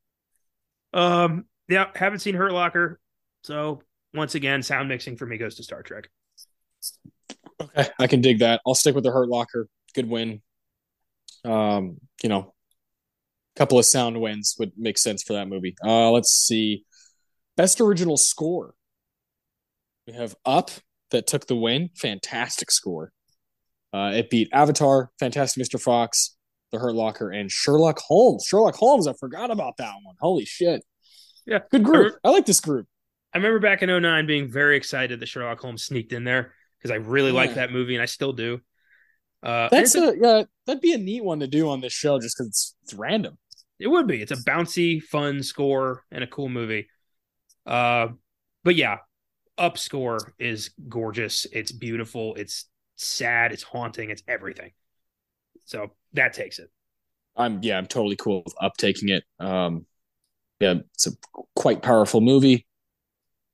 (laughs) um, yeah, haven't seen Hurt Locker, so once again, sound mixing for me goes to Star Trek. Okay, I can dig that. I'll stick with the Hurt Locker. Good win. Um, you know, a couple of sound wins would make sense for that movie. Uh, let's see. Best original score. We have Up that took the win. Fantastic score. Uh, it beat Avatar, Fantastic Mr. Fox, The Hurt Locker, and Sherlock Holmes. Sherlock Holmes, I forgot about that one. Holy shit. Yeah. Good group. I like this group. I remember back in 09 being very excited that Sherlock Holmes sneaked in there because I really yeah. like that movie and I still do. Uh, That's a, a, yeah, that'd be a neat one to do on this show just because it's, it's random. It would be. It's a bouncy, fun score and a cool movie. Uh, but yeah, Up score is gorgeous. It's beautiful. It's sad. It's haunting. It's everything. So that takes it. I'm yeah, I'm totally cool with Up taking it. Um, yeah, it's a quite powerful movie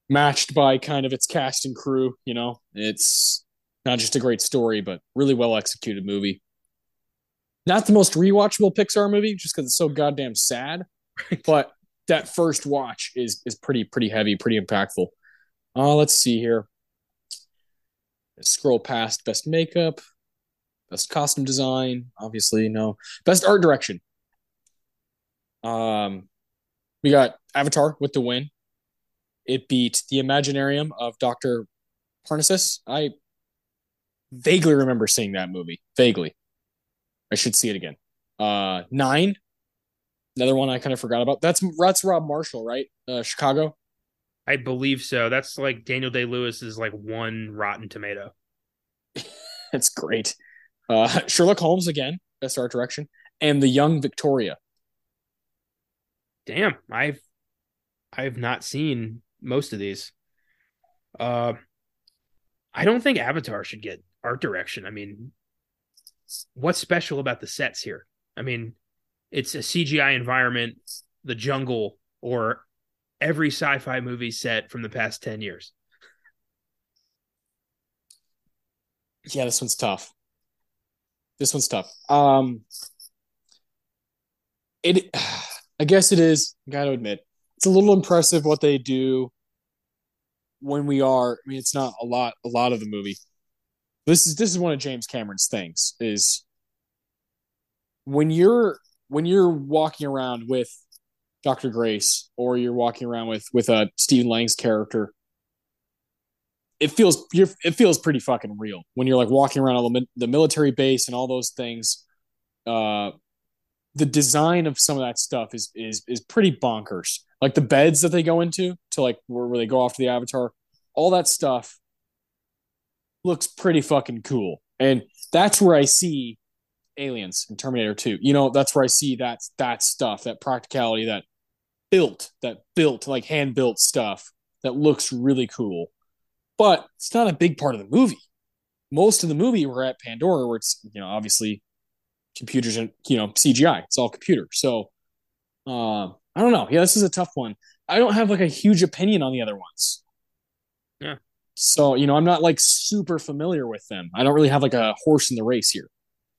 matched by kind of its cast and crew. You know, it's not just a great story, but really well executed movie. Not the most rewatchable Pixar movie, just because it's so goddamn sad. but that first watch is is pretty pretty heavy, pretty impactful. Uh, let's see here. Scroll past best makeup, best costume design, obviously no best art direction. Um, we got Avatar with the win. It beat The Imaginarium of Dr. Parnassus. I vaguely remember seeing that movie. Vaguely. I should see it again. Uh, Nine. Another one I kind of forgot about. That's that's Rob Marshall, right? Uh, Chicago. I believe so. That's like Daniel Day Lewis is like one rotten tomato. (laughs) That's great. Uh, (laughs) Sherlock Holmes again, best art direction, and the Young Victoria. Damn, I've I've not seen most of these. Uh, I don't think Avatar should get art direction. I mean, what's special about the sets here? I mean, it's a CGI environment, the jungle, or every sci-fi movie set from the past 10 years. Yeah, this one's tough. This one's tough. Um it I guess it is, gotta admit. It's a little impressive what they do when we are I mean it's not a lot a lot of the movie. This is this is one of James Cameron's things is when you're when you're walking around with Dr. Grace or you're walking around with with a uh, Stephen Lang's character, it feels it feels pretty fucking real when you're like walking around the, the military base and all those things. Uh, the design of some of that stuff is is is pretty bonkers. Like the beds that they go into to like where, where they go off to the Avatar, all that stuff looks pretty fucking cool. And that's where I see aliens in Terminator 2. You know, that's where I see that that stuff, that practicality, that built, that built, like hand built stuff that looks really cool. But it's not a big part of the movie. Most of the movie we're at Pandora, where it's, you know, obviously computers and, you know, CGI. It's all computer. So uh, I don't know. Yeah, this is a tough one. I don't have like a huge opinion on the other ones. Yeah. So, you know, I'm not like super familiar with them. I don't really have like a horse in the race here.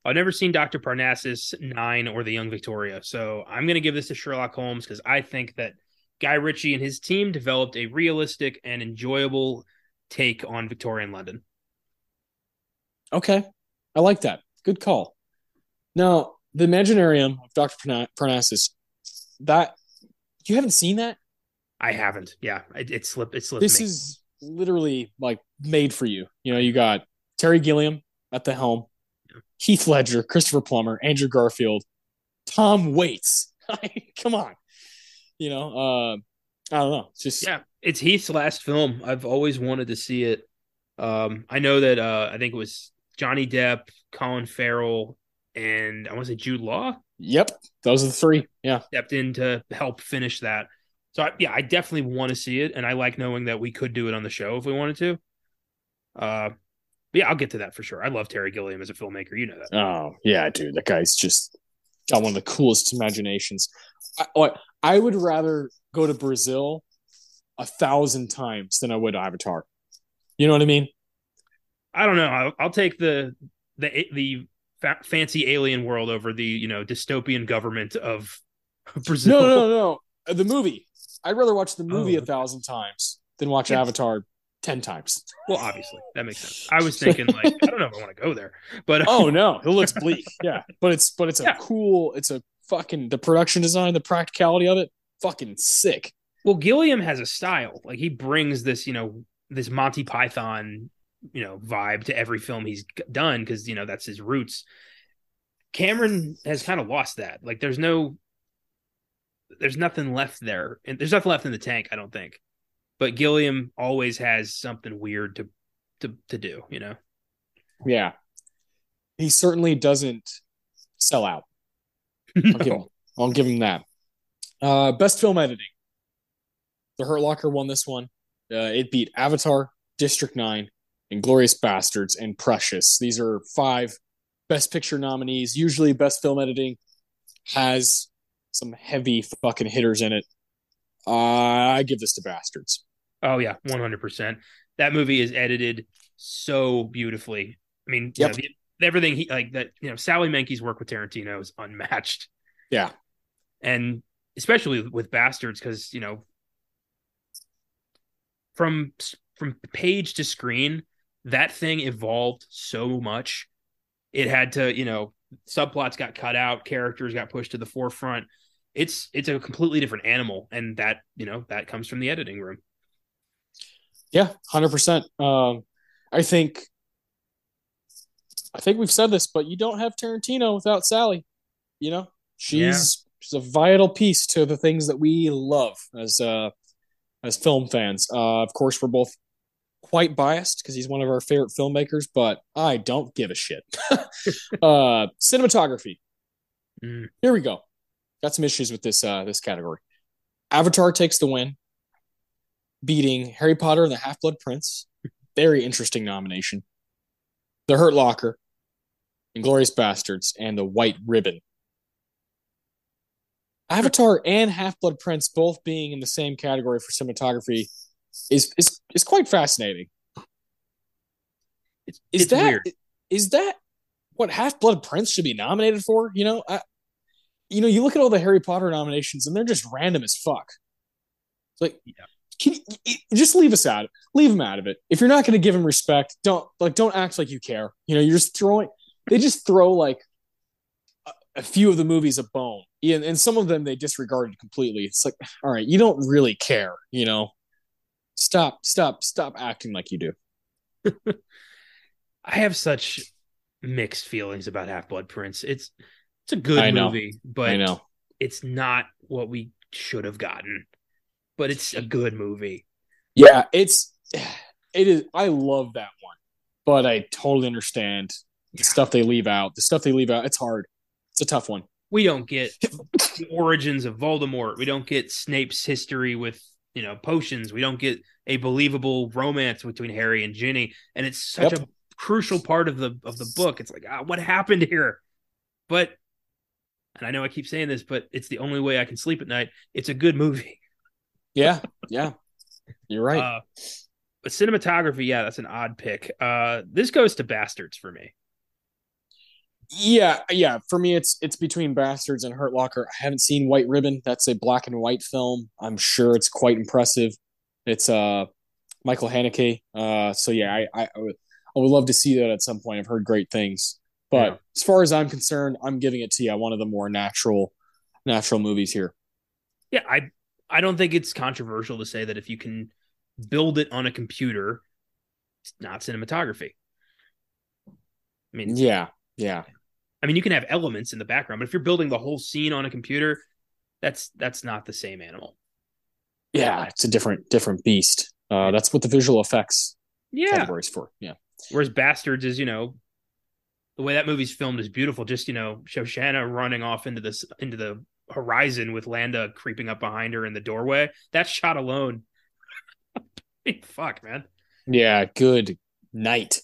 I've never seen Dr. Parnassus, Nine, or The Young Victoria. So I'm going to give this to Sherlock Holmes because I think that Guy Ritchie and his team developed a realistic and enjoyable take on Victorian London. Okay. I like that. Good call. Now, the Imaginarium of Dr. Parnassus, that you haven't seen that? I haven't. Yeah, it, it slipped. It slipped. This me. is literally like made for you. You know, you got Terry Gilliam at the helm. Heath Ledger, Christopher Plummer, Andrew Garfield, Tom Waits. (laughs) Come on. You know, uh, I don't know. It's just yeah, it's Heath's last film. I've always wanted to see it. Um, I know that uh, I think it was Johnny Depp, Colin Farrell, and I want to say Jude Law. Yep, those are the three. Yeah, stepped in to help finish that. So I, yeah, I definitely want to see it, and I like knowing that we could do it on the show if we wanted to. Uh, but yeah, I'll get to that for sure. I love Terry Gilliam as a filmmaker. You know that. Oh yeah, dude, that guy's just got one of the coolest imaginations. I, I would rather go to Brazil a thousand times than I would Avatar. You know what I mean? I don't know. I'll, I'll take the the the fa- fancy alien world over the you know dystopian government of (laughs) Brazil. No, no, no, no. Uh, the movie. I'd rather watch the movie oh. a thousand times than watch yes. Avatar 10 times. Well, obviously, that makes sense. I was thinking like I don't know if I want to go there. But uh, Oh no, it looks (laughs) bleak. Yeah. But it's but it's a yeah. cool, it's a fucking the production design, the practicality of it, fucking sick. Well, Gilliam has a style. Like he brings this, you know, this Monty Python, you know, vibe to every film he's done because, you know, that's his roots. Cameron has kind of lost that. Like there's no there's nothing left there. And there's nothing left in the tank, I don't think but Gilliam always has something weird to to to do, you know. Yeah. He certainly doesn't sell out. I'll, give, (laughs) him, I'll give him that. Uh, best film editing. The Hurt Locker won this one. Uh, it beat Avatar, District 9, Inglourious Basterds, and Precious. These are five Best Picture nominees. Usually, Best Film Editing has some heavy fucking hitters in it. Uh, I give this to Basterds. Oh yeah, one hundred percent. That movie is edited so beautifully. I mean, yep. You know, the, everything he like that. You know, Sally Menke's work with Tarantino is unmatched. Yeah, and especially with Basterds, because you know, from from page to screen, that thing evolved so much. It had to, you know, subplots got cut out, characters got pushed to the forefront it's it's a completely different animal and that you know that comes from the editing room yeah 100% um i think i think we've said this but you don't have tarantino without sally you know she's yeah. she's a vital piece to the things that we love as uh as film fans. Uh, of course, we're both quite biased because he's one of our favorite filmmakers, but I don't give a shit. (laughs) uh, cinematography. Mm. Here we go. Got some issues with this uh, this category. Avatar takes the win, beating Harry Potter and the Half Blood Prince. Very interesting nomination. The Hurt Locker, Inglourious Basterds, and The White Ribbon. Avatar and Half Blood Prince both being in the same category for cinematography is is is quite fascinating. It's, is it's that weird. is that what Half Blood Prince should be nominated for? You know, I, you know, you look at all the Harry Potter nominations and they're just random as fuck. It's like, yeah. can you, just leave us out. Leave them out of it. If you're not going to give them respect, don't like don't act like you care. You know, you're just throwing. They just throw like a, few of the movies a bone, and, and some of them they disregarded completely. It's like, all right, you don't really care. You know, stop, stop, stop acting like you do. (laughs) I have such mixed feelings about Half Blood Prince. It's it's a good movie, but I know it's not what we should have gotten. But it's a good movie. Yeah, it's it is. I love that one, but I totally understand the yeah. stuff they leave out. The stuff they leave out, it's hard. It's a tough one. We don't get the origins of Voldemort. We don't get Snape's history with you know potions. We don't get a believable romance between Harry and Ginny, and it's such yep. a crucial part of the of the book. It's like, ah, what happened here? But and I know I keep saying this, but it's the only way I can sleep at night. It's a good movie. Yeah, yeah, you're right. Uh, but cinematography, yeah, that's an odd pick. Uh, this goes to Basterds for me. Yeah, yeah. For me, it's it's between Basterds and Hurt Locker. I haven't seen White Ribbon. That's a black and white film. I'm sure it's quite impressive. It's uh Michael Haneke. Uh, so yeah, I, I I would, I would love to see that at some point. I've heard great things. But yeah. as far as I'm concerned, I'm giving it to yeah, one of the more natural natural movies here. Yeah, I I don't think it's controversial to say that if you can build it on a computer, it's not cinematography. I mean, yeah, yeah. I mean, you can have elements in the background, but if you're building the whole scene on a computer, that's that's not the same animal. Yeah, it's a different different beast. Uh, that's what the visual effects yeah. categories for. Yeah. Whereas Basterds is, you know, the way that movie's filmed is beautiful. Just you know, Shosanna running off into this into the horizon with Landa creeping up behind her in the doorway. That shot alone, (laughs) fuck, man. Yeah, good night.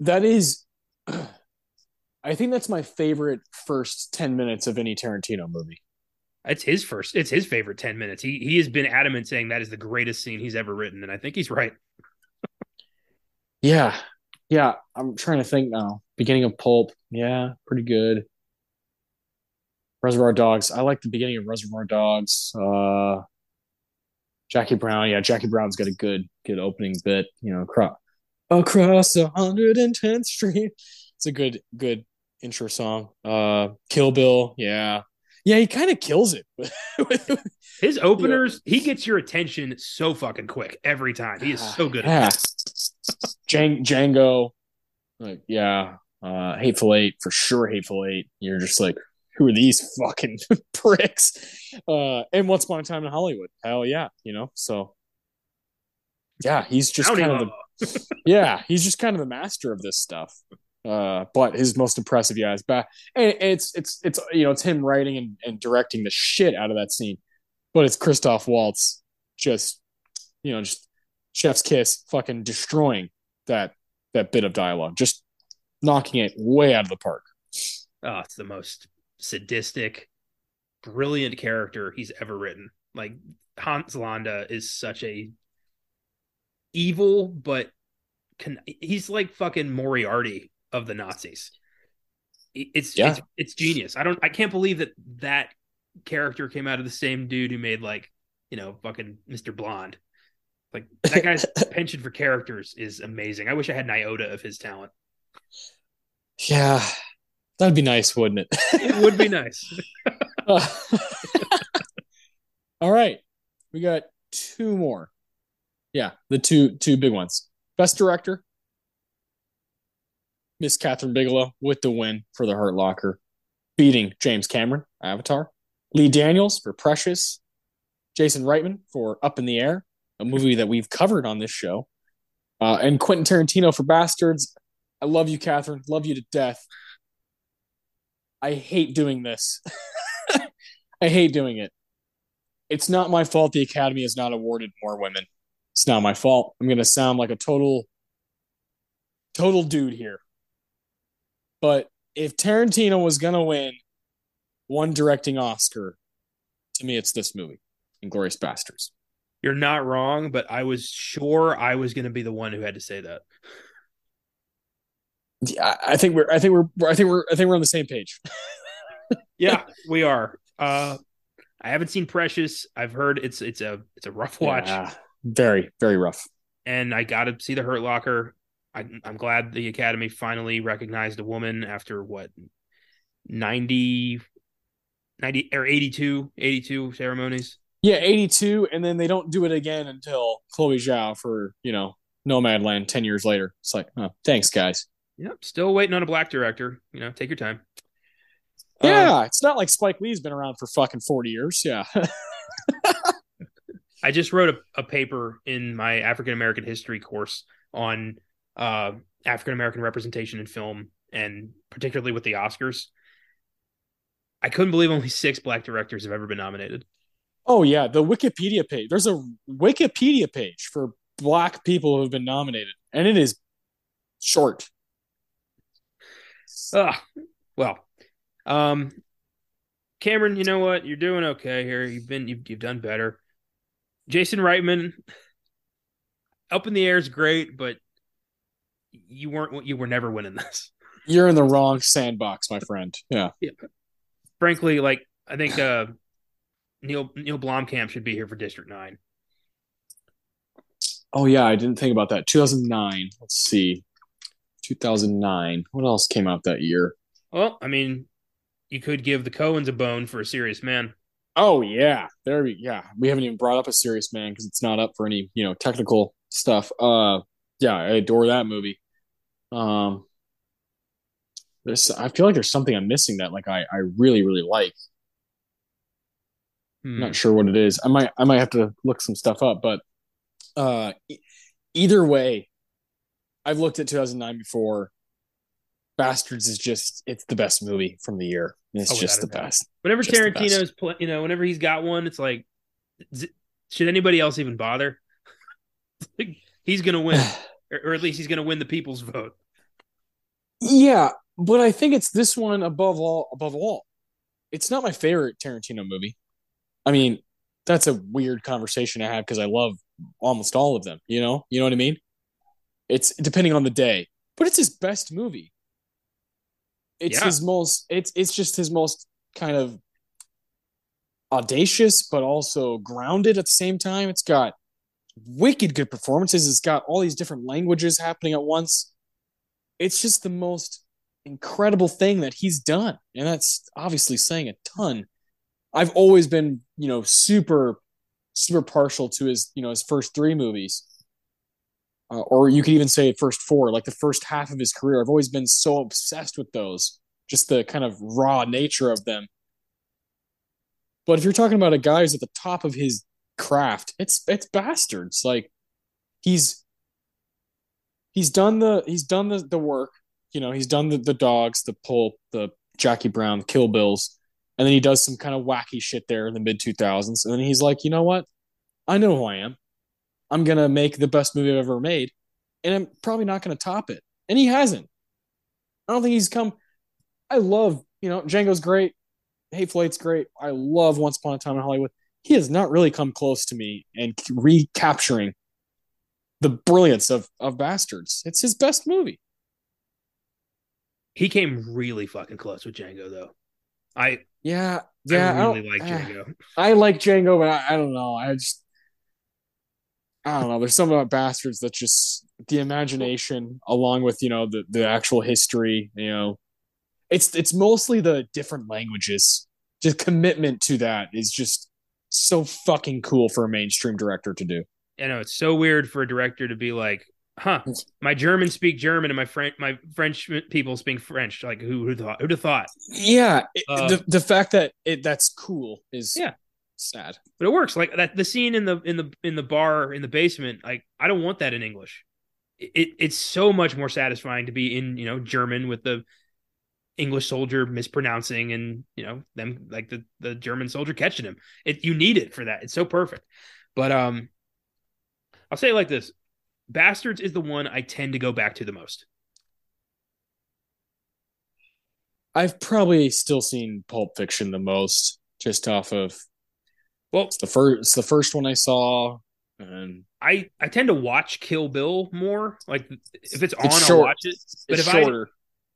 That is, (clears throat) I think that's my favorite first ten minutes of any Tarantino movie. It's his first. It's his favorite ten minutes. He he has been adamant saying that is the greatest scene he's ever written, and I think he's right. (laughs) yeah, yeah. I'm trying to think now beginning of Pulp, yeah, pretty good. Reservoir Dogs, I like the beginning of Reservoir Dogs. Uh, Jackie Brown, yeah, Jackie Brown's got a good good opening bit. You know, across across 110th Street. It's a good good intro song. Uh, Kill Bill, yeah, yeah, he kind of kills it. (laughs) His openers, yeah. he gets your attention so fucking quick every time. He is so good. Yeah, Django, like yeah, uh, Hateful Eight for sure. Hateful Eight. You're just like, who are these fucking (laughs) pricks? Uh, and Once Upon a Time in Hollywood. Hell yeah, you know. So yeah, he's just kind of the (laughs) yeah, he's just kind of the master of this stuff. Uh, but his most impressive, yeah, is back. And it's it's it's you know it's him writing and, and directing the shit out of that scene. But it's Christoph Waltz just you know just chef's kiss fucking destroying that that bit of dialogue. Just knocking it way out of the park. Oh, it's the most sadistic, brilliant character he's ever written. Like Hans Landa is such a evil, but can, he's like fucking Moriarty of the Nazis. It's, yeah. it's it's genius. I don't I can't believe that that character came out of the same dude who made like you know fucking Mr. Blonde. Like that guy's (laughs) penchant for characters is amazing. I wish I had an iota of his talent. Yeah, that'd be nice, wouldn't it? it would be nice. uh, (laughs) (laughs) all right, we got two more. Yeah, the two two big ones. Best director, Miss Kathryn Bigelow with the win for the Hurt Locker, beating James Cameron, Avatar. Lee Daniels for Precious, Jason Reitman for Up in the Air, a movie that we've covered on this show, uh, and Quentin Tarantino for Basterds. I love you, Kathryn. Love you to death. I hate doing this. (laughs) I hate doing it. It's not my fault the Academy has not awarded more women. It's not my fault. I'm going to sound like a total, total dude here. But if Tarantino was going to win one directing Oscar, to me, it's this movie, Inglourious Basterds. You're not wrong, but I was sure I was going to be the one who had to say that. Yeah, I think we're, I think we're, I think we're, I think we're on the same page. (laughs) yeah, we are. Uh, I haven't seen Precious. I've heard it's it's a it's a rough watch. Yeah, very very rough. And I got to see the Hurt Locker. I, I'm glad the Academy finally recognized a woman after what 90, 90 or 82, 82 ceremonies. Yeah, 82, and then they don't do it again until Chloe Zhao for you know Nomadland ten years later. It's like, oh, thanks, guys. Yep, still waiting on a black director. You know, take your time. Yeah, uh, it's not like Spike Lee's been around for fucking 40 years. Yeah. (laughs) I just wrote a, a paper in my African American history course on uh, African American representation in film and particularly with the Oscars. I couldn't believe only six black directors have ever been nominated. Oh yeah, the Wikipedia page. There's a Wikipedia page for black people who have been nominated, and it is short. Uh, well, um, Cameron, you know what? You're doing okay here. You've been you've, you've done better. Jason Reitman, up in the air is great, but you weren't you were never winning this. (laughs) You're in the wrong sandbox, my friend. Yeah. yeah. Frankly, like I think uh Neil Neil Blomkamp should be here for District Nine. Oh yeah, I didn't think about that. 2009. Let's see. 2009. What else came out that year? Well, I mean, you could give the Coens a bone for a serious man. Oh yeah, there we yeah. We haven't even brought up a serious man because it's not up for any you know technical stuff. Uh, yeah, I adore that movie. Um, there's I feel like there's something I'm missing that like I I really really like. Hmm. Not sure what it is. I might I might have to look some stuff up, but uh, e- either way, I've looked at 2009 before. Basterds is just it's the best movie from the year. It's oh, just the best. Whenever just Tarantino's play, you know, whenever he's got one, it's like should anybody else even bother? (laughs) he's gonna win. (sighs) (laughs) or, or at least he's gonna win the people's vote. Yeah, but I think it's this one above all above all. It's not my favorite Tarantino movie. I mean, that's a weird conversation to have because I love almost all of them, you know? You know what I mean? It's depending on the day. But it's his best movie. It's yeah. his most it's it's just his most kind of audacious but also grounded at the same time. It's got wicked good performances. It's got all these different languages happening at once. It's just the most incredible thing that he's done. And that's obviously saying a ton. I've always been, you know, super super partial to his, you know, his first 3 movies uh, or you could even say first four, like the first half of his career. I've always been so obsessed with those, just the kind of raw nature of them. But if you're talking about a guy who's at the top of his craft, it's it's Basterds. Like he's he's done the he's done the, the work. You know, he's done the, the dogs, the pulp, the Jackie Brown, the Kill Bills, and then he does some kind of wacky shit there in the mid two thousands. And then he's like, you know what? I know who I am. I'm gonna make the best movie I've ever made, and I'm probably not gonna top it. And he hasn't. I don't think he's come. I love, you know, Django's great. Hateful Eight's great. I love Once Upon a Time in Hollywood. He has not really come close to me and recapturing the brilliance of of Basterds. It's his best movie. He came really fucking close with Django, though. I yeah yeah I really I like eh. Django. I like Django, but I, I don't know. I just I don't know. There's something about Basterds that just the imagination, along with you know the the actual history. You know, it's it's mostly the different languages. Just commitment to that is just so fucking cool for a mainstream director to do. I know it's so weird for a director to be like, "Huh, my Germans speak German and my French my French people speak French." Like, who who thought? Who'd have thought? Yeah, uh, the the fact that it that's cool is yeah sad. But it works. Like that the scene in the in the in the bar in the basement, like I don't want that in English. It it's so much more satisfying to be in, you know, German with the English soldier mispronouncing and, you know, them like the the German soldier catching him. It you need it for that. It's so perfect. But um I'll say it like this. Basterds is the one I tend to go back to the most. I've probably still seen Pulp Fiction the most, just off of. Well, it's the first. It's the first one I saw, and I I tend to watch Kill Bill more. Like if it's on, it's I'll watch it. But it's if shorter. I,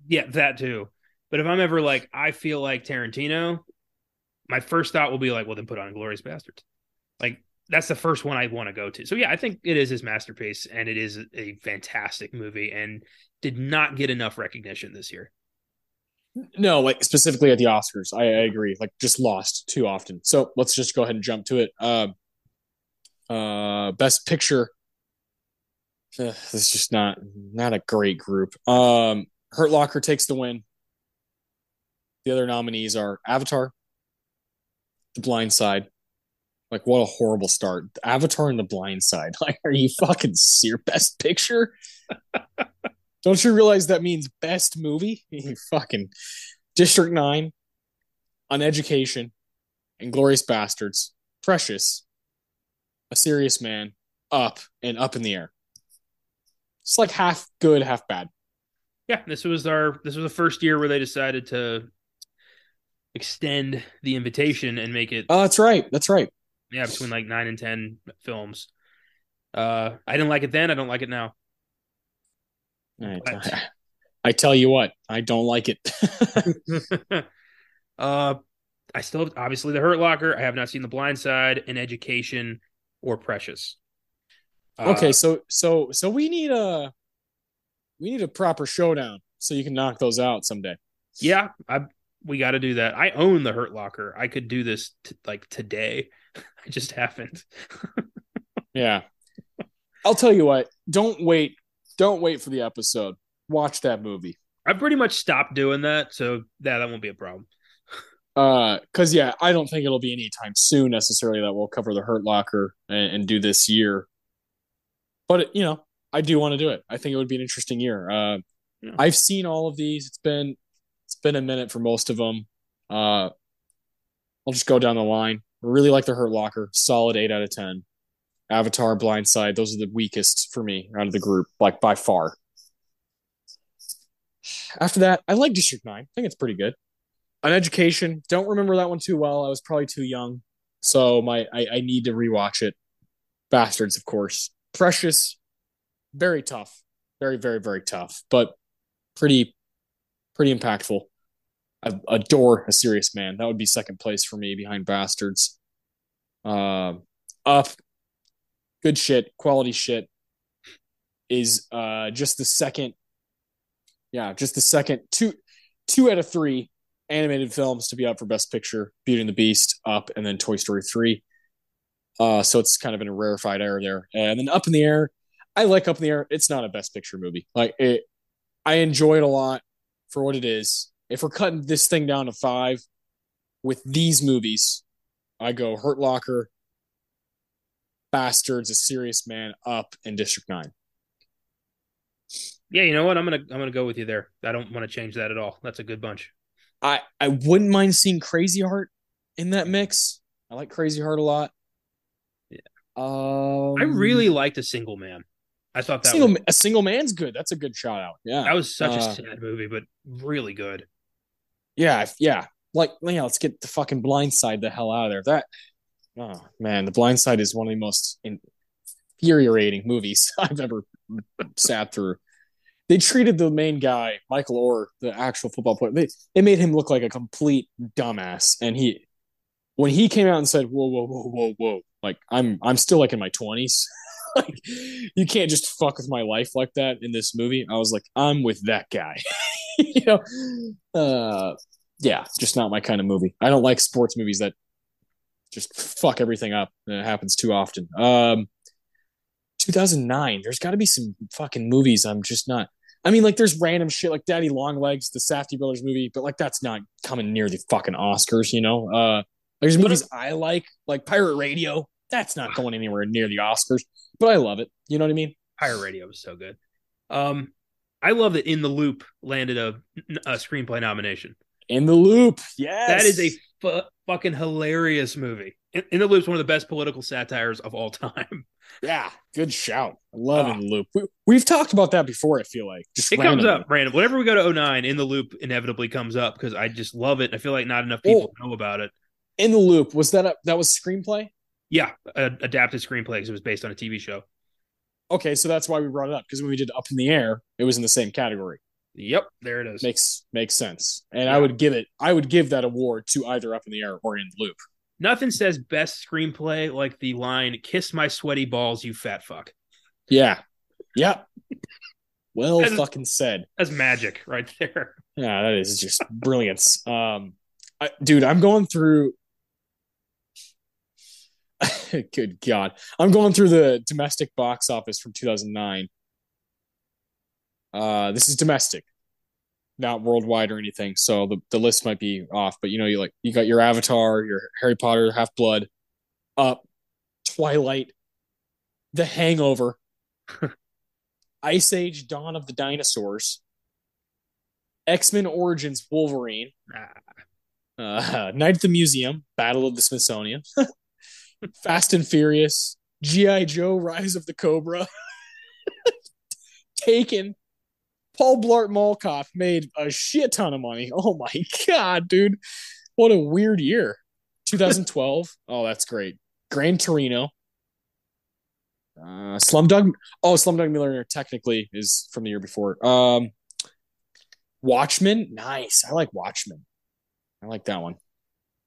yeah, that too. But if I'm ever like I feel like Tarantino, my first thought will be like, well, then put on Glorious Basterds. Like that's the first one I want to go to. So yeah, I think it is his masterpiece, and it is a fantastic movie, and did not get enough recognition this year. No, like specifically at the Oscars, I, I, agree. Like just lost too often. So let's just go ahead and jump to it. Uh, uh, best picture. Uh, this is just not not a great group. Um, Hurt Locker takes the win. The other nominees are Avatar, The Blind Side. Like what a horrible start. Avatar and The Blind Side. (laughs) Like, are you fucking serious? Best picture? (laughs) Don't you realize that means best movie? (laughs) fucking District 9, An Education, Inglourious Basterds, Precious, A Serious Man, Up, and Up in the Air. It's like half good, half bad. Yeah, this was our this was the first year where they decided to extend the invitation and make it Oh, that's right. That's right. Yeah, between like 9 and 10 films. Uh I didn't like it then, I don't like it now. I, (laughs) I tell you what, I don't like it. (laughs) uh, I still have, obviously the Hurt Locker. I have not seen the Blind Side, An Education, or Precious. Uh, okay, so so so we need a we need a proper showdown so you can knock those out someday. Yeah, I we got to do that. I own the Hurt Locker. I could do this t- like today. (laughs) I just haven't. (laughs) yeah. I'll tell you what, don't wait don't wait for the episode. Watch that movie. I pretty much stopped doing that, so yeah, that won't be a problem. Uh, cause yeah, I don't think it'll be anytime soon necessarily that we'll cover the Hurt Locker and, and do this year. But you know, I do want to do it. I think it would be an interesting year. Uh, yeah. I've seen all of these. It's been been a minute for most of them. Uh, I'll just go down the line. Really like the Hurt Locker. Solid eight out of ten. Avatar, Blindside, those are the weakest for me out of the group, like by far. After that, I like District 9. I think it's pretty good. An Education, don't remember that one too well. I was probably too young. So my I, I need to rewatch it. Basterds, of course. Precious, very tough. Very, very, very tough, but pretty pretty impactful. I adore a serious man. That would be second place for me behind Basterds. Uh, up good shit, quality shit is uh just the second yeah, just the second two two out of three animated films to be up for best picture, Beauty and the Beast, Up, and then Toy Story 3. Uh so it's kind of in a rarefied air there. And then Up in the Air, I like Up in the Air. It's not a best picture movie. Like it I enjoy it a lot for what it is. If we're cutting this thing down to 5 with these movies, I go Hurt Locker, Basterds, A Serious Man, Up, and District Nine. Yeah, you know what? I'm gonna I'm gonna go with you there. I don't want to change that at all. That's a good bunch. I I wouldn't mind seeing Crazy Heart in that mix. I like Crazy Heart a lot. Yeah. Um, I really liked A Single Man. I thought that single, was, a single man's good. That's a good shout out. Yeah, that was such uh, a sad movie, but really good. Yeah, yeah. Like, yeah, let's get the fucking blind side the hell out of there. That Oh man, The Blind Side is one of the most infuriating movies (laughs) I've ever sat through. They treated the main guy, Michael Oher, the actual football player. They they made him look like a complete dumbass. And he, when he came out and said, "Whoa, whoa, whoa, whoa, whoa," like I'm I'm still like in my twenties. (laughs) like you can't just fuck with my life like that in this movie. I was like, I'm with that guy. (laughs) you know, uh, yeah, just not my kind of movie. I don't like sports movies that just fuck everything up. It happens too often. Um, 2009. There's got to be some fucking movies. I'm just not. I mean, like, there's random shit like Daddy Longlegs, the Safdie Brothers movie, but like that's not coming near the fucking Oscars, you know. Uh, There's movies I like, like Pirate Radio. That's not going anywhere near the Oscars, but I love it. You know what I mean? Pirate Radio was so good. Um, I love that In the Loop landed a, a screenplay nomination. In the Loop, yes, that is a fu- fucking hilarious movie. In, In the Loop is one of the best political satires of all time. (laughs) Yeah, good shout. I love oh. In the Loop. We, have talked about that before. I feel like just it randomly. comes up random. Whenever we go to 09, In the Loop inevitably comes up because I just love it. I feel like not enough people oh, know about it. In the Loop was that a, that was screenplay? Yeah, a, adapted screenplay because it was based on a TV show. Okay, so that's why we brought it up because when we did Up in the Air, it was in the same category. Yep, there it is. Makes makes sense. And yeah. I would give it I would give that award to either Up in the Air or In the Loop. Nothing says best screenplay like the line "Kiss my sweaty balls, you fat fuck." Yeah, Yep. Well, that's, fucking said. That's magic right (laughs) there. Yeah, that is just brilliance. Um, I, dude, I'm going through. (laughs) Good God, I'm going through the domestic box office from 2009. Uh, this is domestic not worldwide or anything. So the, the list might be off, but you know, you like you got your Avatar, your Harry Potter, Half Blood, Up, Twilight, The Hangover, (laughs) Ice Age, Dawn of the Dinosaurs, X Men Origins, Wolverine, uh, (laughs) Night at the Museum, Battle of the Smithsonian, (laughs) Fast and Furious, GI Joe, Rise of the Cobra, (laughs) Taken, Paul Blart Cop made a shit ton of money. Oh my god, dude. What a weird year. 2012. (laughs) oh, that's great. Gran Torino. Uh, Slumdog. Oh, Slumdog Millionaire technically is from the year before. Um, Watchmen. Nice. I like Watchmen. I like that one.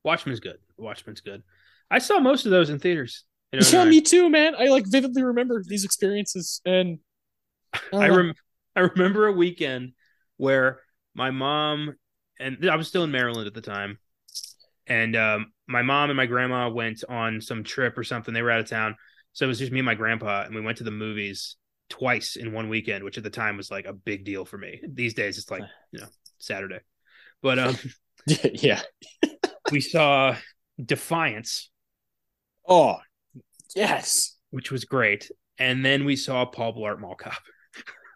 Watchmen's good. Watchmen's good. I saw most of those in theaters. yeah, me too, man. I like vividly remember these experiences, and (laughs) I, I rem- I remember a weekend where my mom and I was still in Maryland at the time, and um, my mom and my grandma went on some trip or something. They were out of town, so it was just me and my grandpa, and we went to the movies twice in one weekend, which at the time was like a big deal for me. These days, it's like you know Saturday, but um, (laughs) yeah, we saw Defiance. Oh, yes, which was great, and then we saw Paul Blart Mall Cop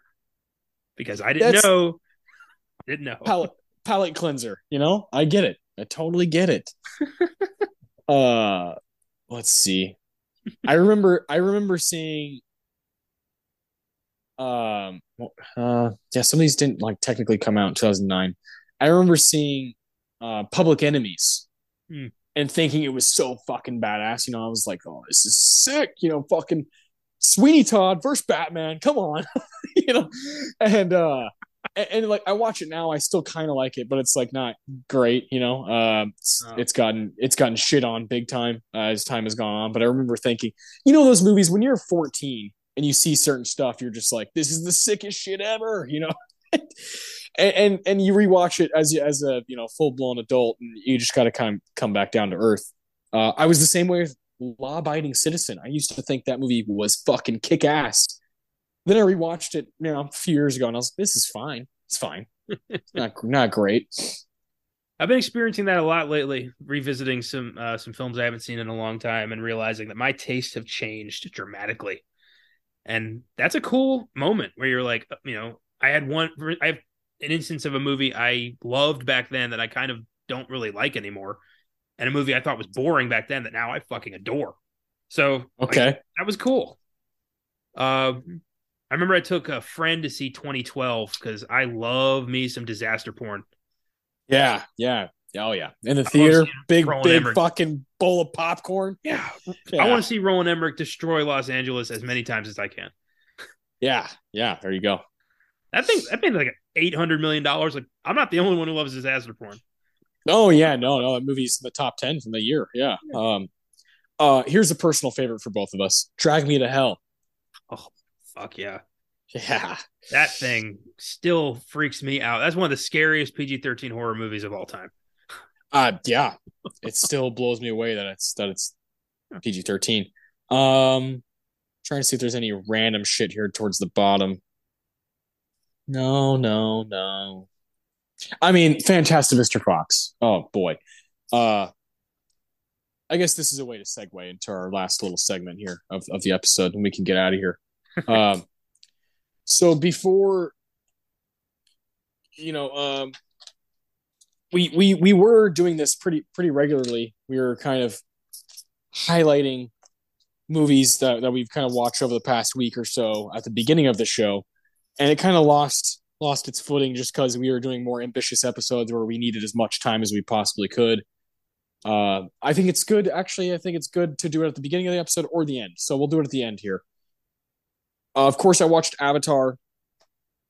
(laughs) because I didn't That's, know. I didn't know. Palate, palate cleanser, you know? I get it. I totally get it. (laughs) uh let's see. I remember I remember seeing um uh yeah, some of these didn't like technically come out in 2009. I remember seeing uh Public Enemies. Hmm. And thinking it was so fucking badass, you know, I was like, "Oh, this is sick!" You know, fucking Sweeney Todd versus Batman. Come on, (laughs) you know, and uh, and, and, like I watch it now, I still kind of like it, but it's like not great, you know. Uh, it's, oh. it's gotten it's gotten shit on big time uh, as time has gone on. But I remember thinking, you know, those movies when you're 14 and you see certain stuff, you're just like, this is the sickest shit ever, you know. And, and and you rewatch it as as a you know full blown adult, and you just got to kind of come back down to earth. Uh, I was the same way with law abiding citizen. I used to think that movie was fucking kick ass. Then I rewatched it, you know, a few years ago, and I was, like, this is fine. It's fine. not (laughs) not great. I've been experiencing that a lot lately, revisiting some uh, some films I haven't seen in a long time, and realizing that my tastes have changed dramatically. And that's a cool moment where you're like, you know, I had one, I have an instance of a movie I loved back then that I kind of don't really like anymore and a movie I thought was boring back then that now I fucking adore. So okay, like, that was cool. Uh, I remember I took a friend to see 2012 because I love me some disaster porn. Yeah, yeah, oh yeah, in the theater, big Roland big Emmerich. fucking bowl of popcorn. Yeah, (laughs) yeah. I want to see Roland Emmerich destroy Los Angeles as many times as I can. Yeah, yeah, there you go. That thing, that thing, like eight hundred million dollars. Like, I'm not the only one who loves disaster porn. Oh yeah, no, no, that movie's in the top ten from the year. Yeah. Um, uh, here's a personal favorite for both of us: "Drag Me to Hell." Oh fuck yeah, yeah. That thing still freaks me out. That's one of the scariest PG-13 horror movies of all time. Uh yeah, it still (laughs) blows me away that it's that it's PG-13. Um, trying to see if there's any random shit here towards the bottom. No, no, no. I mean, fantastic, Mr. Fox. Oh boy. Uh I guess this is a way to segue into our last little segment here of, of the episode, and we can get out of here. (laughs) um, so before, you know, um, we we we were doing this pretty pretty regularly. We were kind of highlighting movies that, that we've kind of watched over the past week or so at the beginning of the show, and it kind of lost lost its footing just because we were doing more ambitious episodes where we needed as much time as we possibly could. Uh, I think it's good. Actually, I think it's good to do it at the beginning of the episode or the end. So we'll do it at the end here. Uh, of course, I watched Avatar.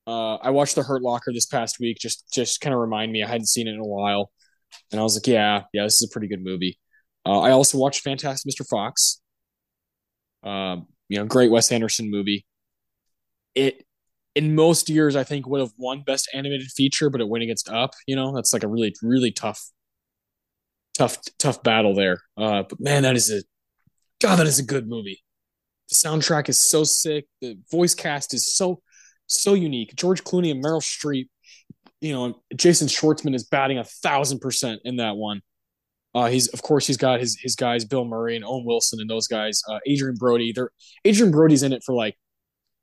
Uh, I watched The Hurt Locker this past week. Just just kind of remind me I hadn't seen it in a while, and I was like, yeah, yeah, this is a pretty good movie. Uh, I also watched Fantastic Mr. Fox. Um, you know, great Wes Anderson movie. It in most years I think would have won Best Animated Feature, but it went against Up. You know, that's like a really really tough, tough tough battle there. Uh, but man, that is a God, that is a good movie. The soundtrack is so sick. The voice cast is so so unique. George Clooney and Meryl Streep. You know, Jason Schwartzman is batting a thousand percent in that one. Uh, he's of course he's got his his guys Bill Murray and Owen Wilson and those guys. Uh, Adrien Brody. They're Adrien Brody's in it for like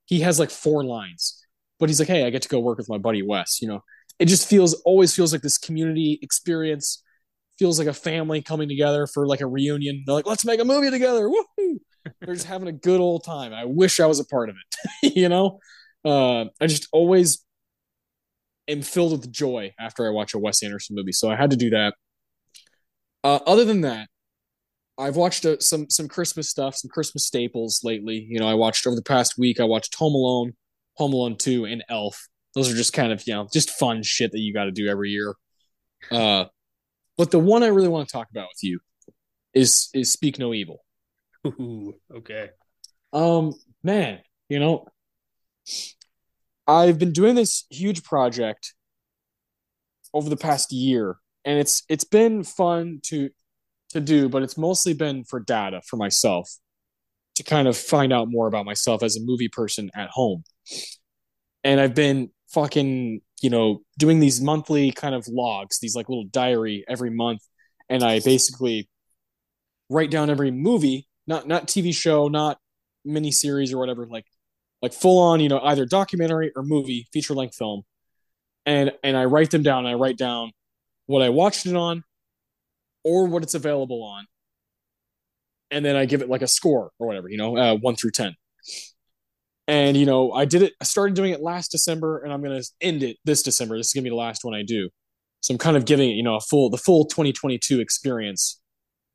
he has like four lines, but he's like, hey, I get to go work with my buddy Wes. You know, it just feels always feels like this community experience. Feels like a family coming together for like a reunion. They're like, let's make a movie together. Woohoo! They're just having a good old time. I wish I was a part of it. (laughs) you know, uh, I just always am filled with joy after I watch a Wes Anderson movie. So I had to do that. Uh, other than that, I've watched uh, some some Christmas stuff, some Christmas staples lately. You know, I watched over the past week. I watched Home Alone, Home Alone Two, and Elf. Those are just kind of you know just fun shit that you got to do every year. Uh, but the one I really want to talk about with you is is Speak No Evil. Ooh, okay. Um, man, you know, I've been doing this huge project over the past year, and it's it's been fun to to do, but it's mostly been for data for myself to kind of find out more about myself as a movie person at home. And I've been fucking, you know, doing these monthly kind of logs, these like little diary every month, and I basically write down every movie, not not TV show, not mini series or whatever, like like full on, you know, either documentary or movie, feature length film. And and I write them down. I write down what I watched it on or what it's available on. And then I give it like a score or whatever, you know, uh, one through 10. And, you know, I did it, I started doing it last December and I'm going to end it this December. This is going to be the last one I do. So I'm kind of giving it, you know, a full, the full 2022 experience.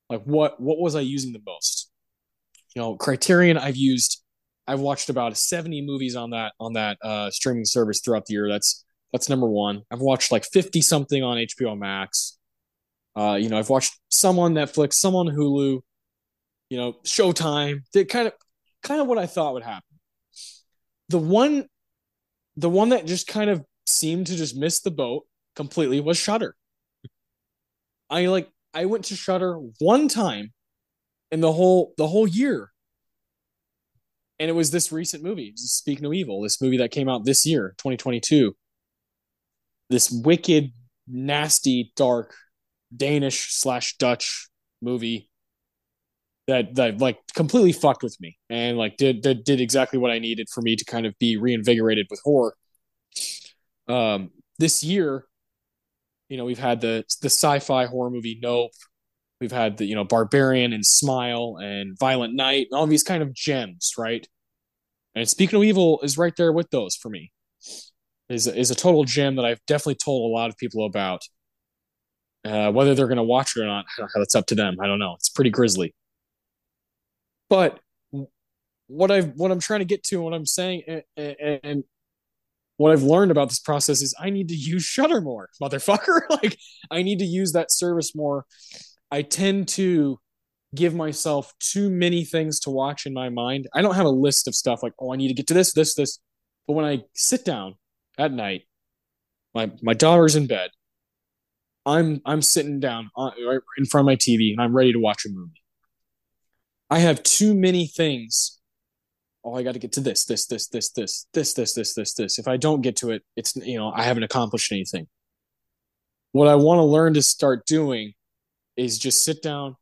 Like what, what was I using the most? You know, Criterion I've used, I've watched about 70 movies on that, on that uh, streaming service throughout the year. That's, that's number one. I've watched like 50 something on HBO Max. Uh, you know, I've watched some on Netflix, some on Hulu, you know, Showtime. They kind of kind of what I thought would happen. The one the one that just kind of seemed to just miss the boat completely was Shudder. I like I went to Shudder one time in the whole the whole year. And it was this recent movie, Speak No Evil, this movie that came out this year, 2022. This wicked, nasty, dark Danish slash Dutch movie that that like completely fucked with me and like did did did exactly what I needed for me to kind of be reinvigorated with horror. Um, this year, you know, we've had the the sci-fi horror movie Nope. We've had the you know Barbarian and Smile and Violent Night and all these kind of gems, right? And Speak No Evil is right there with those for me. Is is a total gem that I've definitely told a lot of people about. Uh, whether they're going to watch it or not, that's up to them. I don't know. It's pretty grisly. But what I've what I'm trying to get to, what I'm saying, and, and what I've learned about this process is I need to use Shudder more, motherfucker. (laughs) like I need to use that service more. I tend to give myself too many things to watch in my mind. I don't have a list of stuff like, oh, I need to get to this, this, this. But when I sit down at night, my my daughter's in bed. I'm I'm sitting down on, in front of my TV and I'm ready to watch a movie. I have too many things. Oh, I got to get to this, this, this, this, this, this, this, this, this, this. If I don't get to it, it's you know I haven't accomplished anything. What I want to learn to start doing is just sit down,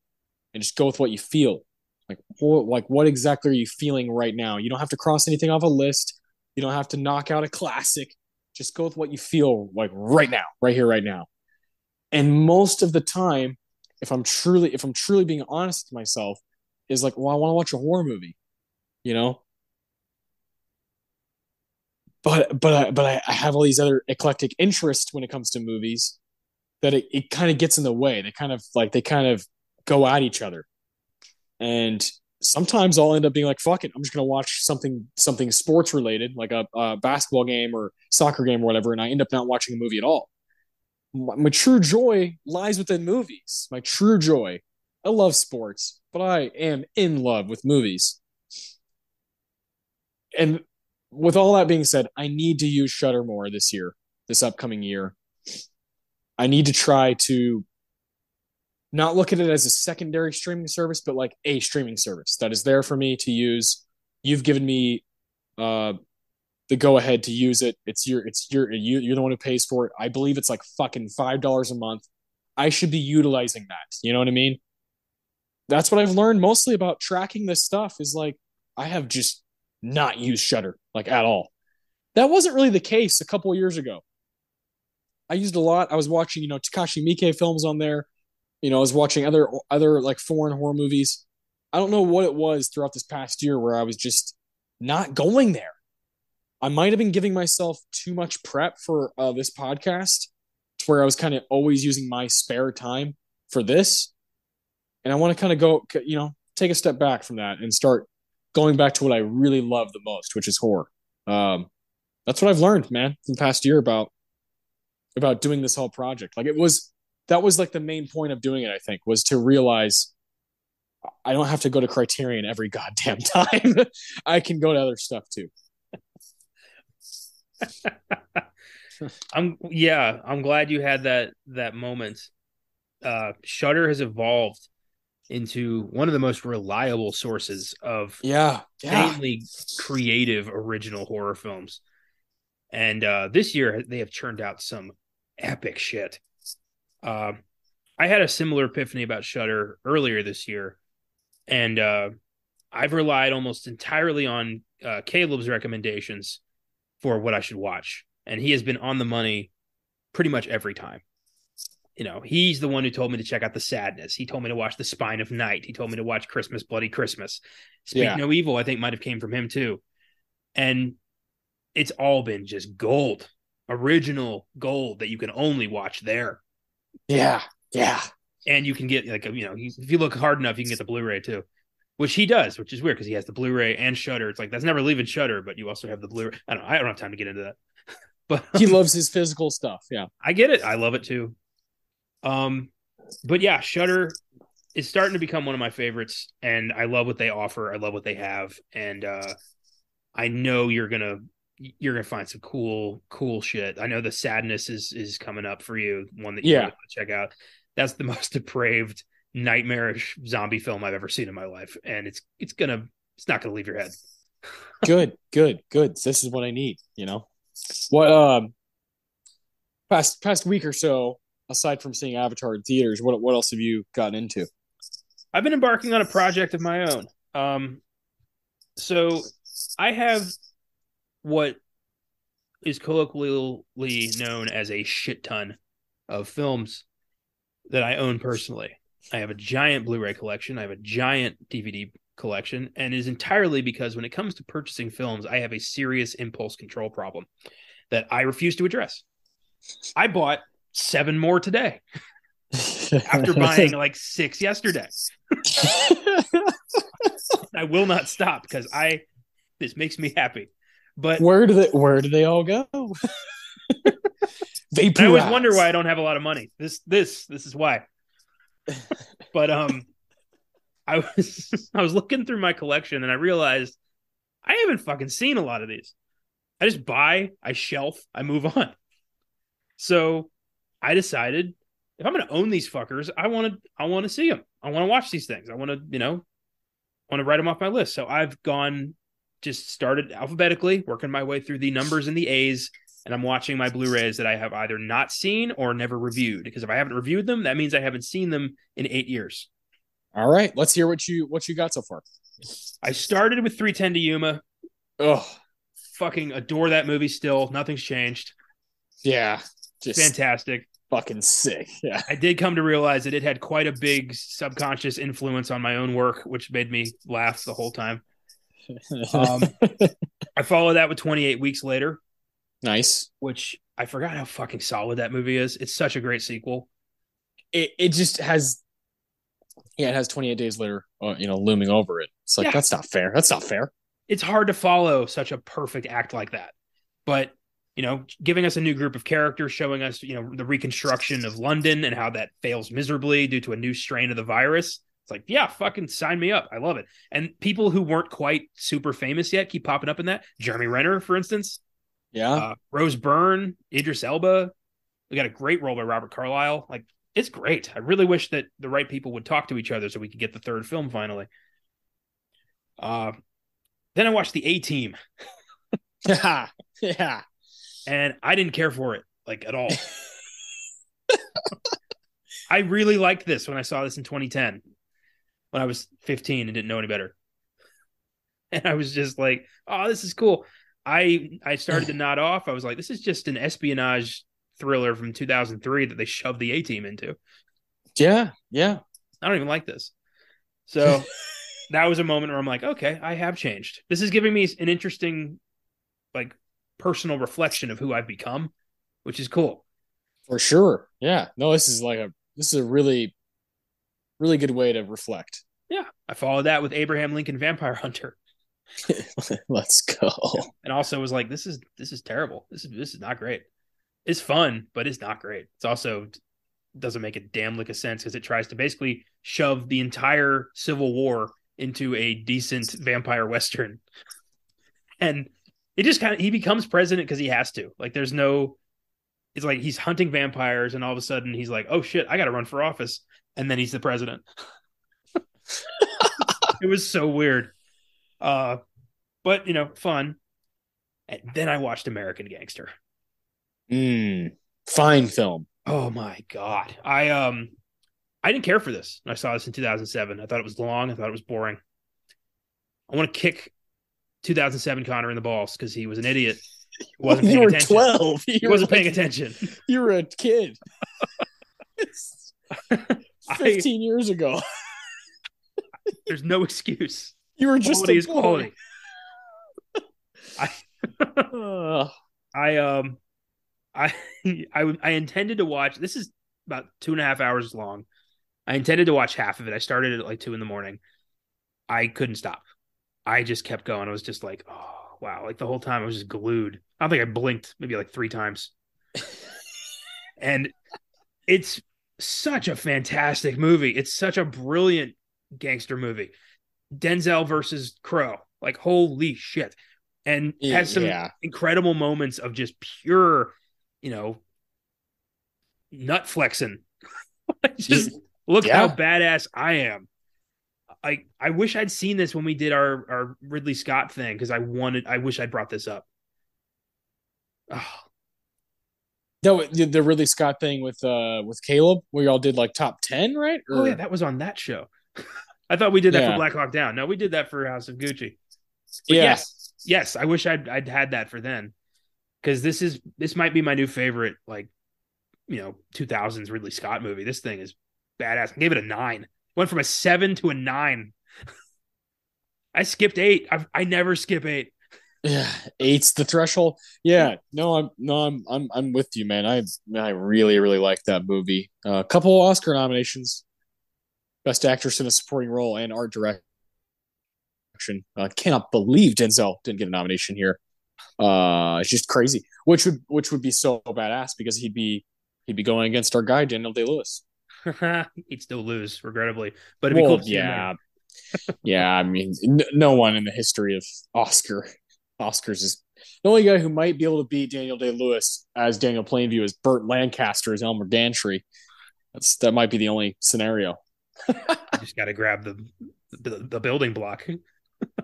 and just go with what you feel. Like what, like what exactly are you feeling right now? You don't have to cross anything off a list. You don't have to knock out a classic. Just go with what you feel like right now, right here, right now. And most of the time, if I'm truly if I'm truly being honest with myself, is like, well, I want to watch a horror movie, you know. But but I, but I, I have all these other eclectic interests when it comes to movies that it, it kind of gets in the way. They kind of like they kind of go at each other. And sometimes I'll end up being like, fuck it, I'm just gonna watch something something sports related, like a, a basketball game or soccer game or whatever, and I end up not watching a movie at all. My, my true joy lies within movies. My true joy. I love sports, but I am in love with movies. And with all that being said, I need to use Shudder more this year, this upcoming year. I need to try to not look at it as a secondary streaming service, but like a streaming service that is there for me to use. You've given me uh, the go ahead to use it. It's your, it's your, you, you're the one who pays for it. I believe it's like fucking five dollars a month. I should be utilizing that. You know what I mean? That's what I've learned mostly about tracking this stuff. Is like I have just not used Shudder like at all. That wasn't really the case a couple years ago. I used a lot. I was watching, you know, Takashi Miike films on there. You know, I was watching other other like foreign horror movies. I don't know what it was throughout this past year where I was just not going there. I might have been giving myself too much prep for uh, this podcast, to where I was kind of always using my spare time for this, and I want to kind of go, you know, take a step back from that and start going back to what I really love the most, which is horror. Um, that's what I've learned, man, in the past year about about doing this whole project. Like it was that was like the main point of doing it, I think, was to realize I don't have to go to Criterion every goddamn (laughs) time. I can go to other stuff too. (laughs) I'm yeah, I'm glad you had that that moment. Uh Shudder has evolved into one of the most reliable sources of yeah, yeah. mainly creative original horror films. And uh, this year they have churned out some epic shit. Uh, I had a similar epiphany about Shudder earlier this year, and uh, I've relied almost entirely on uh, Caleb's recommendations for what I should watch, and he has been on the money pretty much every time you know, he's the one who told me to check out the sadness. He told me to watch the spine of night. He told me to watch Christmas, Bloody Christmas. Speak yeah. No Evil, I think might have came from him too. And it's all been just gold, original gold that you can only watch there. Yeah. Yeah. And you can get like, you know, if you look hard enough, you can get the Blu-ray too, which he does, which is weird because he has the Blu-ray and Shudder. It's like that's never leaving Shudder, but you also have the Blu-ray. I don't know. I don't have time to get into that. (laughs) But he (laughs) loves his physical stuff. Yeah. I get it. I love it too. Um, but yeah, Shudder is starting to become one of my favorites, and I love what they offer. I love what they have, and uh, I know you're gonna you're gonna find some cool cool shit. I know the sadness is is coming up for you, one that you yeah. to check out. That's the (laughs) most depraved, nightmarish zombie film I've ever seen in my life, and it's it's gonna it's not gonna leave your head. (laughs) good, good, good. This is what I need. You know, what um past past week or so, aside from seeing Avatar in theaters, what what else have you gotten into? I've been embarking on a project of my own. Um, so I have what is colloquially known as a shit ton of films that I own personally. I have a giant Blu-ray collection. I have a giant DVD collection, and it is entirely because when it comes to purchasing films, I have a serious impulse control problem that I refuse to address. I bought seven more today (laughs) after buying like six yesterday. I will not stop because I this makes me happy. But where do they where do they all go? Vaporize. I always wonder why I don't have a lot of money. This this this is why. But um I was (laughs) I was looking through my collection and I realized I haven't fucking seen a lot of these. I just buy, I shelf, I move on. So I decided if I'm going to own these fuckers, I want to I want to see them. I want to watch these things. I want to, you know, want to write them off my list. So I've gone just started alphabetically, working my way through the numbers and the A's, and I'm watching my Blu-rays that I have either not seen or never reviewed. Because if I haven't reviewed them, that means I haven't seen them in eight years. All right, let's hear what you what you got so far. I started with 310 to Yuma. Oh, Fucking adore that movie still. Nothing's changed. yeah, just Fantastic. fucking sick. Yeah. I did come to realize that it had quite a big subconscious influence on my own work, which made me laugh the whole time. (laughs) Um, I followed that with 28 weeks later, nice. which I forgot how fucking solid that movie is. It's such a great sequel. It it just has, yeah, it has 28 days later, uh, you know, looming over it. It's like Yeah. that's not fair. That's not fair. It's hard to follow such a perfect act like that. But, you know, giving us a new group of characters, showing us, you know, the reconstruction of London and how that fails miserably due to a new strain of the virus. It's like, yeah, fucking sign me up. I love it. And people who weren't quite super famous yet keep popping up in that. Jeremy Renner, for instance, Yeah. uh, Rose Byrne, Idris Elba. We got a great role by Robert Carlyle. Like, it's great. I really wish that the right people would talk to each other so we could get the third film finally. Uh, then I watched the A Team, yeah. (laughs) Yeah. and I didn't care for it like at all. (laughs) I really liked this when I saw this in 2010 when I was 15 and didn't know any better. (laughs) And I was just like, oh, this is cool. I I started to nod off. I was like, this is just an espionage thriller from 2003 that they shoved the A team into. Yeah. Yeah. I don't even like this. So (laughs) that was a moment where I'm like, okay, I have changed. This is giving me an interesting, like, personal reflection of who I've become, which is cool. For sure. Yeah. No, this is like a this is a really, really good way to reflect. Yeah. I followed that with Abraham Lincoln Vampire Hunter. (laughs) Let's go. and also was like, this is this is terrible. This is this is not great. It's fun, but it's not great. It's also doesn't make a damn lick of sense because it tries to basically shove the entire Civil War into a decent vampire western, and it just kind of he becomes president because he has to. Like, there's no. It's like he's hunting vampires, and all of a sudden he's like, "Oh shit, I got to run for office," and then he's the president. (laughs) it was so weird. Uh, but you know, fun. And then I watched American Gangster. Mm, fine film. Oh my god. I um I didn't care for this. I saw this in 2007. I thought it was long. I thought it was boring. I want to kick 2007 Connor in the balls because he was an idiot. (laughs) He wasn't you paying were attention. 12. He You wasn't were paying attention. (laughs) You were a kid. (laughs) 15 years ago. There's no excuse. You were just Quality a quality. (laughs) I. (laughs) I um I (laughs) I I intended to watch this is about two and a half hours long. I intended to watch half of it. I started at like two in the morning. I couldn't stop. I just kept going. I was just like, oh wow. Like the whole time I was just glued. I don't think I blinked maybe like three times. and it's such a fantastic movie. It's such a brilliant gangster movie. Denzel versus Crowe. Like holy shit. And has some yeah. incredible moments of just pure, you know, nut flexing. (laughs) just look Yeah. how badass I am. I I wish I'd seen this when we did our our Ridley Scott thing because I wanted I wish I'd brought this up. Oh, No, the, the Ridley Scott thing with uh with Caleb, where y'all did like top 10, right? oh yeah, that was on that show. I thought we did that Yeah. for Black Hawk Down. No, we did that for House of Gucci. But yeah. yes, yes, I wish I'd I'd had that for then, because this is this might be my new favorite, like you know, two thousands Ridley Scott movie. This thing is badass. I gave it a nine. Went from a seven to a nine. (laughs) I skipped eight. I I never skip eight. Yeah, eight's the threshold. Yeah, no, I'm no, I'm I'm I'm with you, man. I I really really like that movie. A uh, couple Oscar nominations, best actress in a supporting role and art direction. I cannot believe Denzel didn't get a nomination here. Uh, it's just crazy. Which would which would be so badass because he'd be he'd be going against our guy Daniel Day Lewis. (laughs) He'd still lose, regrettably, but it'd be Well, cool. To see him yeah, (laughs) (laughs) yeah. I mean, n- no one in the history of Oscar Oscars is the only guy who might be able to beat Daniel Day Lewis as Daniel Plainview is Burt Lancaster as Elmer Gantry. That's that might be the only scenario. You just got to grab the, the the building block.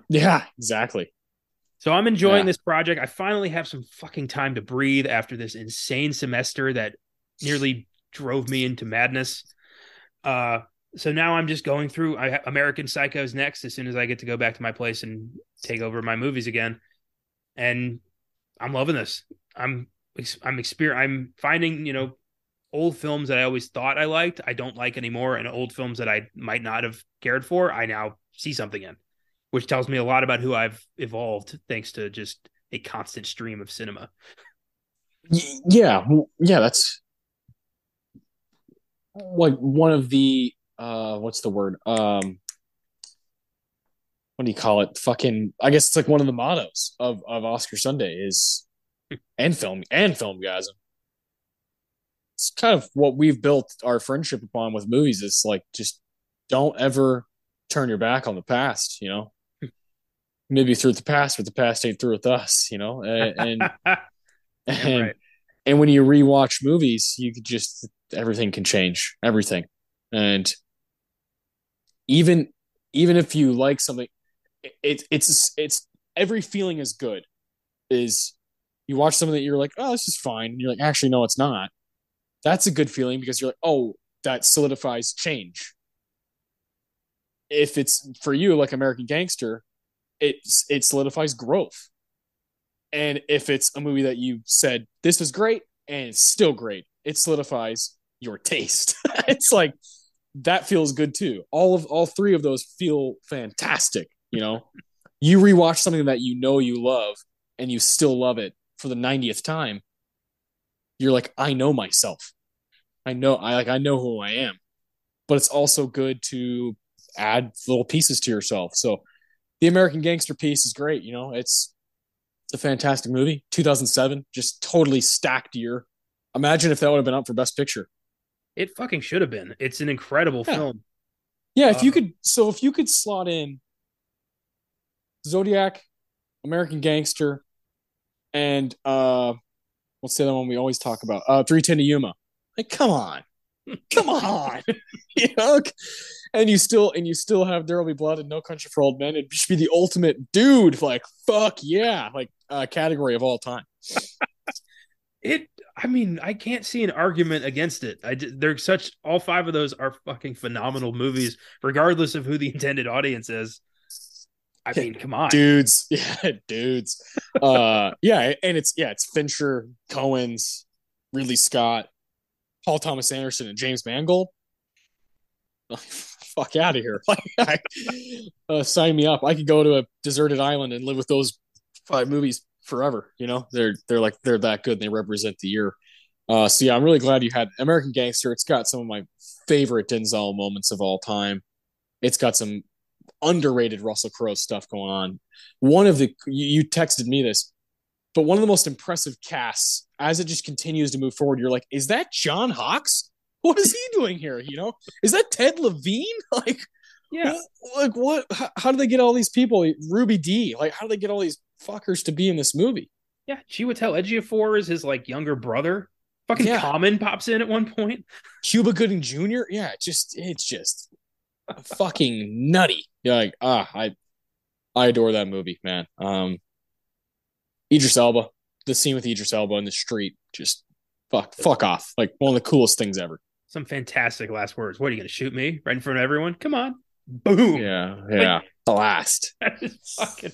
Yeah, exactly. So I'm enjoying Yeah. this project. I finally have some fucking time to breathe after this insane semester that nearly drove me into madness. Uh so now I'm just going through I, American Psychos next as soon as I get to go back to my place and take over my movies again. And I'm loving this. I'm I'm exper- I'm finding, you know, old films that I always thought I liked, I don't like anymore and old films that I might not have cared for, I now see something in, which tells me a lot about who I've evolved thanks to just a constant stream of cinema. Yeah, yeah, that's like one of the uh what's the word um what do you call it fucking i guess it's like one of the mottos of of oscar sunday is (laughs) and film and filmgazm it's kind of what we've built our friendship upon with movies is like just don't ever turn your back on the past you know? Maybe through the past but the past ain't through with us you know? And (laughs) and, and, right. and when you rewatch movies you could just everything can change everything. And even even if you like something it, it's it's every feeling is good. Is you watch something that you're like oh this is fine and you're like actually no it's not that's a good feeling because you're like oh that solidifies change if it's for you like american gangster it it solidifies growth and if it's a movie that you said this was great and it's still great it solidifies your taste (laughs) it's like that feels good too. All of all three of those feel fantastic. You know, you rewatch something that you know you love and you still love it for the 90th time. You're like, I know myself. I know I like I know who I am. But it's also good to add little pieces to yourself. So the American Gangster piece is great. You know, it's it's a fantastic movie. 2007, just totally stacked year. Imagine if that would have been up for Best Picture. It fucking should have been. It's an incredible yeah. film. Yeah, if uh, you could so if you could slot in Zodiac, American Gangster, and uh what's the other one we always talk about? Uh 310 to Yuma. Like, come on. come (laughs) on. (laughs) you know? And you still and you still have There Will Be Blood and No Country for Old Men. It should be the ultimate dude, like fuck yeah, like uh category of all time. (laughs) it I mean, I can't see an argument against it. I they're such all five of those are fucking phenomenal movies, regardless of who the intended audience is. I mean, come on, dudes, yeah, dudes, uh, yeah, and it's yeah, it's Fincher, Coens, Ridley Scott, Paul Thomas Anderson, and James Mangold. (laughs) fuck out of here! (laughs) Like, uh, sign me up. I could go to a deserted island and live with those five movies forever. You know, they're they're like they're that good. and they represent the year. Uh, so yeah, I'm really glad you had American Gangster. It's got some of my favorite Denzel moments of all time. It's got some underrated Russell Crowe stuff going on. One of the you, you texted me this, but one of the most impressive casts as it just continues to move forward. You're like, is that John Hawkes? (laughs) What is he doing here? You know, is that Ted Levine? (laughs) Like, yeah, like what? How, how do they get all these people? Ruby Dee like, how do they get all these fuckers to be in this movie. Yeah, Chiwetel Ejiofor is his like younger brother. Fucking yeah. Common pops in at one point. (laughs) Cuba Gooding Jr. Yeah, just it's just fucking nutty. You're like ah, I I adore that movie, man. Um, Idris Elba, the scene with Idris Elba in the street, just fuck, fuck off. Like one of the coolest things ever. Some fantastic last words. What are you gonna shoot me right in front of everyone? Come on, boom. Yeah, yeah. Like, (laughs) the last. fucking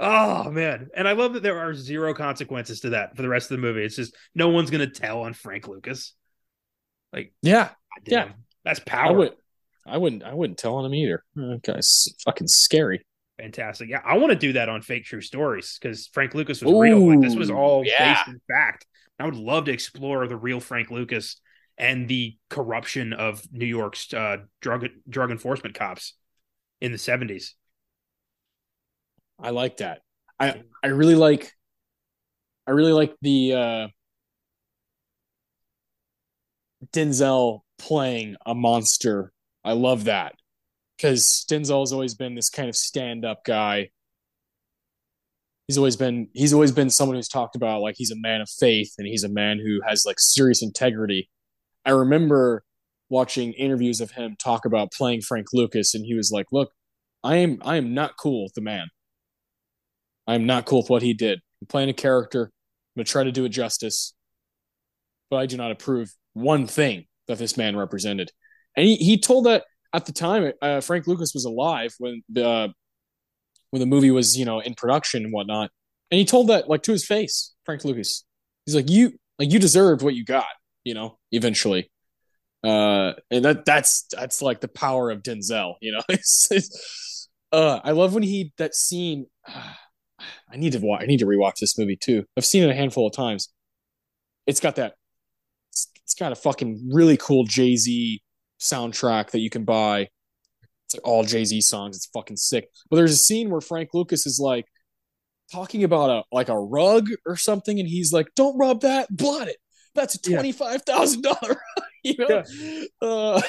Oh man, and I love that there are zero consequences to that for the rest of the movie. It's just no one's gonna tell on Frank Lucas. Like, yeah, yeah, that's power. I, would, I wouldn't, I wouldn't tell on him either. That guy's fucking scary. Fantastic. Yeah, I want to do that on fake true stories because Frank Lucas was Ooh, real. Like this was all yeah. based in fact. I would love to explore the real Frank Lucas and the corruption of New York's uh, drug drug enforcement cops in the seventies. I like that. I I really like I really like the uh Denzel playing a monster. I love that. Cuz Denzel has always been this kind of stand-up guy. He's always been he's always been someone who's talked about like he's a man of faith and he's a man who has like serious integrity. I remember watching interviews of him talk about playing Frank Lucas and he was like, "Look, I am I am not cool with the man. I'm not cool with what he did. I'm playing a character. I'm going to try to do it justice. But I do not approve one thing that this man represented. And he, he told that, at the time, uh, Frank Lucas was alive when the uh, when the movie was you know in production and whatnot, and he told that like to his face, Frank Lucas. He's like, you like you deserved what you got, you know, eventually. Uh, and that that's that's like the power of Denzel, you know. (laughs) it's, it's, uh, I love when he that scene. Uh, I need to watch. I need to rewatch this movie too. I've seen it a handful of times. It's got that. it's, it's got a fucking really cool Jay Z soundtrack that you can buy. It's like all Jay Z songs. It's fucking sick. But there's a scene where Frank Lucas is like talking about a like a rug or something, and he's like, "Don't rub that, blot it. That's a twenty five thousand yeah. dollar." (laughs) you know, yeah. uh,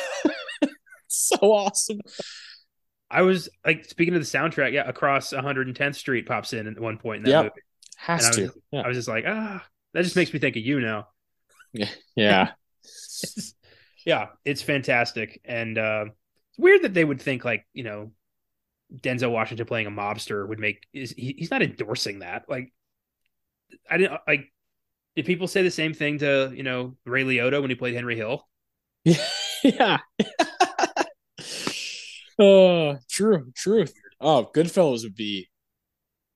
(laughs) so awesome. I was like speaking of the soundtrack, yeah, across 110th Street pops in at one point in that yep. movie. Has I to. Was, yeah. I was just like, ah, that just makes me think of you now. Yeah. Yeah. (laughs) yeah, it's fantastic. And uh, it's weird that they would think like, you know, Denzel Washington playing a mobster would make is he, he's not endorsing that. Like I didn't like did people say the same thing to, you know, Ray Liotta when he played Henry Hill? (laughs) Yeah. yeah. (laughs) oh, true, true. Oh, Goodfellas would be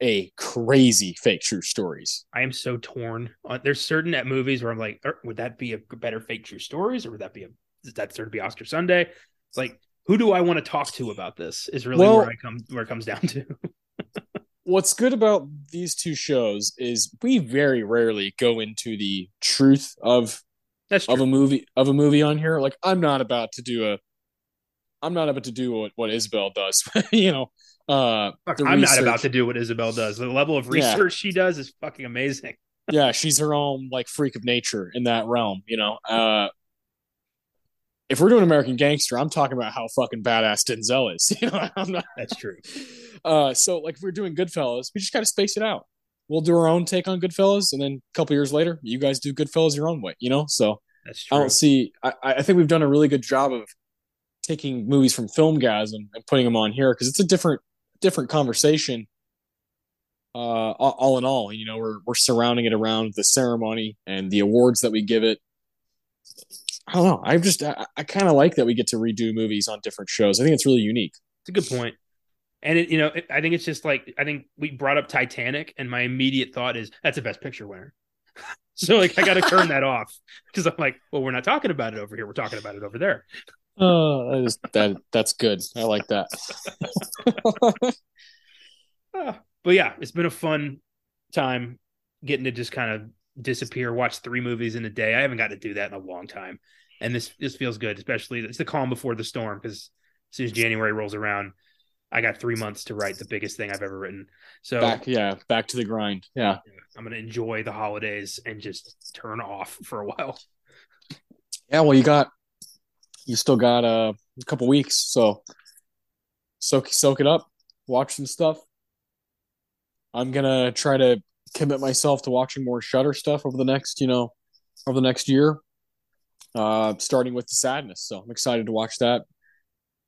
a crazy fake true stories. I am so torn. Uh, there's certain at movies where I'm like, er, would that be a better fake true stories, or would that be a does that to be Oscar Sunday? It's like, who do I want to talk to about this? Is really well, where I come where it comes down to. (laughs) what's good about these two shows is we very rarely go into the truth of That's of a movie of a movie on here. Like I'm not about to do a I'm not about to do what, what Isabel does. (laughs) you know, uh, I'm research. not about to do what Isabel does. The level of research yeah. she does is fucking amazing. yeah, she's her own like freak of nature in that realm. You know, uh, if we're doing American Gangster, I'm talking about how fucking badass Denzel is. (laughs) You know, I'm not. That's true. Uh, so like if we're doing Goodfellas, we just got to space it out. We'll do our own take on Goodfellas, and then a couple years later, you guys do Goodfellas your own way. You know, so that's true. I don't see. I, I think we've done a really good job of taking movies from Filmgazm and putting them on here because it's a different different conversation. Uh, all in all, you know, we're we're surrounding it around the ceremony and the awards that we give it. I don't know. I just I, I kind of like that we get to redo movies on different shows. I think it's really unique. It's a good point. And it, you know, it, I think it's just like I think we brought up Titanic, and my immediate thought is that's a Best Picture winner. (laughs) so like I got to turn that off because I'm like, well, we're not talking about it over here. We're talking about it over there. Oh, that, is, that that's good. I like that. uh, (laughs) but yeah, it's been a fun time getting to just kind of disappear, watch three movies in a day. I haven't got to do that in a long time, and this this feels good. Especially it's the calm before the storm because as soon as January rolls around, I got three months to write the biggest thing I've ever written. So back, yeah, back to the grind. Yeah, I'm gonna enjoy the holidays and just turn off for a while. Yeah, well, you got you still got uh, a couple weeks, so soak soak it up, watch some stuff. I'm gonna try to commit myself to watching more Shudder stuff over the next, you know, over the next year. Uh, starting with the sadness, so I'm excited to watch that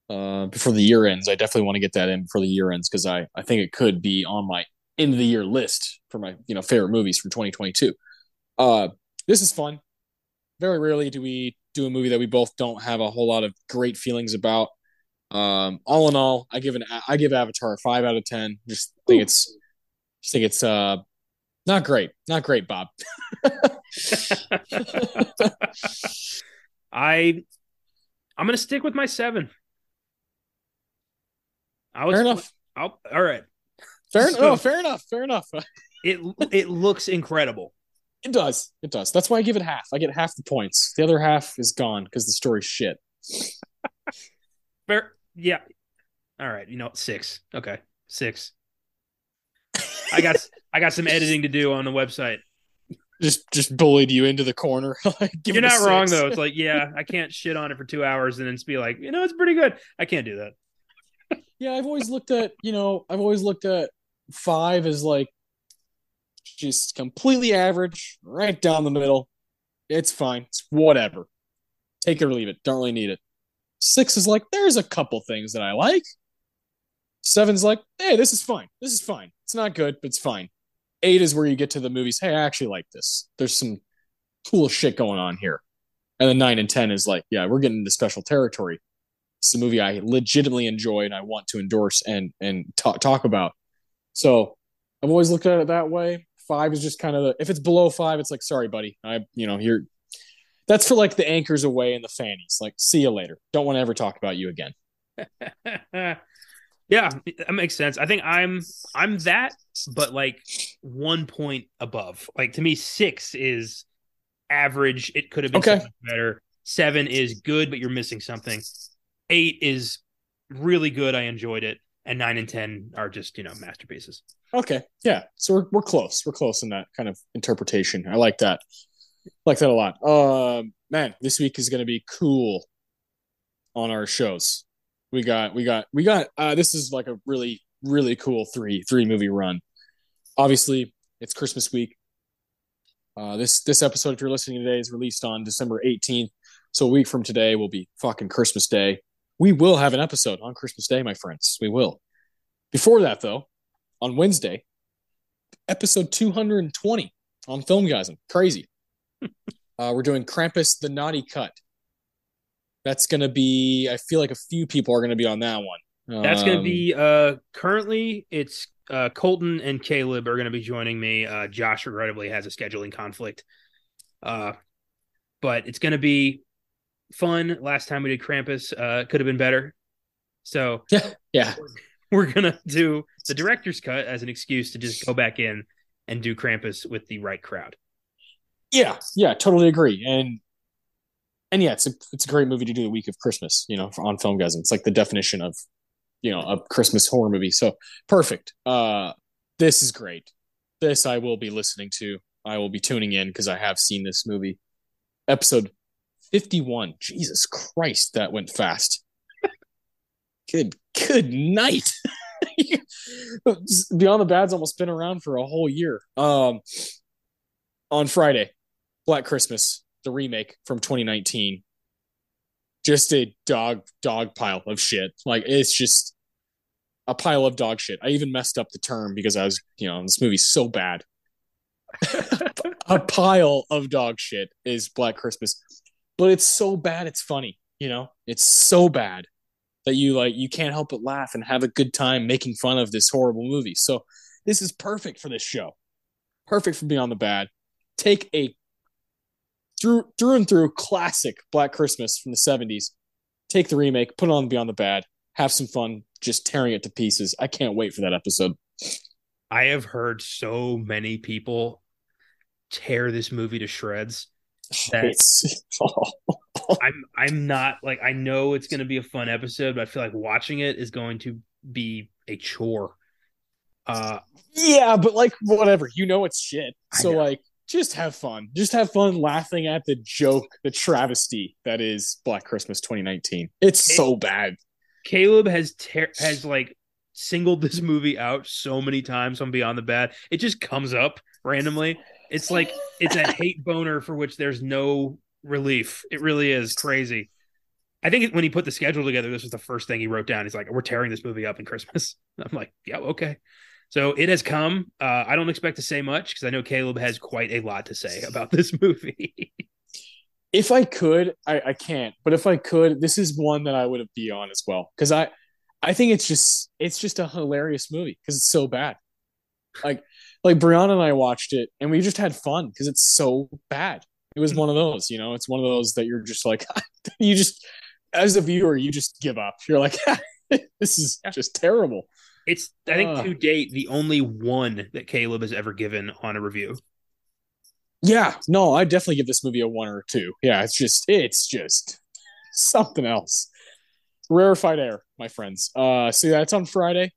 uh, before the year ends. I definitely want to get that in before the year ends because I I think it could be on my end of the year list for my you know favorite movies for 2022. Uh, this is fun. Very rarely do we do a movie that we both don't have a whole lot of great feelings about. Um, all in all, I give an I give Avatar a five out of ten. Just think Ooh. it's just think it's uh not great, not great, Bob. (laughs) I I'm gonna stick with my seven. I was fair enough. I'll, all right. Fair enough. Oh, no, fair enough. Fair enough. (laughs) it it looks incredible. It does. It does. That's why I give it half. I get half the points. The other half is gone because the story's shit. (laughs) Fair. Yeah. All right. You know, six. Okay. Six. I got I got some editing to do on the website. Just just bullied you into the corner. (laughs) You're not wrong though. It's (laughs) like, yeah, I can't shit on it for two hours and then be like, you know, it's pretty good. I can't do that. yeah, I've always looked at, you know, I've always looked at five as like just completely average, right down the middle. It's fine. It's whatever. Take it or leave it. Don't really need it. Six is like, there's a couple things that I like. Seven's like, hey, this is fine. This is fine. It's not good, but it's fine. Eight is where you get to the movies. Hey, I actually like this. There's some cool shit going on here. And then nine and ten is like, yeah, we're getting into special territory. It's a movie I legitimately enjoy and I want to endorse and and talk talk about. So I've always looked at it that way. Five is just kind of the if it's below five, it's like sorry, buddy. I you know you're that's for like the Anchors Aweigh and the fannies. Like see you later. Don't want to ever talk about you again. (laughs) yeah, that makes sense. I think I'm I'm that, but like one point above. Like to me, six is average. It could have been Okay. better. Seven is good, but you're missing something. Eight is really good. I enjoyed it. And nine and ten are just, you know, masterpieces. Okay. Yeah. So we're we're close. We're close in that kind of interpretation. I like that. like that a lot. Um man, this week is gonna be cool on our shows. We got we got we got uh this is like a really, really cool three three movie run. Obviously, it's Christmas week. Uh this this episode, if you're listening today, is released on December 18th. So a week from today will be fucking Christmas Day. We will have an episode on Christmas Day, my friends. We will. Before that, though, on Wednesday, episode 220 on Filmgazm. Crazy. (laughs) uh, we're doing Krampus the Naughty Cut. That's going to be, I feel like a few people are going to be on that one. That's going to Um, be uh currently it's uh Colton and Caleb are going to be joining me. Uh Josh regrettably has a scheduling conflict. Uh but it's going to be fun. Last time we did Krampus uh could have been better. So, (laughs) Yeah. Yeah. we're going to do the director's cut as an excuse to just go back in and do Krampus with the right crowd. Yeah. Yeah. Totally agree. And, and yeah, it's a, it's a great movie to do the week of Christmas, you know, for, on Filmgazm. It's like the definition of, you know, a Christmas horror movie. So perfect. Uh, this is great. This I will be listening to. I will be tuning in because I have seen this movie. Episode 51. Jesus Christ, that went fast. (laughs) good, good night. (laughs) Beyond the Bad's almost been around for a whole year. Um, on Friday, Black Christmas, the remake from 2019. Just a dog dog pile of shit. Like it's just a pile of dog shit. I even messed up the term because I was, you know, this movie's so bad. (laughs) a pile of dog shit is Black Christmas. But it's so bad it's funny, you know? It's so bad that you like you can't help but laugh and have a good time making fun of this horrible movie. So this is perfect for this show. Perfect for Beyond the Bad. Take a through through and through classic Black Christmas from the 70s. Take the remake, put it on Beyond the Bad, have some fun just tearing it to pieces. I can't wait for that episode. I have heard so many people tear this movie to shreds. That (laughs) I'm I'm not like I know it's going to be a fun episode, but I feel like watching it is going to be a chore. Uh yeah, but like whatever, you know it's shit. So like just have fun. Just have fun laughing at the joke, the travesty that is Black Christmas 2019. It's so bad. Caleb has ter- has like singled this movie out so many times on Beyond the Bad. It just comes up randomly. It's like it's a (laughs) hate boner for which there's no relief. It really is crazy. I think when he put the schedule together, this was the first thing he wrote down. He's like, "We're tearing this movie up in Christmas." (laughs) I'm like, "Yeah, okay." So it has come. Uh, I don't expect to say much because I know Caleb has quite a lot to say about this (laughs) movie. If I could, I, I can't. But if I could, this is one that I would be on as well because I, I think it's just it's just a hilarious movie because it's so bad. Like like Brianna and I watched it and we just had fun because it's so bad. It was one of those, you know, it's one of those that you're just like (laughs) you just as a viewer you just give up. You're like (laughs) this is just terrible. it's I think Ugh. to date the only one that Caleb has ever given on a review. Yeah, no, I definitely give this movie a one or two. Yeah, it's just it's just (laughs) something else. Rarefied air, my friends. Uh so that's on Friday.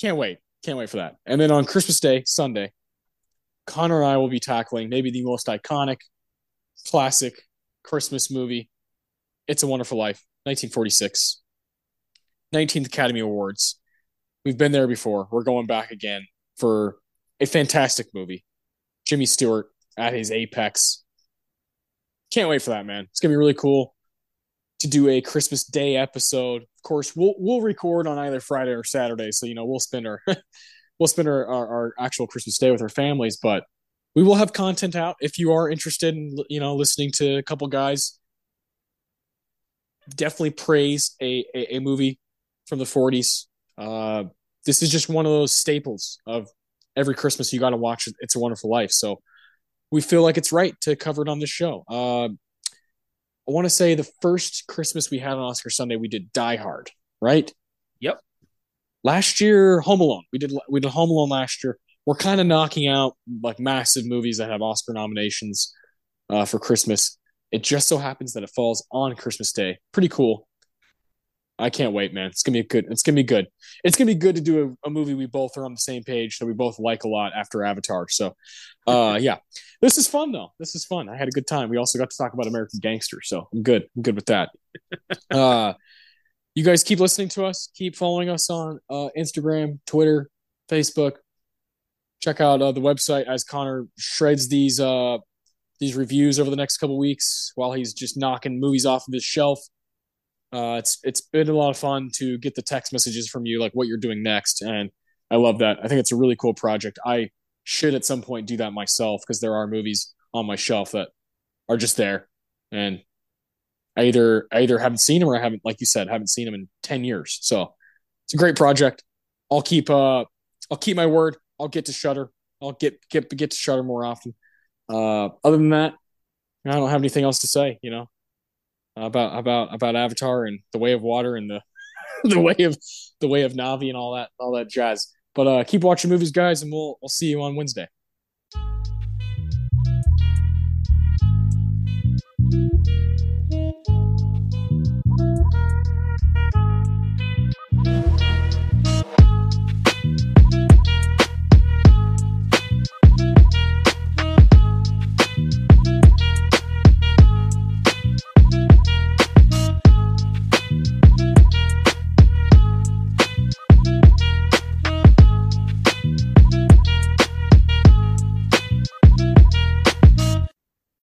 Can't wait. Can't wait for that. And then on Christmas Day, Sunday, Connor and I will be tackling maybe the most iconic classic Christmas movie. It's a Wonderful Life, 1946. 19th Academy Awards. We've been there before. We're going back again for a fantastic movie. Jimmy Stewart at his apex. Can't wait for that, man. It's gonna be really cool to do a Christmas Day episode. Of course, we'll we'll record on either Friday or Saturday, so you know we'll spend our (laughs) we'll spend our, our, our actual Christmas Day with our families, but we will have content out if you are interested in you know listening to a couple guys definitely praise a, a, a movie from the 40s. Uh, this is just one of those staples of every Christmas you got to watch It's a Wonderful Life. So we feel like it's right to cover it on this show. Uh, I want to say the first Christmas we had on Oscar Sunday, we did Die Hard, right? Yep. Last year, Home Alone. We did we did Home Alone last year. We're kind of knocking out like massive movies that have Oscar nominations uh, for Christmas. It just so happens that it falls on Christmas Day. Pretty cool. I can't wait, man. It's gonna be a good. It's gonna be good. It's gonna be good to do a, a, movie we both are on the same page that we both like a lot after Avatar. So, uh, yeah, this is fun though. This is fun. I had a good time. We also got to talk about American Gangster, so I'm good. I'm good with that. (laughs) Uh, you guys keep listening to us. Keep following us on uh, Instagram, Twitter, Facebook. Check out uh, the website as Connor shreds these uh, these reviews over the next couple weeks while he's just knocking movies off of his shelf. Uh, it's it's been a lot of fun to get the text messages from you, like what you're doing next, and I love that. I think it's a really cool project. I should at some point do that myself because there are movies on my shelf that are just there, and I either I either haven't seen them or I haven't, like you said, haven't seen them in ten years. So it's a great project. I'll keep uh I'll keep my word. I'll get to Shudder. I'll get get get to Shudder more often. Uh, other than that, I don't have anything else to say. You know, about about about Avatar and the Way of Water and the (laughs) the way of the way of Na'vi and all that all that jazz. But uh, keep watching movies, guys, and we'll we'll see you on Wednesday.